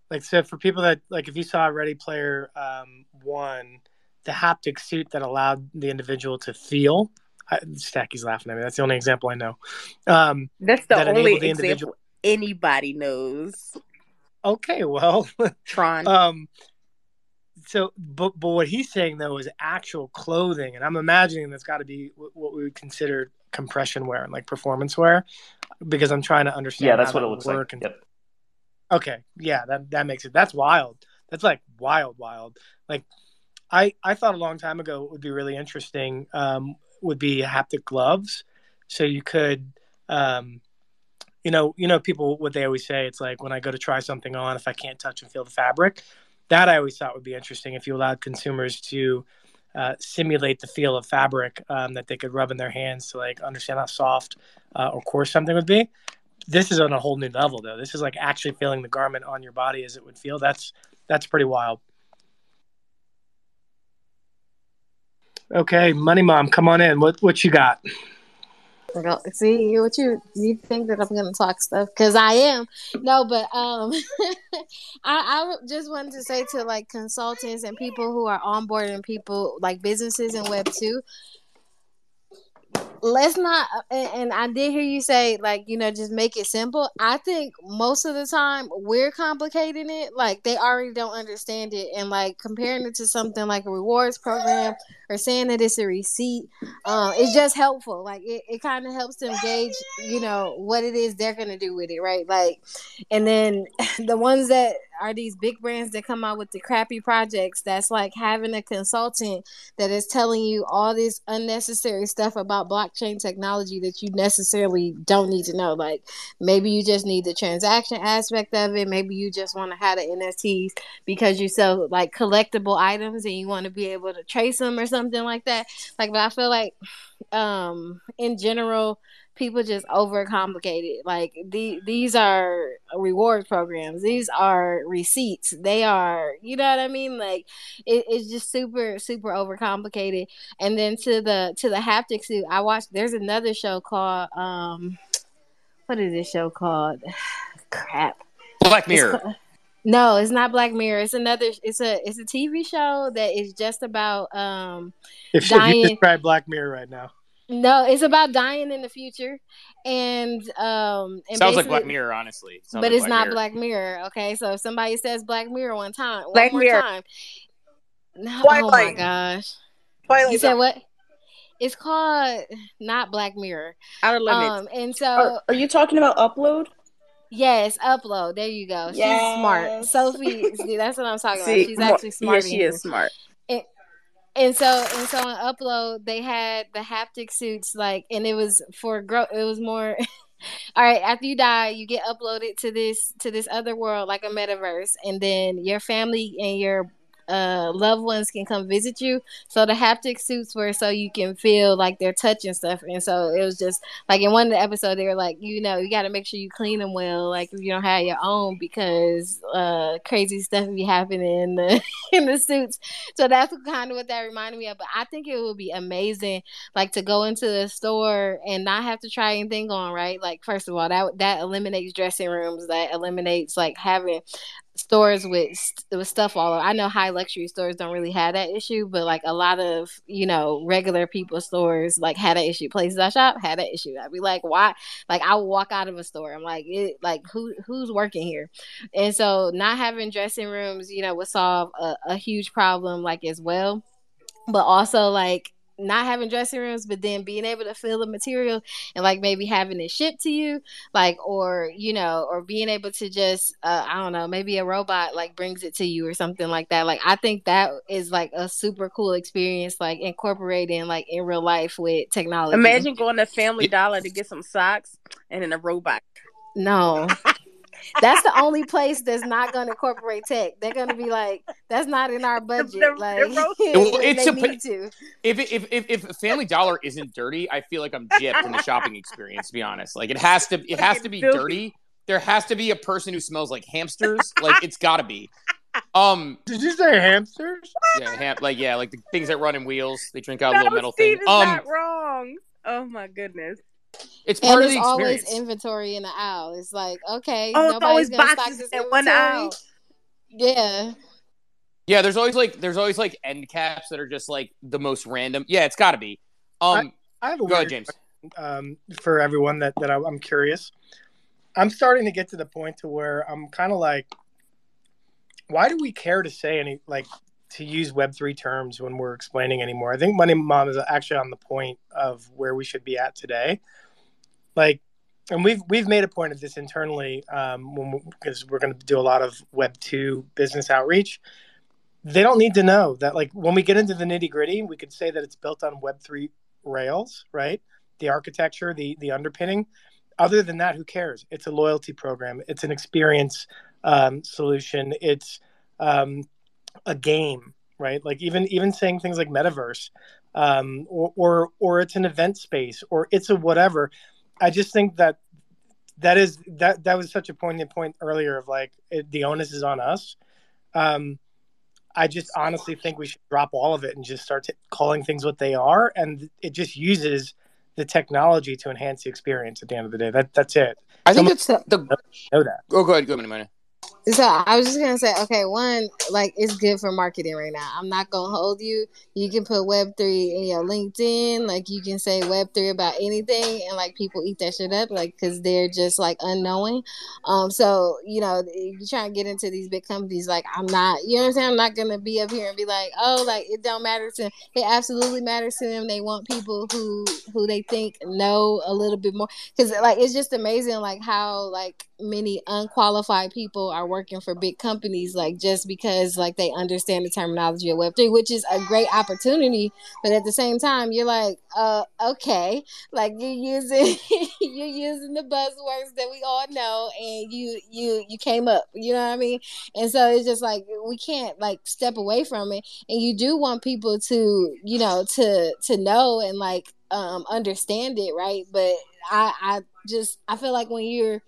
like so for people that like if you saw Ready Player um, One, the haptic suit that allowed the individual to feel. I, Stacky's laughing at me. That's the only example I know. Um, That's the that only the example individual. anybody knows. Okay, well, Tron. um, so but but what he's saying though is actual clothing, and I'm imagining that's got to be what what we would consider compression wear and like performance wear, because I'm trying to understand. Yeah, that's what that it looks like. work and Yep. Okay, yeah, that that makes it. That's wild. That's like wild, wild. Like, I I thought a long time ago it would be really interesting. Um, would be haptic gloves, so you could, um, you know, you know, people what they always say. It's like when I go to try something on, if I can't touch and feel the fabric, that I always thought would be interesting. If you allowed consumers to uh, simulate the feel of fabric um, that they could rub in their hands to like understand how soft uh, or coarse something would be. This is on a whole new level though. This is like actually feeling the garment on your body as it would feel. That's that's pretty wild. Okay money mom come on in. What what you got Girl, See what you you think that I'm gonna talk stuff because I am. No, but um, I I just wanted to say to like consultants and people who are onboarding people like businesses and Web two, let's not and, i did hear you say like you know just make it simple. I think most of the time we're complicating it. Like they already don't understand it. And like comparing it to something like a rewards program or saying that it's a receipt um it's just helpful. Like it, it kind of helps them gauge you know what it is they're gonna do with it right? Like and then the ones that are these big brands that come out with the crappy projects that's like having a consultant that is telling you all this unnecessary stuff about blockchain technology that you necessarily don't need to know? Like maybe you just need the transaction aspect of it. Maybe you just want to have the nfts because you sell like collectible items and you want to be able to trace them or something like that. Like but i feel like um in general people just overcomplicate it. Like the, these are reward programs. These are receipts. They are, you know what I mean? Like it, it's just super, super overcomplicated. And then to the to the haptic suit, I watched. There's another show called um, what is this show called? Crap. Black It's Mirror. no, it's not Black Mirror. It's another. It's a it's a TV show that is just about um if, if you dying. describe black mirror right now No, it's about dying in the future, and um, and Sounds like Black Mirror, honestly. Sounds but like it's not Mirror. Black Mirror. Okay, so if somebody says Black Mirror one time, one Black more Mirror. time. No, oh my gosh! Twilight You said what? It's called not Black Mirror. Outer Limits. Um, and so Are, are you talking about Upload? yes, upload. There you go. She's smart. Sophie, see, that's what I'm talking See, about. She's actually smart. Yeah, she is smart. And, so and so on upload they had the haptic suits like and it was for grow it was more all right after you die you get uploaded to this to this other world like a metaverse and then your family and your uh loved ones can come visit you. So the haptic suits were so you can feel like they're touching stuff. And so it was just like in one of the episodes they were like you know you got to make sure you clean them well like if you don't have your own because uh crazy stuff be happening in the in the suits. So that's kind of what that reminded me of. But i think it would be amazing like to go into the store and not have to try anything on right? Like first of all that that eliminates dressing rooms. That eliminates like having stores with with stuff all over. I know high luxury stores don't really have that issue, but like a lot of you know regular people stores like had that issue. Places I shop had an issue. I'd be like, why? Like I walk out of a store, I'm like, it, like who who's working here? And so not having dressing rooms, you know, would solve a, a huge problem like as well. But also like not having dressing rooms, but then being able to fill the material and like maybe having it shipped to you, like or you know, or being able to just uh, I don't know, maybe a robot like brings it to you or something like that. Like I think that is like a super cool experience, like incorporating like in real life with technology. Imagine going to Family Dollar to get some socks and then a robot. No. that's the only place that's not going to incorporate tech. They're going to be like, that's not in our budget. The- the- like, the Well, it's they a- need to. If, if if if Family Dollar isn't dirty, I feel like I'm gypped in the shopping experience. To be honest, like it has to it has to be dirty. There has to be a person who smells like hamsters. Like it's got to be. Um, Did you say hamsters? yeah, ham, like yeah, like the things that run in wheels. They drink out a No, little metal Steve thing. is Um, not wrong. Oh my goodness. It's And part of it's the always inventory in the aisle. It's like, okay, Oh, it's nobody's always going to stock boxes this in one inventory. aisle. Yeah. Yeah, there's always like there's always like end caps that are just like the most random. Yeah, it's got to be. Um, I have a go ahead, weird James. um, for everyone that, that I, I'm curious. I'm starting to get to the point to where I'm kind of like, why do we care to say any like to use Web three terms when we're explaining anymore? I think Money Mom is actually on the point of where we should be at today. Like, and we've we've made a point of this internally um, because we're going to do a lot of Web two business outreach. They don't need to know that. Like when we get into the nitty gritty, we could say that it's built on Web three rails, right? The architecture, the the underpinning. Other than that, who cares? It's a loyalty program. It's an experience um, solution. It's um, a game, right? Like even even saying things like metaverse, um, or, or or it's an event space, or it's a whatever. I just think that that is that that was such a poignant point earlier of like it, the onus is on us. Um, I just honestly think we should drop all of it and just start t- calling things what they are, and it just uses the technology to enhance the experience. At the end of the day, that that's it. I think Someone that's the. know that. Oh, go ahead, go ahead, Mana. So I was just gonna say, okay, one, like it's good for marketing right now. I'm not gonna hold you. You can put Web three in your LinkedIn, like you can say Web three about anything, and like people eat that shit up, like because they're just like unknowing. Um, so you know, you try to get into these big companies, like I'm not, you know what I'm saying? I'm not gonna be up here and be like, oh, like it don't matter to them. It absolutely matters to them. They want people who who they think know a little bit more, because like it's just amazing, like how like many unqualified people are working for big companies like just because like they understand the terminology of web3 which is a great opportunity but at the same time you're like uh okay. Like you're using you're using the buzzwords that we all know and you you you came up you know what i mean? And so it's just like we can't like step away from it. And you do want people to you know to to know and like um understand it right? But i i just i feel like when you're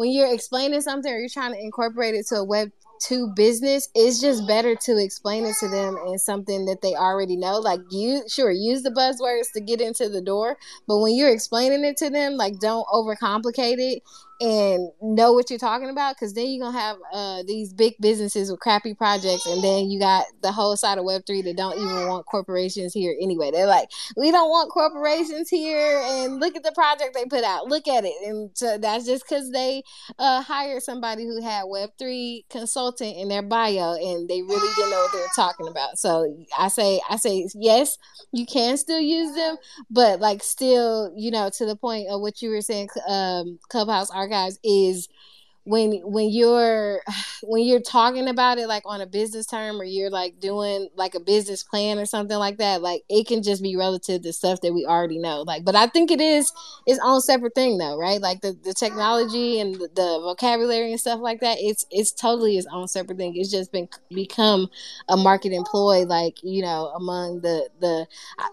when you're explaining something or you're trying to incorporate it to a web 2 business it's just better to explain it to them in something that they already know. Like you sure use the buzzwords to get into the door but when you're explaining it to them like don't overcomplicate it and know what you're talking about because then you're gonna have uh, these big businesses with crappy projects and then you got the whole side of web3 that don't even want corporations here anyway. They're like we don't want corporations here and look at the project they put out. Look at it. And so that's just because they uh, hired somebody who had web3 consultant in their bio and they really didn't know what they were talking about. So i say i say yes you can still use them but like still you know to the point of what you were saying um clubhouse archives is when when you're when you're talking about it like on a business term or you're like doing like a business plan or something like that like it can just be relative to stuff that we already know like but i think it is its own separate thing though right? Like the, the technology and the, the vocabulary and stuff like that it's it's totally its own separate thing. It's just been become a market employee like you know among the the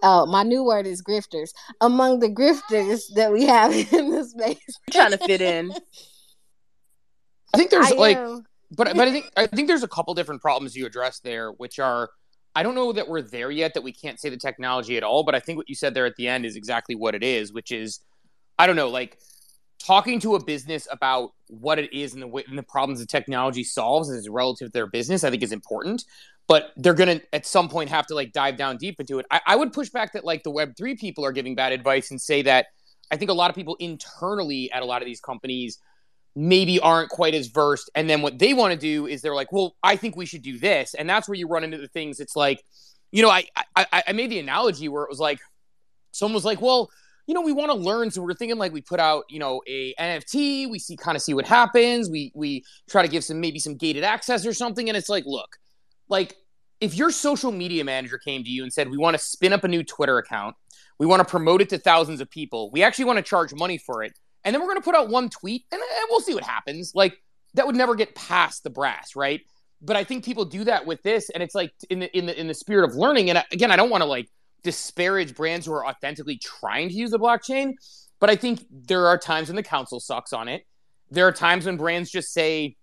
uh, my new word is grifters. Among the grifters that we have in this space. Trying to fit in I think there's I like, am. but but I think I think there's a couple different problems you addressed there, which are I don't know that we're there yet that we can't say the technology at all, but I think what you said there at the end is exactly what it is, which is I don't know, like talking to a business about what it is and the and the problems the technology solves is relative to their business, I think is important. But they're gonna at some point have to like dive down deep into it. I, I would push back that like the Web three people are giving bad advice and say that I think a lot of people internally at a lot of these companies maybe aren't quite as versed. And then what they want to do is they're like, well, I think we should do this. And that's where you run into the things. It's like, you know, I, I, I made the analogy where it was like, someone was like, well, you know, we want to learn. So we're thinking like we put out, you know, a NFT, we see kind of see what happens. We, we try to give some, maybe some gated access or something. And it's like, look, like if your social media manager came to you and said, we want to spin up a new Twitter account, we want to promote it to thousands of people, we actually want to charge money for it and then we're going to put out one tweet and, and we'll see what happens. Like that would never get past the brass, right? But I think people do that with this, and it's like in the in the in the spirit of learning. And again, I don't want to like disparage brands who are authentically trying to use the blockchain, but I think there are times when the council sucks on it. There are times when brands just say,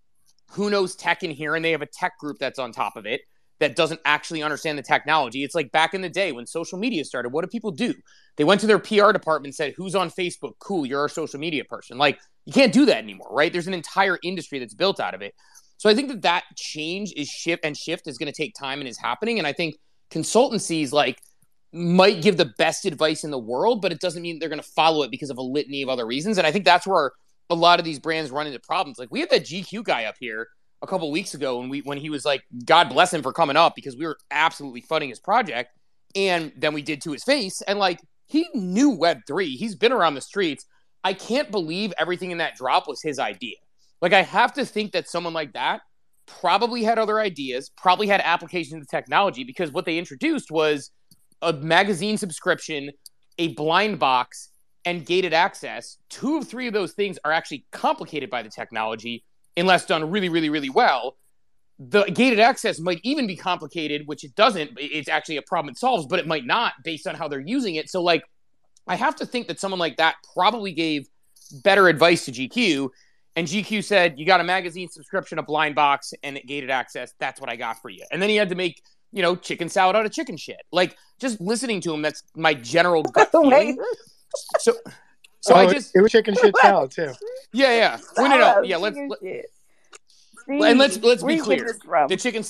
"Who knows tech in here?" and they have a tech group that's on top of it that doesn't actually understand the technology. It's like back in the day when social media started. What do people do? They went to their PR department and said, Who's on Facebook? Cool, you're our social media person. Like, you can't do that anymore, right? There's an entire industry that's built out of it. So I think that that change is shift and shift is going to take time and is happening. And I think consultancies like might give the best advice in the world, but it doesn't mean they're going to follow it because of a litany of other reasons. And I think that's where a lot of these brands run into problems. Like we had that GQ guy up here a couple weeks ago when we when he was like, God bless him for coming up because we were absolutely funding his project. And then we did to his face. And like he knew Web3. He's been around the streets. I can't believe everything in that drop was his idea. Like, I have to think that someone like that probably had other ideas, probably had applications of technology because what they introduced was a magazine subscription, a blind box, and gated access. Two of three of those things are actually complicated by the technology unless done really, really, really well the gated access might even be complicated, which it doesn't. It's actually a problem it solves, but it might not based on how they're using it. So, like, I have to think that someone like that probably gave better advice to GQ. And GQ said, You got a magazine subscription, a blind box, and gated access. That's what I got for you. And then he had to make, you know, chicken salad out of chicken shit. Like, just listening to him, that's my general gut feeling. So, so oh, I just. It was chicken shit salad, too. Yeah, yeah. Well, no, no. Yeah, let's. Let, and let's let's be clear. The chicken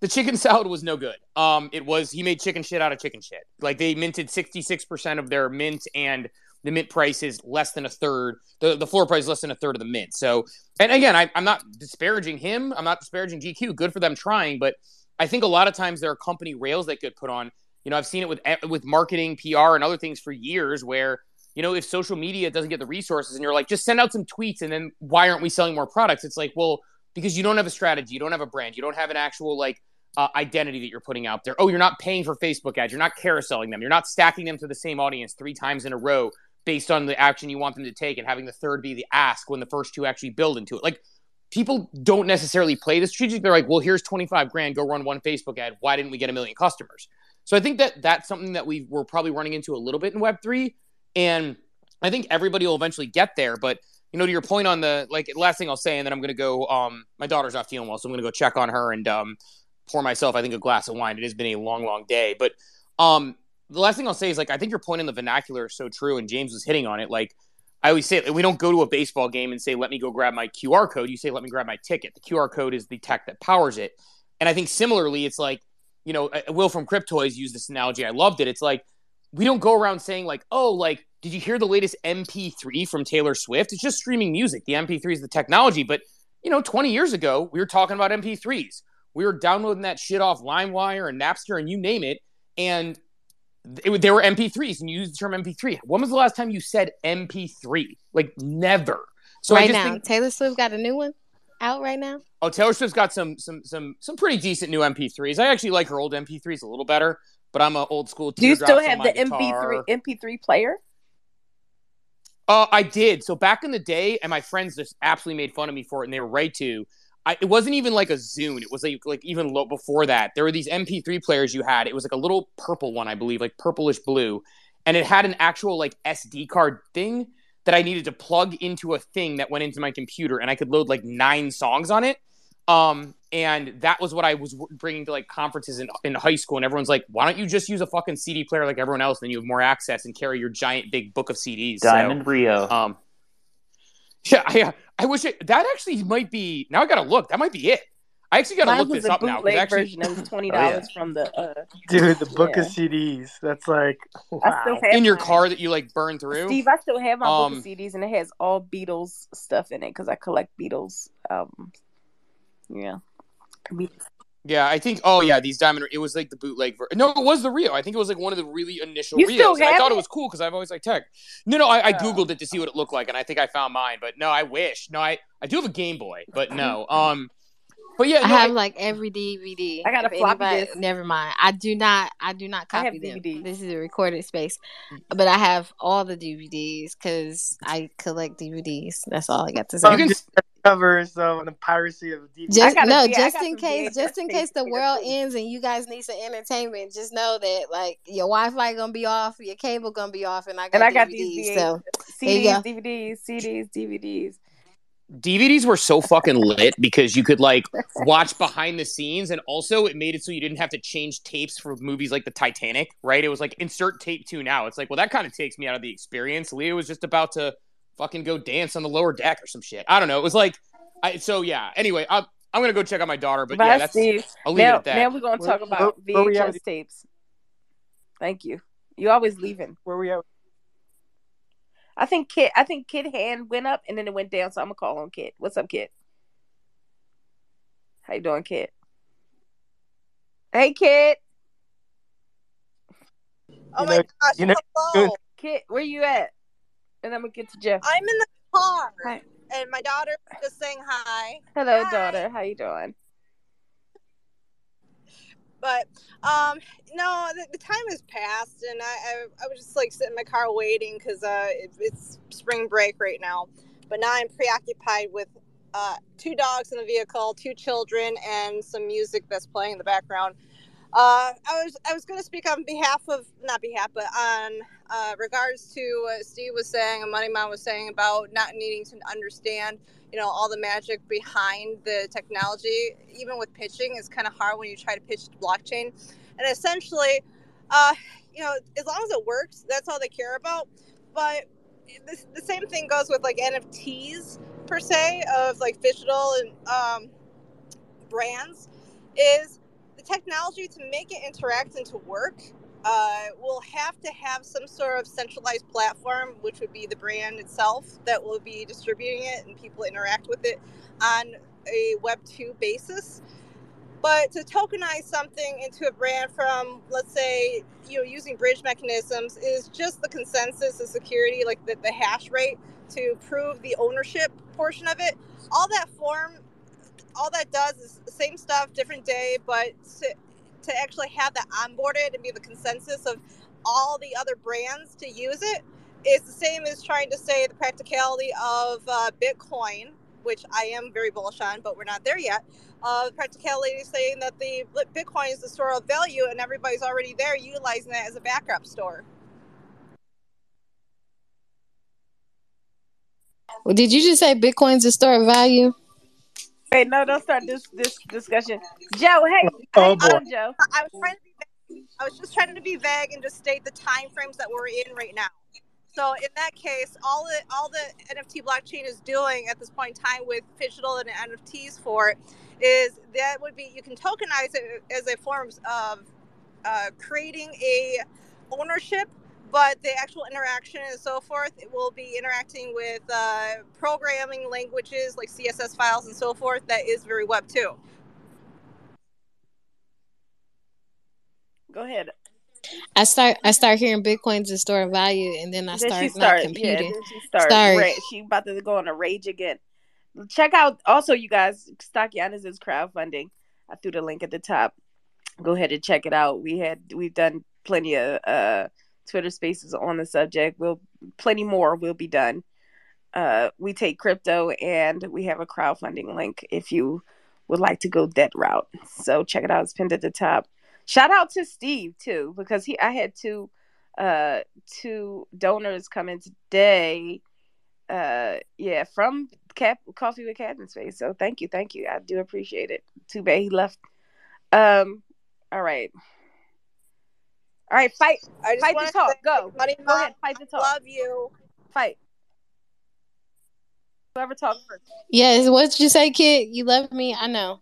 the chicken salad was no good. Um, it was he made chicken shit out of chicken shit. Like they minted sixty six percent of their mint, and the mint price is less than a third. The the floor price is less than a third of the mint. So, and again, I, I'm not disparaging him. I'm not disparaging GQ. Good for them trying, but I think a lot of times there are company rails that get put on. You know, I've seen it with with marketing, PR, and other things for years where you know, if social media doesn't get the resources and you're like, just send out some tweets and then why aren't we selling more products? It's like, well, because you don't have a strategy, you don't have a brand, you don't have an actual like uh, identity that you're putting out there. Oh, you're not paying for Facebook ads, you're not carouseling them, you're not stacking them to the same audience three times in a row based on the action you want them to take and having the third be the ask when the first two actually build into it. Like people don't necessarily play the strategic. They're like, well, here's 25 grand, go run one Facebook ad. Why didn't we get a million customers? So I think that that's something that we we're probably running into a little bit in Web3. And I think everybody will eventually get there. But you know, to your point on the like last thing I'll say, and then I'm gonna go. Um, my daughter's not feeling well, so I'm gonna go check on her and um, pour myself, I think, a glass of wine. It has been a long, long day. But um, the last thing I'll say is like I think your point in the vernacular is so true, and James was hitting on it. Like I always say, we don't go to a baseball game and say, "Let me go grab my QR code." You say, "Let me grab my ticket." The QR code is the tech that powers it. And I think similarly, it's like you know, Will from Cryptoys used this analogy. I loved it. It's like we don't go around saying like, "Oh, like did you hear the latest MP3 from Taylor Swift? It's just streaming music. The MP3 is the technology. But, you know, 20 years ago, we were talking about MP3s. We were downloading that shit off LimeWire and Napster and you name it. And it, they were MP3s and you used the term MP3. When was the last time you said MP3? Like, never. So right now, think, Taylor Swift got a new one out right now. Oh, Taylor Swift's got some some some some pretty decent new MP3s. I actually like her old MP3s a little better, but I'm an old school. Do you still have the MP3 MP3 player? Uh, I did. So back in the day, and my friends just absolutely made fun of me for it, and they were right to. I, it wasn't even like a Zune. It was like like even before that. There were these MP3 players you had. It was like a little purple one, I believe, like purplish blue, and it had an actual like SD card thing that I needed to plug into a thing that went into my computer, and I could load like nine songs on it. Um, and that was what I was bringing to like conferences in, in high school. And everyone's like, why don't you just use a fucking CD player like everyone else? Then you have more access and carry your giant big book of CDs. Diamond so, Rio. Um, Yeah, yeah. I wish it, that actually might be. Now I gotta look. That might be it. I actually gotta Mine look this a up now. 'cause bootleg Actually, version. It was twenty Oh, yeah. dollars from the. Uh, Dude, the book Yeah. of CDs. That's like I still wow. have in your mine. car that you like burn through. Steve, I still have my book Um, of CDs, and it has all Beatles stuff in it because I collect Beatles albums. Yeah. Yeah, I think. Oh yeah, these diamond. It was like the bootleg. Ver- no, it was the real. I think it was like one of the really initial You Rios. still I thought it it? was cool because I've always liked tech. No, no, I, I googled it to see what it looked like, and I think I found mine. But no, I wish. No, I I do have a Game Boy, but no. Um, but yeah, I have I- like every DVD. I got a If floppy anybody- disk. Never mind. I do not. I do not I have copy them. DVDs. This is a recorded space, but I have all the DVDs because I collect DVDs. That's all I got to say. Oh, just the covers of the piracy of DVDs. Just no, V- I just in case, just in case the world ends and you guys need some entertainment. Just know that like your Wi-Fi gonna be off, your cable gonna be off, and I got And I DVDs. got these so CDs, go. DVDs, CDs, DVDs. DVDs were so fucking lit because you could like watch behind the scenes, and also it made it so you didn't have to change tapes for movies like the Titanic, right? It was like insert tape two now. It's like, well, that kind of takes me out of the experience. Leo was just about to fucking go dance on the lower deck or some shit. I don't know. It was like, I so yeah. Anyway, I'm I'm gonna go check out my daughter, but Bye, yeah, that's Steve. I'll leave now, it at that. now we're gonna talk about where- where VHS tapes. Thank you. You always leaving. Where we at? I think Kid. I think Kid hand went up and then it went down. So I'm gonna call on Kid. What's up, Kid? How you doing, Kid? Hey, Kid. Oh You my know- gosh! you know- hello. Kid, where you at? And I'm gonna get to Jeff. I'm in the car, Hi. and my daughter just saying hi. Hello, Hi. daughter. How you doing? But um, no, the, the time has passed, and I, I I was just like sitting in my car waiting because uh it, it's spring break right now. But now I'm preoccupied with uh two dogs in the vehicle, two children, and some music that's playing in the background. Uh, I was I was going to speak on behalf of not behalf, but on uh, regards to what Steve was saying and Money Man was saying about not needing to understand, you know, all the magic behind the technology. Even with pitching, it's kind of hard when you try to pitch the blockchain. And essentially, uh, you know, as long as it works, that's all they care about. But this, the same thing goes with like NFTs per se of like digital and um, brands is the technology to make it interact and to work uh, will have to have some sort of centralized platform, which would be the brand itself that will be distributing it and people interact with it on a Web 2 basis. But to tokenize something into a brand from, let's say, you know, using bridge mechanisms is just the consensus, the security, like the, the hash rate to prove the ownership portion of it. All that form, all that does is same stuff, different day, but to, actually have that onboarded and be the consensus of all the other brands to use it is the same as trying to say the practicality of uh, Bitcoin, which I am very bullish on, but we're not there yet. Uh, practicality saying that the Bitcoin is the store of value and everybody's already there utilizing that as a backup store. Well, did you just say Bitcoin's a store of value? Wait, no, don't start this this discussion. Joe, hey, Oh, how you boy. doing, Joe? I was trying to be vague. I was just trying to be vague and just state the time frames that we're in right now. So in that case, all the all the NFT blockchain is doing at this point in time with digital and NFTs for it is that would be you can tokenize it as a form of uh, creating a ownership, but the actual interaction and so forth it will be interacting with uh, programming languages like CSS files and so forth. That is very Web 2. Go ahead. I start I start hearing Bitcoin's a store of value, and then I then start she not start, yeah, computing. then she start. Sorry. Ra- she about to go on a rage again. Check out also, you guys. Stockianas is crowdfunding. I threw the link at the top. Go ahead and check it out. We had we've done plenty of uh, Twitter Spaces on the subject. We'll plenty more will be done. Uh, we take crypto and we have a crowdfunding link if you would like to go that route. So check it out. It's pinned at the top. Shout out to Steve too because he I had two uh two donors come in today. Uh yeah, from Cap Coffee with Captain Space. So thank you, thank you. I do appreciate it. Too bad he left. Um all right. All right, fight I just fight wanna the talk. Go. Money Go ahead, fight the talk. Love you. Fight. Whoever talks first. Yes, what did you say, kid? You love me? I know.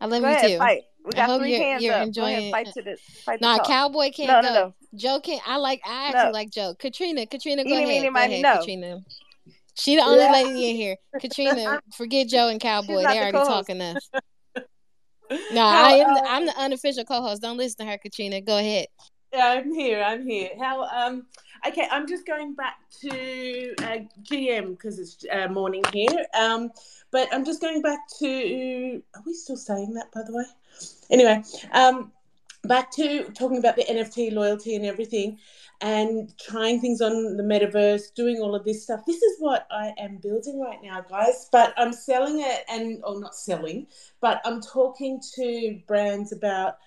I love Go you ahead, too. fight. We I got hope three you're, hands you're up. Go enjoying ahead, fight to the fight to No. Cowboy can't No, go. no, no. Joe can't. I like. I actually No. like Joe. Katrina, Katrina, go Eeny, ahead. meeny, Go ahead, no. Katrina. She the only Yeah. lady in here. Katrina, forget Joe and Cowboy. They the already co-host. talk enough. No, How, I am. uh, The, I'm the unofficial co-host. Don't listen to her, Katrina. Go ahead. I'm here. I'm here. How? Um. Okay, I'm just going back to uh, GM because it's uh, morning here. Um, but I'm just going back to. Are we still saying that, by the way? Anyway, um, back to talking about the NFT loyalty and everything, and trying things on the metaverse, doing all of this stuff. This is what I am building right now, guys. But I'm selling it, and or not selling, but I'm talking to brands about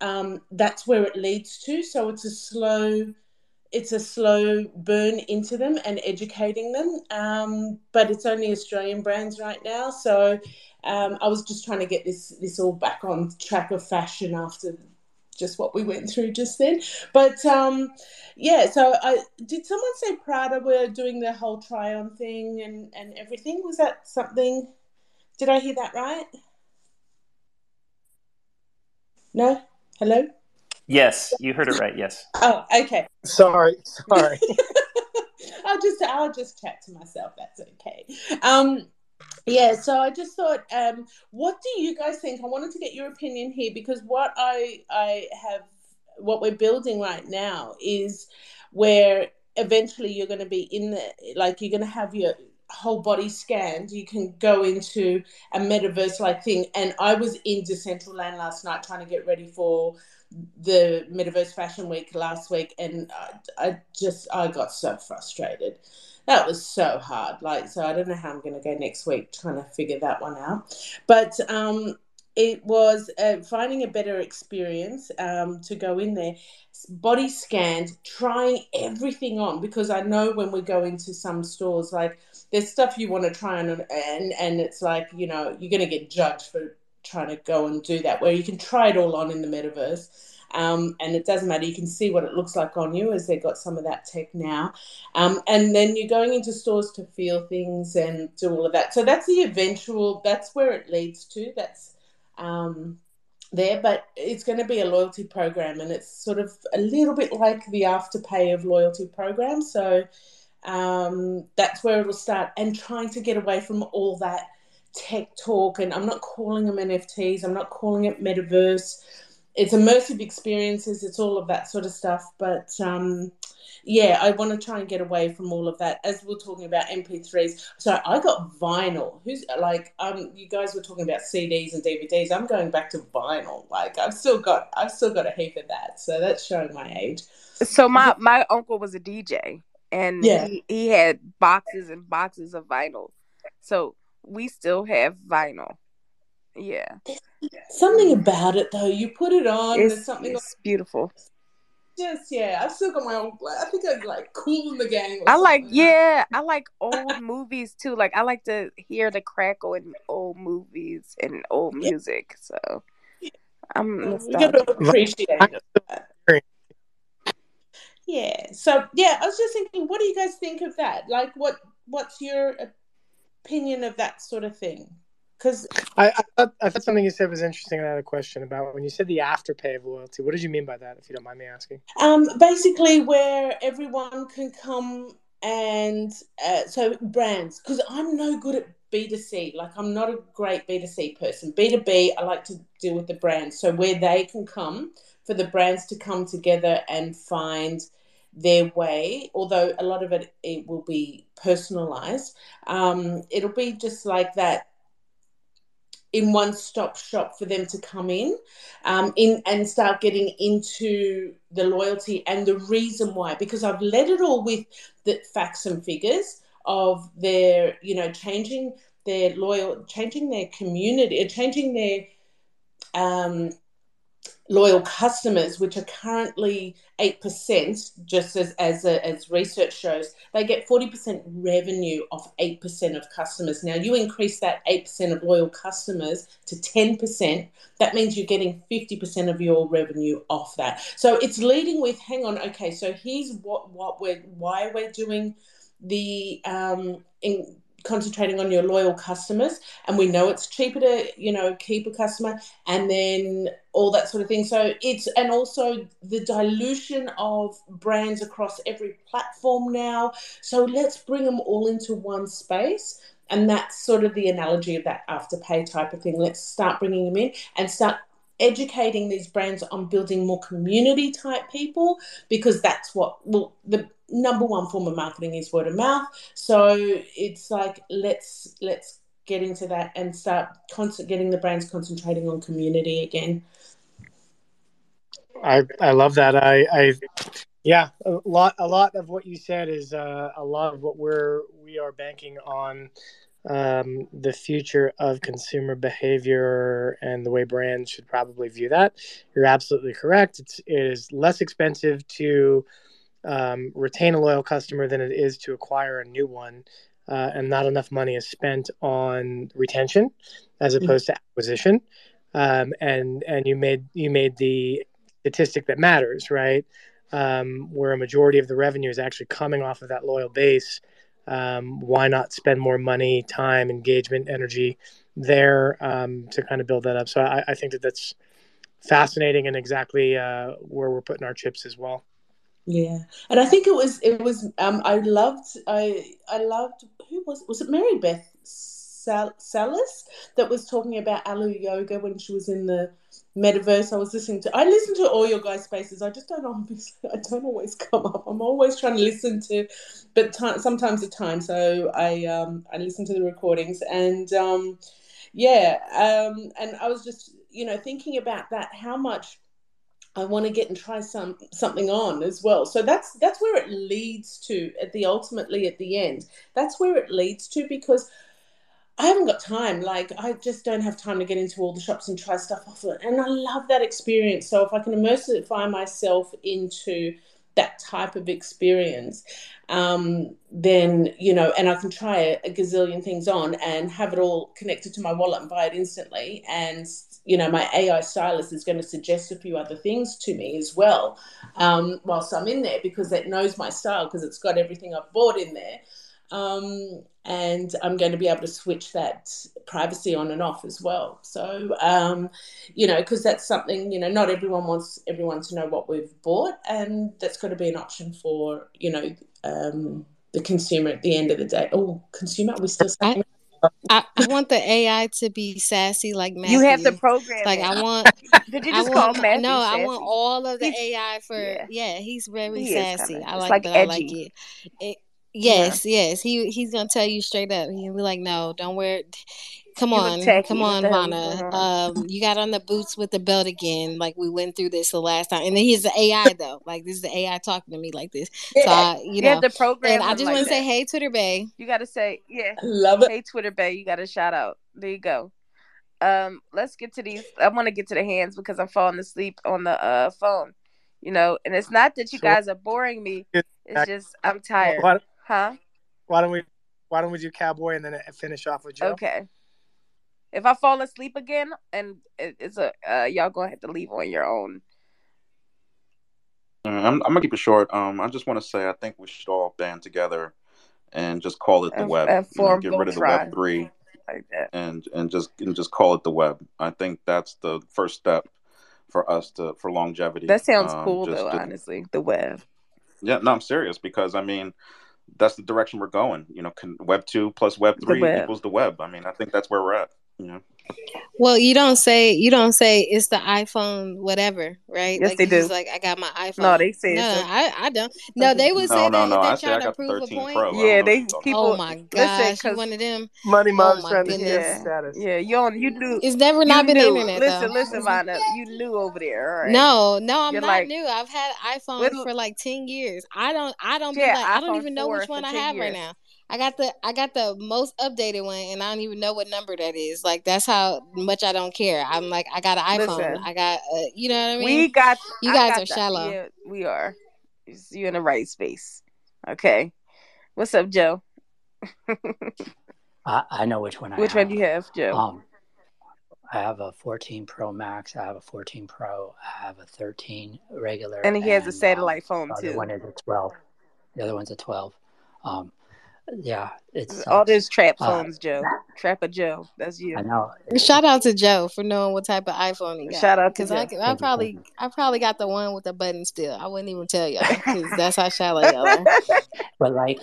um, that's where it leads to. So it's a slow, it's a slow burn into them and educating them. Um, but it's only Australian brands right now. So um, I was just trying to get this this all back on track of fashion after just what we went through just then. But um, yeah, so I did someone say Prada were doing the whole try on thing and and everything. Was that something? Did I hear that right? No. Hello. Yes, you heard it right. Yes. Oh, okay. Sorry, sorry. I'll just I'll just chat to myself. That's okay. Um, yeah. So I just thought, um, what do you guys think? I wanted to get your opinion here because what I I have what we're building right now is where eventually you're going to be in the like you're going to have your whole body scanned you can go into a metaverse like thing. And i was in decentraland last night trying to get ready for the metaverse fashion week last week and I, I just i got so frustrated. That was so hard. Like so i don't know how i'm going to go next week trying to figure that one out. But um it was uh, finding a better experience um, to go in there body scanned trying everything on because i know when we go into some stores like there's stuff you want to try and and and it's like you know you're going to get judged for trying to go and do that. Where you can try it all on in the metaverse um, and it doesn't matter. You can see what it looks like on you as they've got some of that tech now. Um, and then you're going into stores to feel things and do all of that. So that's the eventual that's where it leads to that's um, there, but it's going to be a loyalty program, and it's sort of a little bit like the afterpay of loyalty programs. So um, that's where it'll start, and trying to get away from all that tech talk. And I'm not calling them NFTs. I'm not calling it metaverse. It's immersive experiences. It's all of that sort of stuff. But um, yeah, I want to try and get away from all of that. As we're talking about MP3s, so I got vinyl. Who's like, um, you guys were talking about CDs and DVDs. I'm going back to vinyl. Like, I've still got, I've still got a heap of that. So that's showing my age. So my my uncle was a DJ, and Yeah. he, he had boxes and boxes of vinyl. So we still have vinyl. Yeah, Something about it though. You put it on. it's, there's something. it's beautiful. Just yeah, I've still got my own. I think I'm like cool in the gang. I like something. yeah, I like old movies too. Like I like to hear the crackle in old movies and old Yeah. music. So I'm We got to appreciate it. Yeah. So yeah, I was just thinking, what do you guys think of that? Like, what what's your opinion of that sort of thing? Because I, I thought I thought something you said was interesting. I had a question about when you said the afterpay of loyalty. What did you mean by that? If you don't mind me asking. um, basically, where everyone can come and uh, so brands, because I'm no good at B2C. Like, I'm not a great B2C person. B2B, I like to deal with the brands. So where they can come for the brands to come together and find their way, although a lot of it it will be personalized. Um, it'll be just like that in one stop shop for them to come in um, in and start getting into the loyalty and the reason why because I've led it all with the facts and figures of their you know changing their loyal changing their community changing their um, loyal customers, which are currently 8%, just as, as, a, as research shows, they get 40% revenue off 8% of customers. Now, you increase that 8% of loyal customers to 10%, that means you're getting 50% of your revenue off that. So it's leading with, hang on, okay, so here's what, what we're, why we're doing the, um, in, concentrating on your loyal customers and we know it's cheaper to you know keep a customer and then all that sort of thing. So it's and also the dilution of brands across every platform now. So let's bring them all into one space and that's sort of the analogy of that afterpay type of thing. Let's start bringing them in and start educating these brands on building more community type people because that's what well the number one form of marketing is word of mouth so it's like let's let's get into that and start constant getting the brands concentrating on community again I I love that. I I yeah, a lot a lot of what you said is uh, a lot of what we're we are banking on um, the future of consumer behavior and the way brands should probably view that. You're absolutely correct. It's it is less expensive to um, retain a loyal customer than it is to acquire a new one, uh, and not enough money is spent on retention as opposed to acquisition. Um, and and you made you made the statistic that matters, right? Um, where a majority of the revenue is actually coming off of that loyal base. Um, why not spend more money, time, engagement, energy there um, to kind of build that up? So I, I think that that's fascinating and exactly uh, where we're putting our chips as well. Yeah, and I think it was it was um I loved I I loved who was was it Mary Beth Sal- Salas that was talking about Alo Yoga when she was in the metaverse. I was listening to I listen to all your guys' spaces. I just don't always I don't always come up. I'm always trying to listen to, but sometimes the time. So I um I listen to the recordings and um yeah um and I was just you know thinking about that how much I want to get and try some something on as well. So that's that's where it leads to at the ultimately at the end. That's where it leads to because I haven't got time. Like I just don't have time to get into all the shops and try stuff off. And I love that experience. So if I can immersify myself into that type of experience, um, then you know, and I can try a, gazillion things on and have it all connected to my wallet and buy it instantly. And you know, my AI stylist is going to suggest a few other things to me as well, um, whilst I'm in there because it knows my style because it's got everything I've bought in there. Um, and I'm going to be able to switch that privacy on and off as well. So, um, you know, because that's something, you know, not everyone wants everyone to know what we've bought, and that's got to be an option for, you know, um, the consumer at the end of the day. Oh, consumer, are we still saying? I, I want the AI to be sassy like Matthew. You have to program Like. I want. Did you I just call want Matthew no. I want all of the He's- AI for yeah. yeah. He's very He sassy. kinda- I it's like like that. I like edgy. it. it yes, yes. He he's gonna tell you straight up. He'll be like, no, don't wear. it. Come You on, tacky. come on, the Vana. Um, you got on the boots with the belt again. Like we went through this the last time, and then he's the AI though. Like this is the AI talking to me like this. So Yeah. I, you You know, have to program and I just like want to say, hey, Twitter Bay. You got to say, yeah. Love it. Hey, Twitter Bay, you got a shout out. There you go. Um, let's get to these. I want to get to the hands because I'm falling asleep on the uh phone. You know, and it's not that you guys are boring me. It's just I'm tired. Why, Huh? why don't we why don't we do cowboy and then finish off with Joe? Okay. If I fall asleep again, and it's a uh, y'all gonna have to leave on your own. Uh, I'm, I'm gonna keep it short. Um, I just want to say I think we should all band together and just call it the And- web. and You know, get rid of the Voltron. Web three Like that. and and just and just call it the web. I think that's the first step for us to for longevity. That sounds Um, cool though. to- Honestly, the web. yeah, no, I'm serious because I mean that's the direction we're going. You know, can, Web two plus Web three web. equals the web. I mean, I think that's where we're at. You know. Well, you don't say you don't say it's the iPhone whatever, right? Yes, like they do. like I got my iPhone. No, they say no, it's no, a- I I don't. No, they would say no, that no. if I they're I trying to got the prove a point. Pro. Yeah, they people. Oh my listen, gosh, you 'cause- one of them. Money Oh mom's my trying to goodness. his Yeah, status. yeah. You on? You knew. It's never not been the knew. internet Listen, though. listen, Vana. You knew over there. All right. No, no, I'm You're not like, new. I've had iPhones What- for like ten years. I don't, I don't be Yeah, like, I don't even know which one I have right now. I got the, I got the most updated one, and I don't even know what number that is. Like that's how much I don't care. I'm like, I got an iPhone. Listen. I got, uh, you know what I mean? we got. you guys got are the- shallow. Yeah, we are. You're in the right space. Okay. What's up, Joe? I, I know which one I Which have. one do you have, Joe? Um, I have a 14 Pro Max. I have a 14 Pro. I have a 13 regular. and he has a satellite um, phone the other too. one is a 12. The other one's a 12. Um, yeah, it's All this trap Uh, phones, Joe. Trapper Joe. That's you. I know. Shout out to Joe for knowing what type of iPhone he got. Shout out because I, I probably I probably got the one with the button still. I wouldn't even tell y'all because that's how shallow y'all are. But like,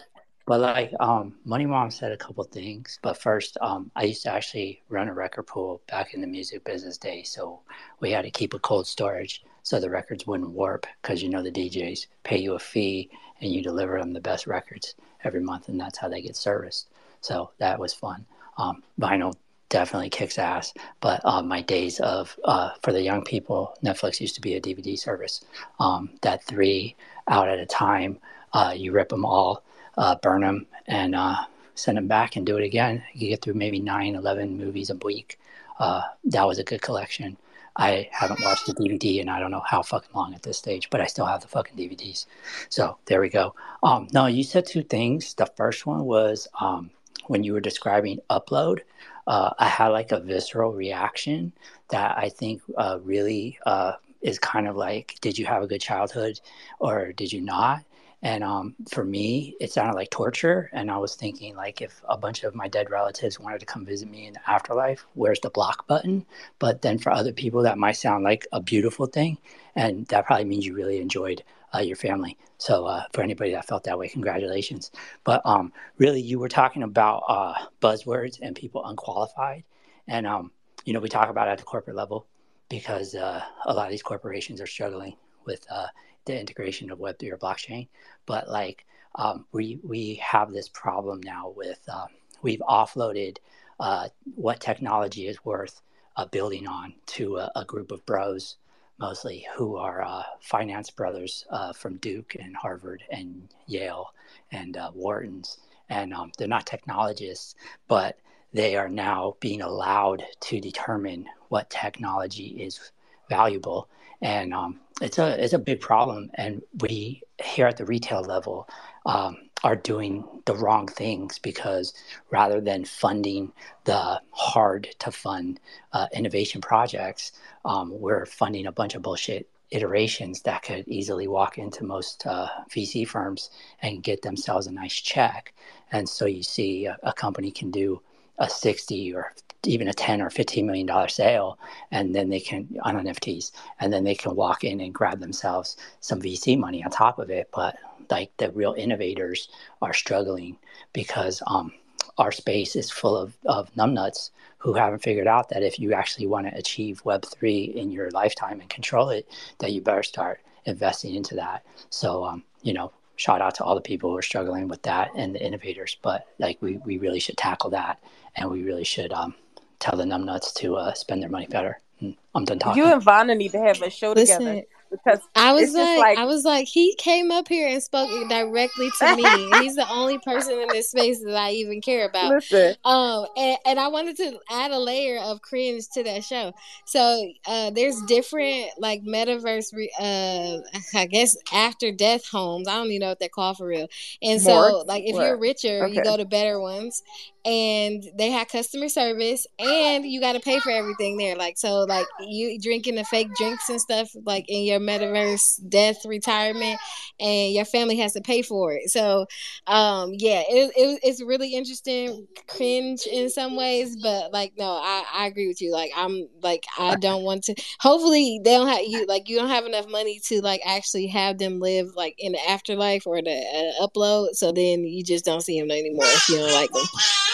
but like, um, Money Mom said a couple things. But first, um, I used to actually run a record pool back in the music business days, so we had to keep a cold storage so the records wouldn't warp because you know the DJs pay you a fee and you deliver them the best records every month, and that's how they get serviced. So that was fun. Um, vinyl definitely kicks ass. But uh, my days of uh, for the young people, Netflix used to be a DVD service. Um, that three out at a time, uh, you rip them all, uh, burn them, and uh, send them back and do it again. You get through maybe nine, 11 movies a week. Uh, that was a good collection. I haven't watched the DVD in I don't know how fucking long at this stage, but I still have the fucking DVDs. So there we go. Um, no, you said two things. The first one was um, when you were describing upload. Uh, I had like a visceral reaction that I think uh, really uh, is kind of like, did you have a good childhood or did you not? And um, for me, it sounded like torture. And I was thinking, like, if a bunch of my dead relatives wanted to come visit me in the afterlife, where's the block button? But then for other people, that might sound like a beautiful thing. And that probably means you really enjoyed uh, your family. So uh, for anybody that felt that way, congratulations. But um, really, you were talking about uh, buzzwords and people unqualified. And, um, you know, we talk about at the corporate level because uh, a lot of these corporations are struggling with uh, the integration of Web3 or blockchain. But like um, we we have this problem now with um, we've offloaded uh, what technology is worth uh, building on to a, a group of bros mostly who are uh, finance brothers uh, from Duke and Harvard and Yale and uh, Wharton's. And um, they're not technologists, but they are now being allowed to determine what technology is valuable. And um, it's a it's a big problem. And we here at the retail level um, are doing the wrong things because rather than funding the hard to fund uh, innovation projects, um, we're funding a bunch of bullshit iterations that could easily walk into most uh, VC firms and get themselves a nice check. And so you see a, a company can do a 60 or even a 10 or 15 million dollar sale and then they can on NFTs and then they can walk in and grab themselves some VC money on top of it. But like the real innovators are struggling because um, our space is full of, of numbnuts who haven't figured out that if you actually want to achieve web3 in your lifetime and control it that you better start investing into that. So um, you know shout out to all the people who are struggling with that and the innovators but like we, we really should tackle that and we really should um, tell the numbnuts to uh, spend their money better Mm, i'm done talking You and Vanna need to have a show Listen, together because I was like, like I was like, he came up here and spoke directly to me. He's the only person in this space that I even care about. listen. Um, and, and I wanted to add a layer of cringe to that show. So, uh, there's different like metaverse, re- uh, I guess after death homes. I don't even know what they're called for real. And so, Morgue? like, if you're What? richer, you go to better ones, and they had customer service, and you got to pay for everything there. Like, so, like, you drinking the fake drinks and stuff, like in your metaverse death retirement, and your family has to pay for it. So, um, yeah, it, it it's really interesting, cringe in some ways, but like, no, I I agree with you. Like, I'm like, I don't want to. Hopefully, they don't have you like you don't have enough money to like actually have them live like in the afterlife or the uh, upload. So then you just don't see them anymore if you don't like them.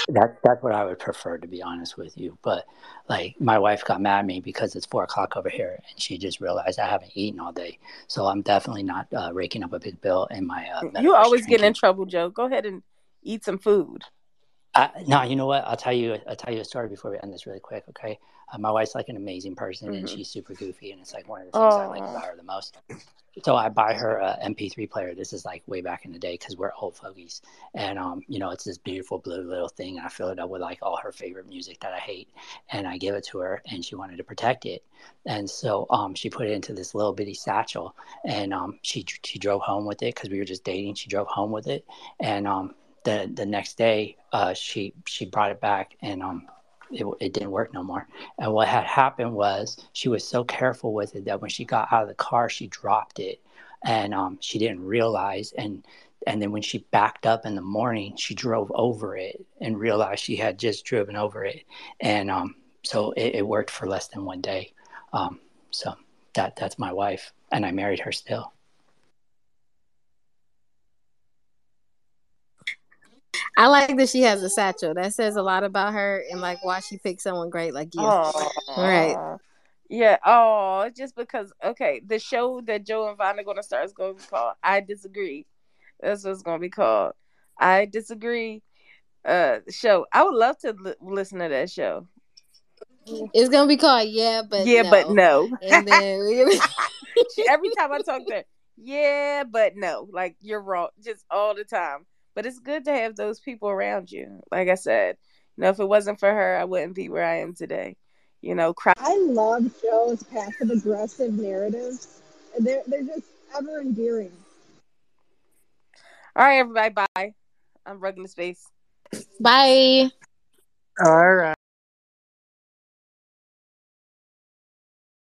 That that's what I would prefer, to be honest with you. But like, my wife got mad at me because it's four o'clock over here, and she just realized I haven't eaten all day. So I'm definitely not uh, raking up a big bill in my uh, You always get in trouble, Joe. Go ahead and eat some food. I, no, you know what? I'll tell you. I'll tell you a story before we end this really quick. Okay, uh, my wife's like an amazing person, and Mhm. she's super goofy, and it's like one of the things I like about her the most. So I buy her a MP3 player. This is like way back in the day because we're old fogies, and um, you know, it's this beautiful blue little thing. And I fill it up with like all her favorite music that I hate, and I give it to her, and she wanted to protect it, and so um, she put it into this little bitty satchel, and um, she she drove home with it because we were just dating. She drove home with it, and um, the the next day, uh, she she brought it back, and um, it, it didn't work no more. And what had happened was she was so careful with it that when she got out of the car, she dropped it, and um, she didn't realize. And and then when she backed up in the morning, she drove over it and realized she had just driven over it. And um, so it, it, worked for less than one day. Um, so that that's my wife, and I married her still. I like that she has a satchel. That says a lot about her and like why she picked someone great like you. Aww. Right. Yeah. Oh, just because. Okay, the show that Joe and Vaughn are going to start is going to be called "I Disagree." That's what it's going to be called. I disagree. Uh, show. I would love to li- listen to that show. It's gonna be called Yeah, but yeah, no. but no. And then every time I talk to her, yeah, but no. Like you're wrong, just all the time. But it's good to have those people around you. Like I said, you know, if it wasn't for her, I wouldn't be where I am today. You know, cry- I love shows passive aggressive narratives. They're they're just ever endearing. All right, everybody. Bye. I'm rugging the space. Bye. All right.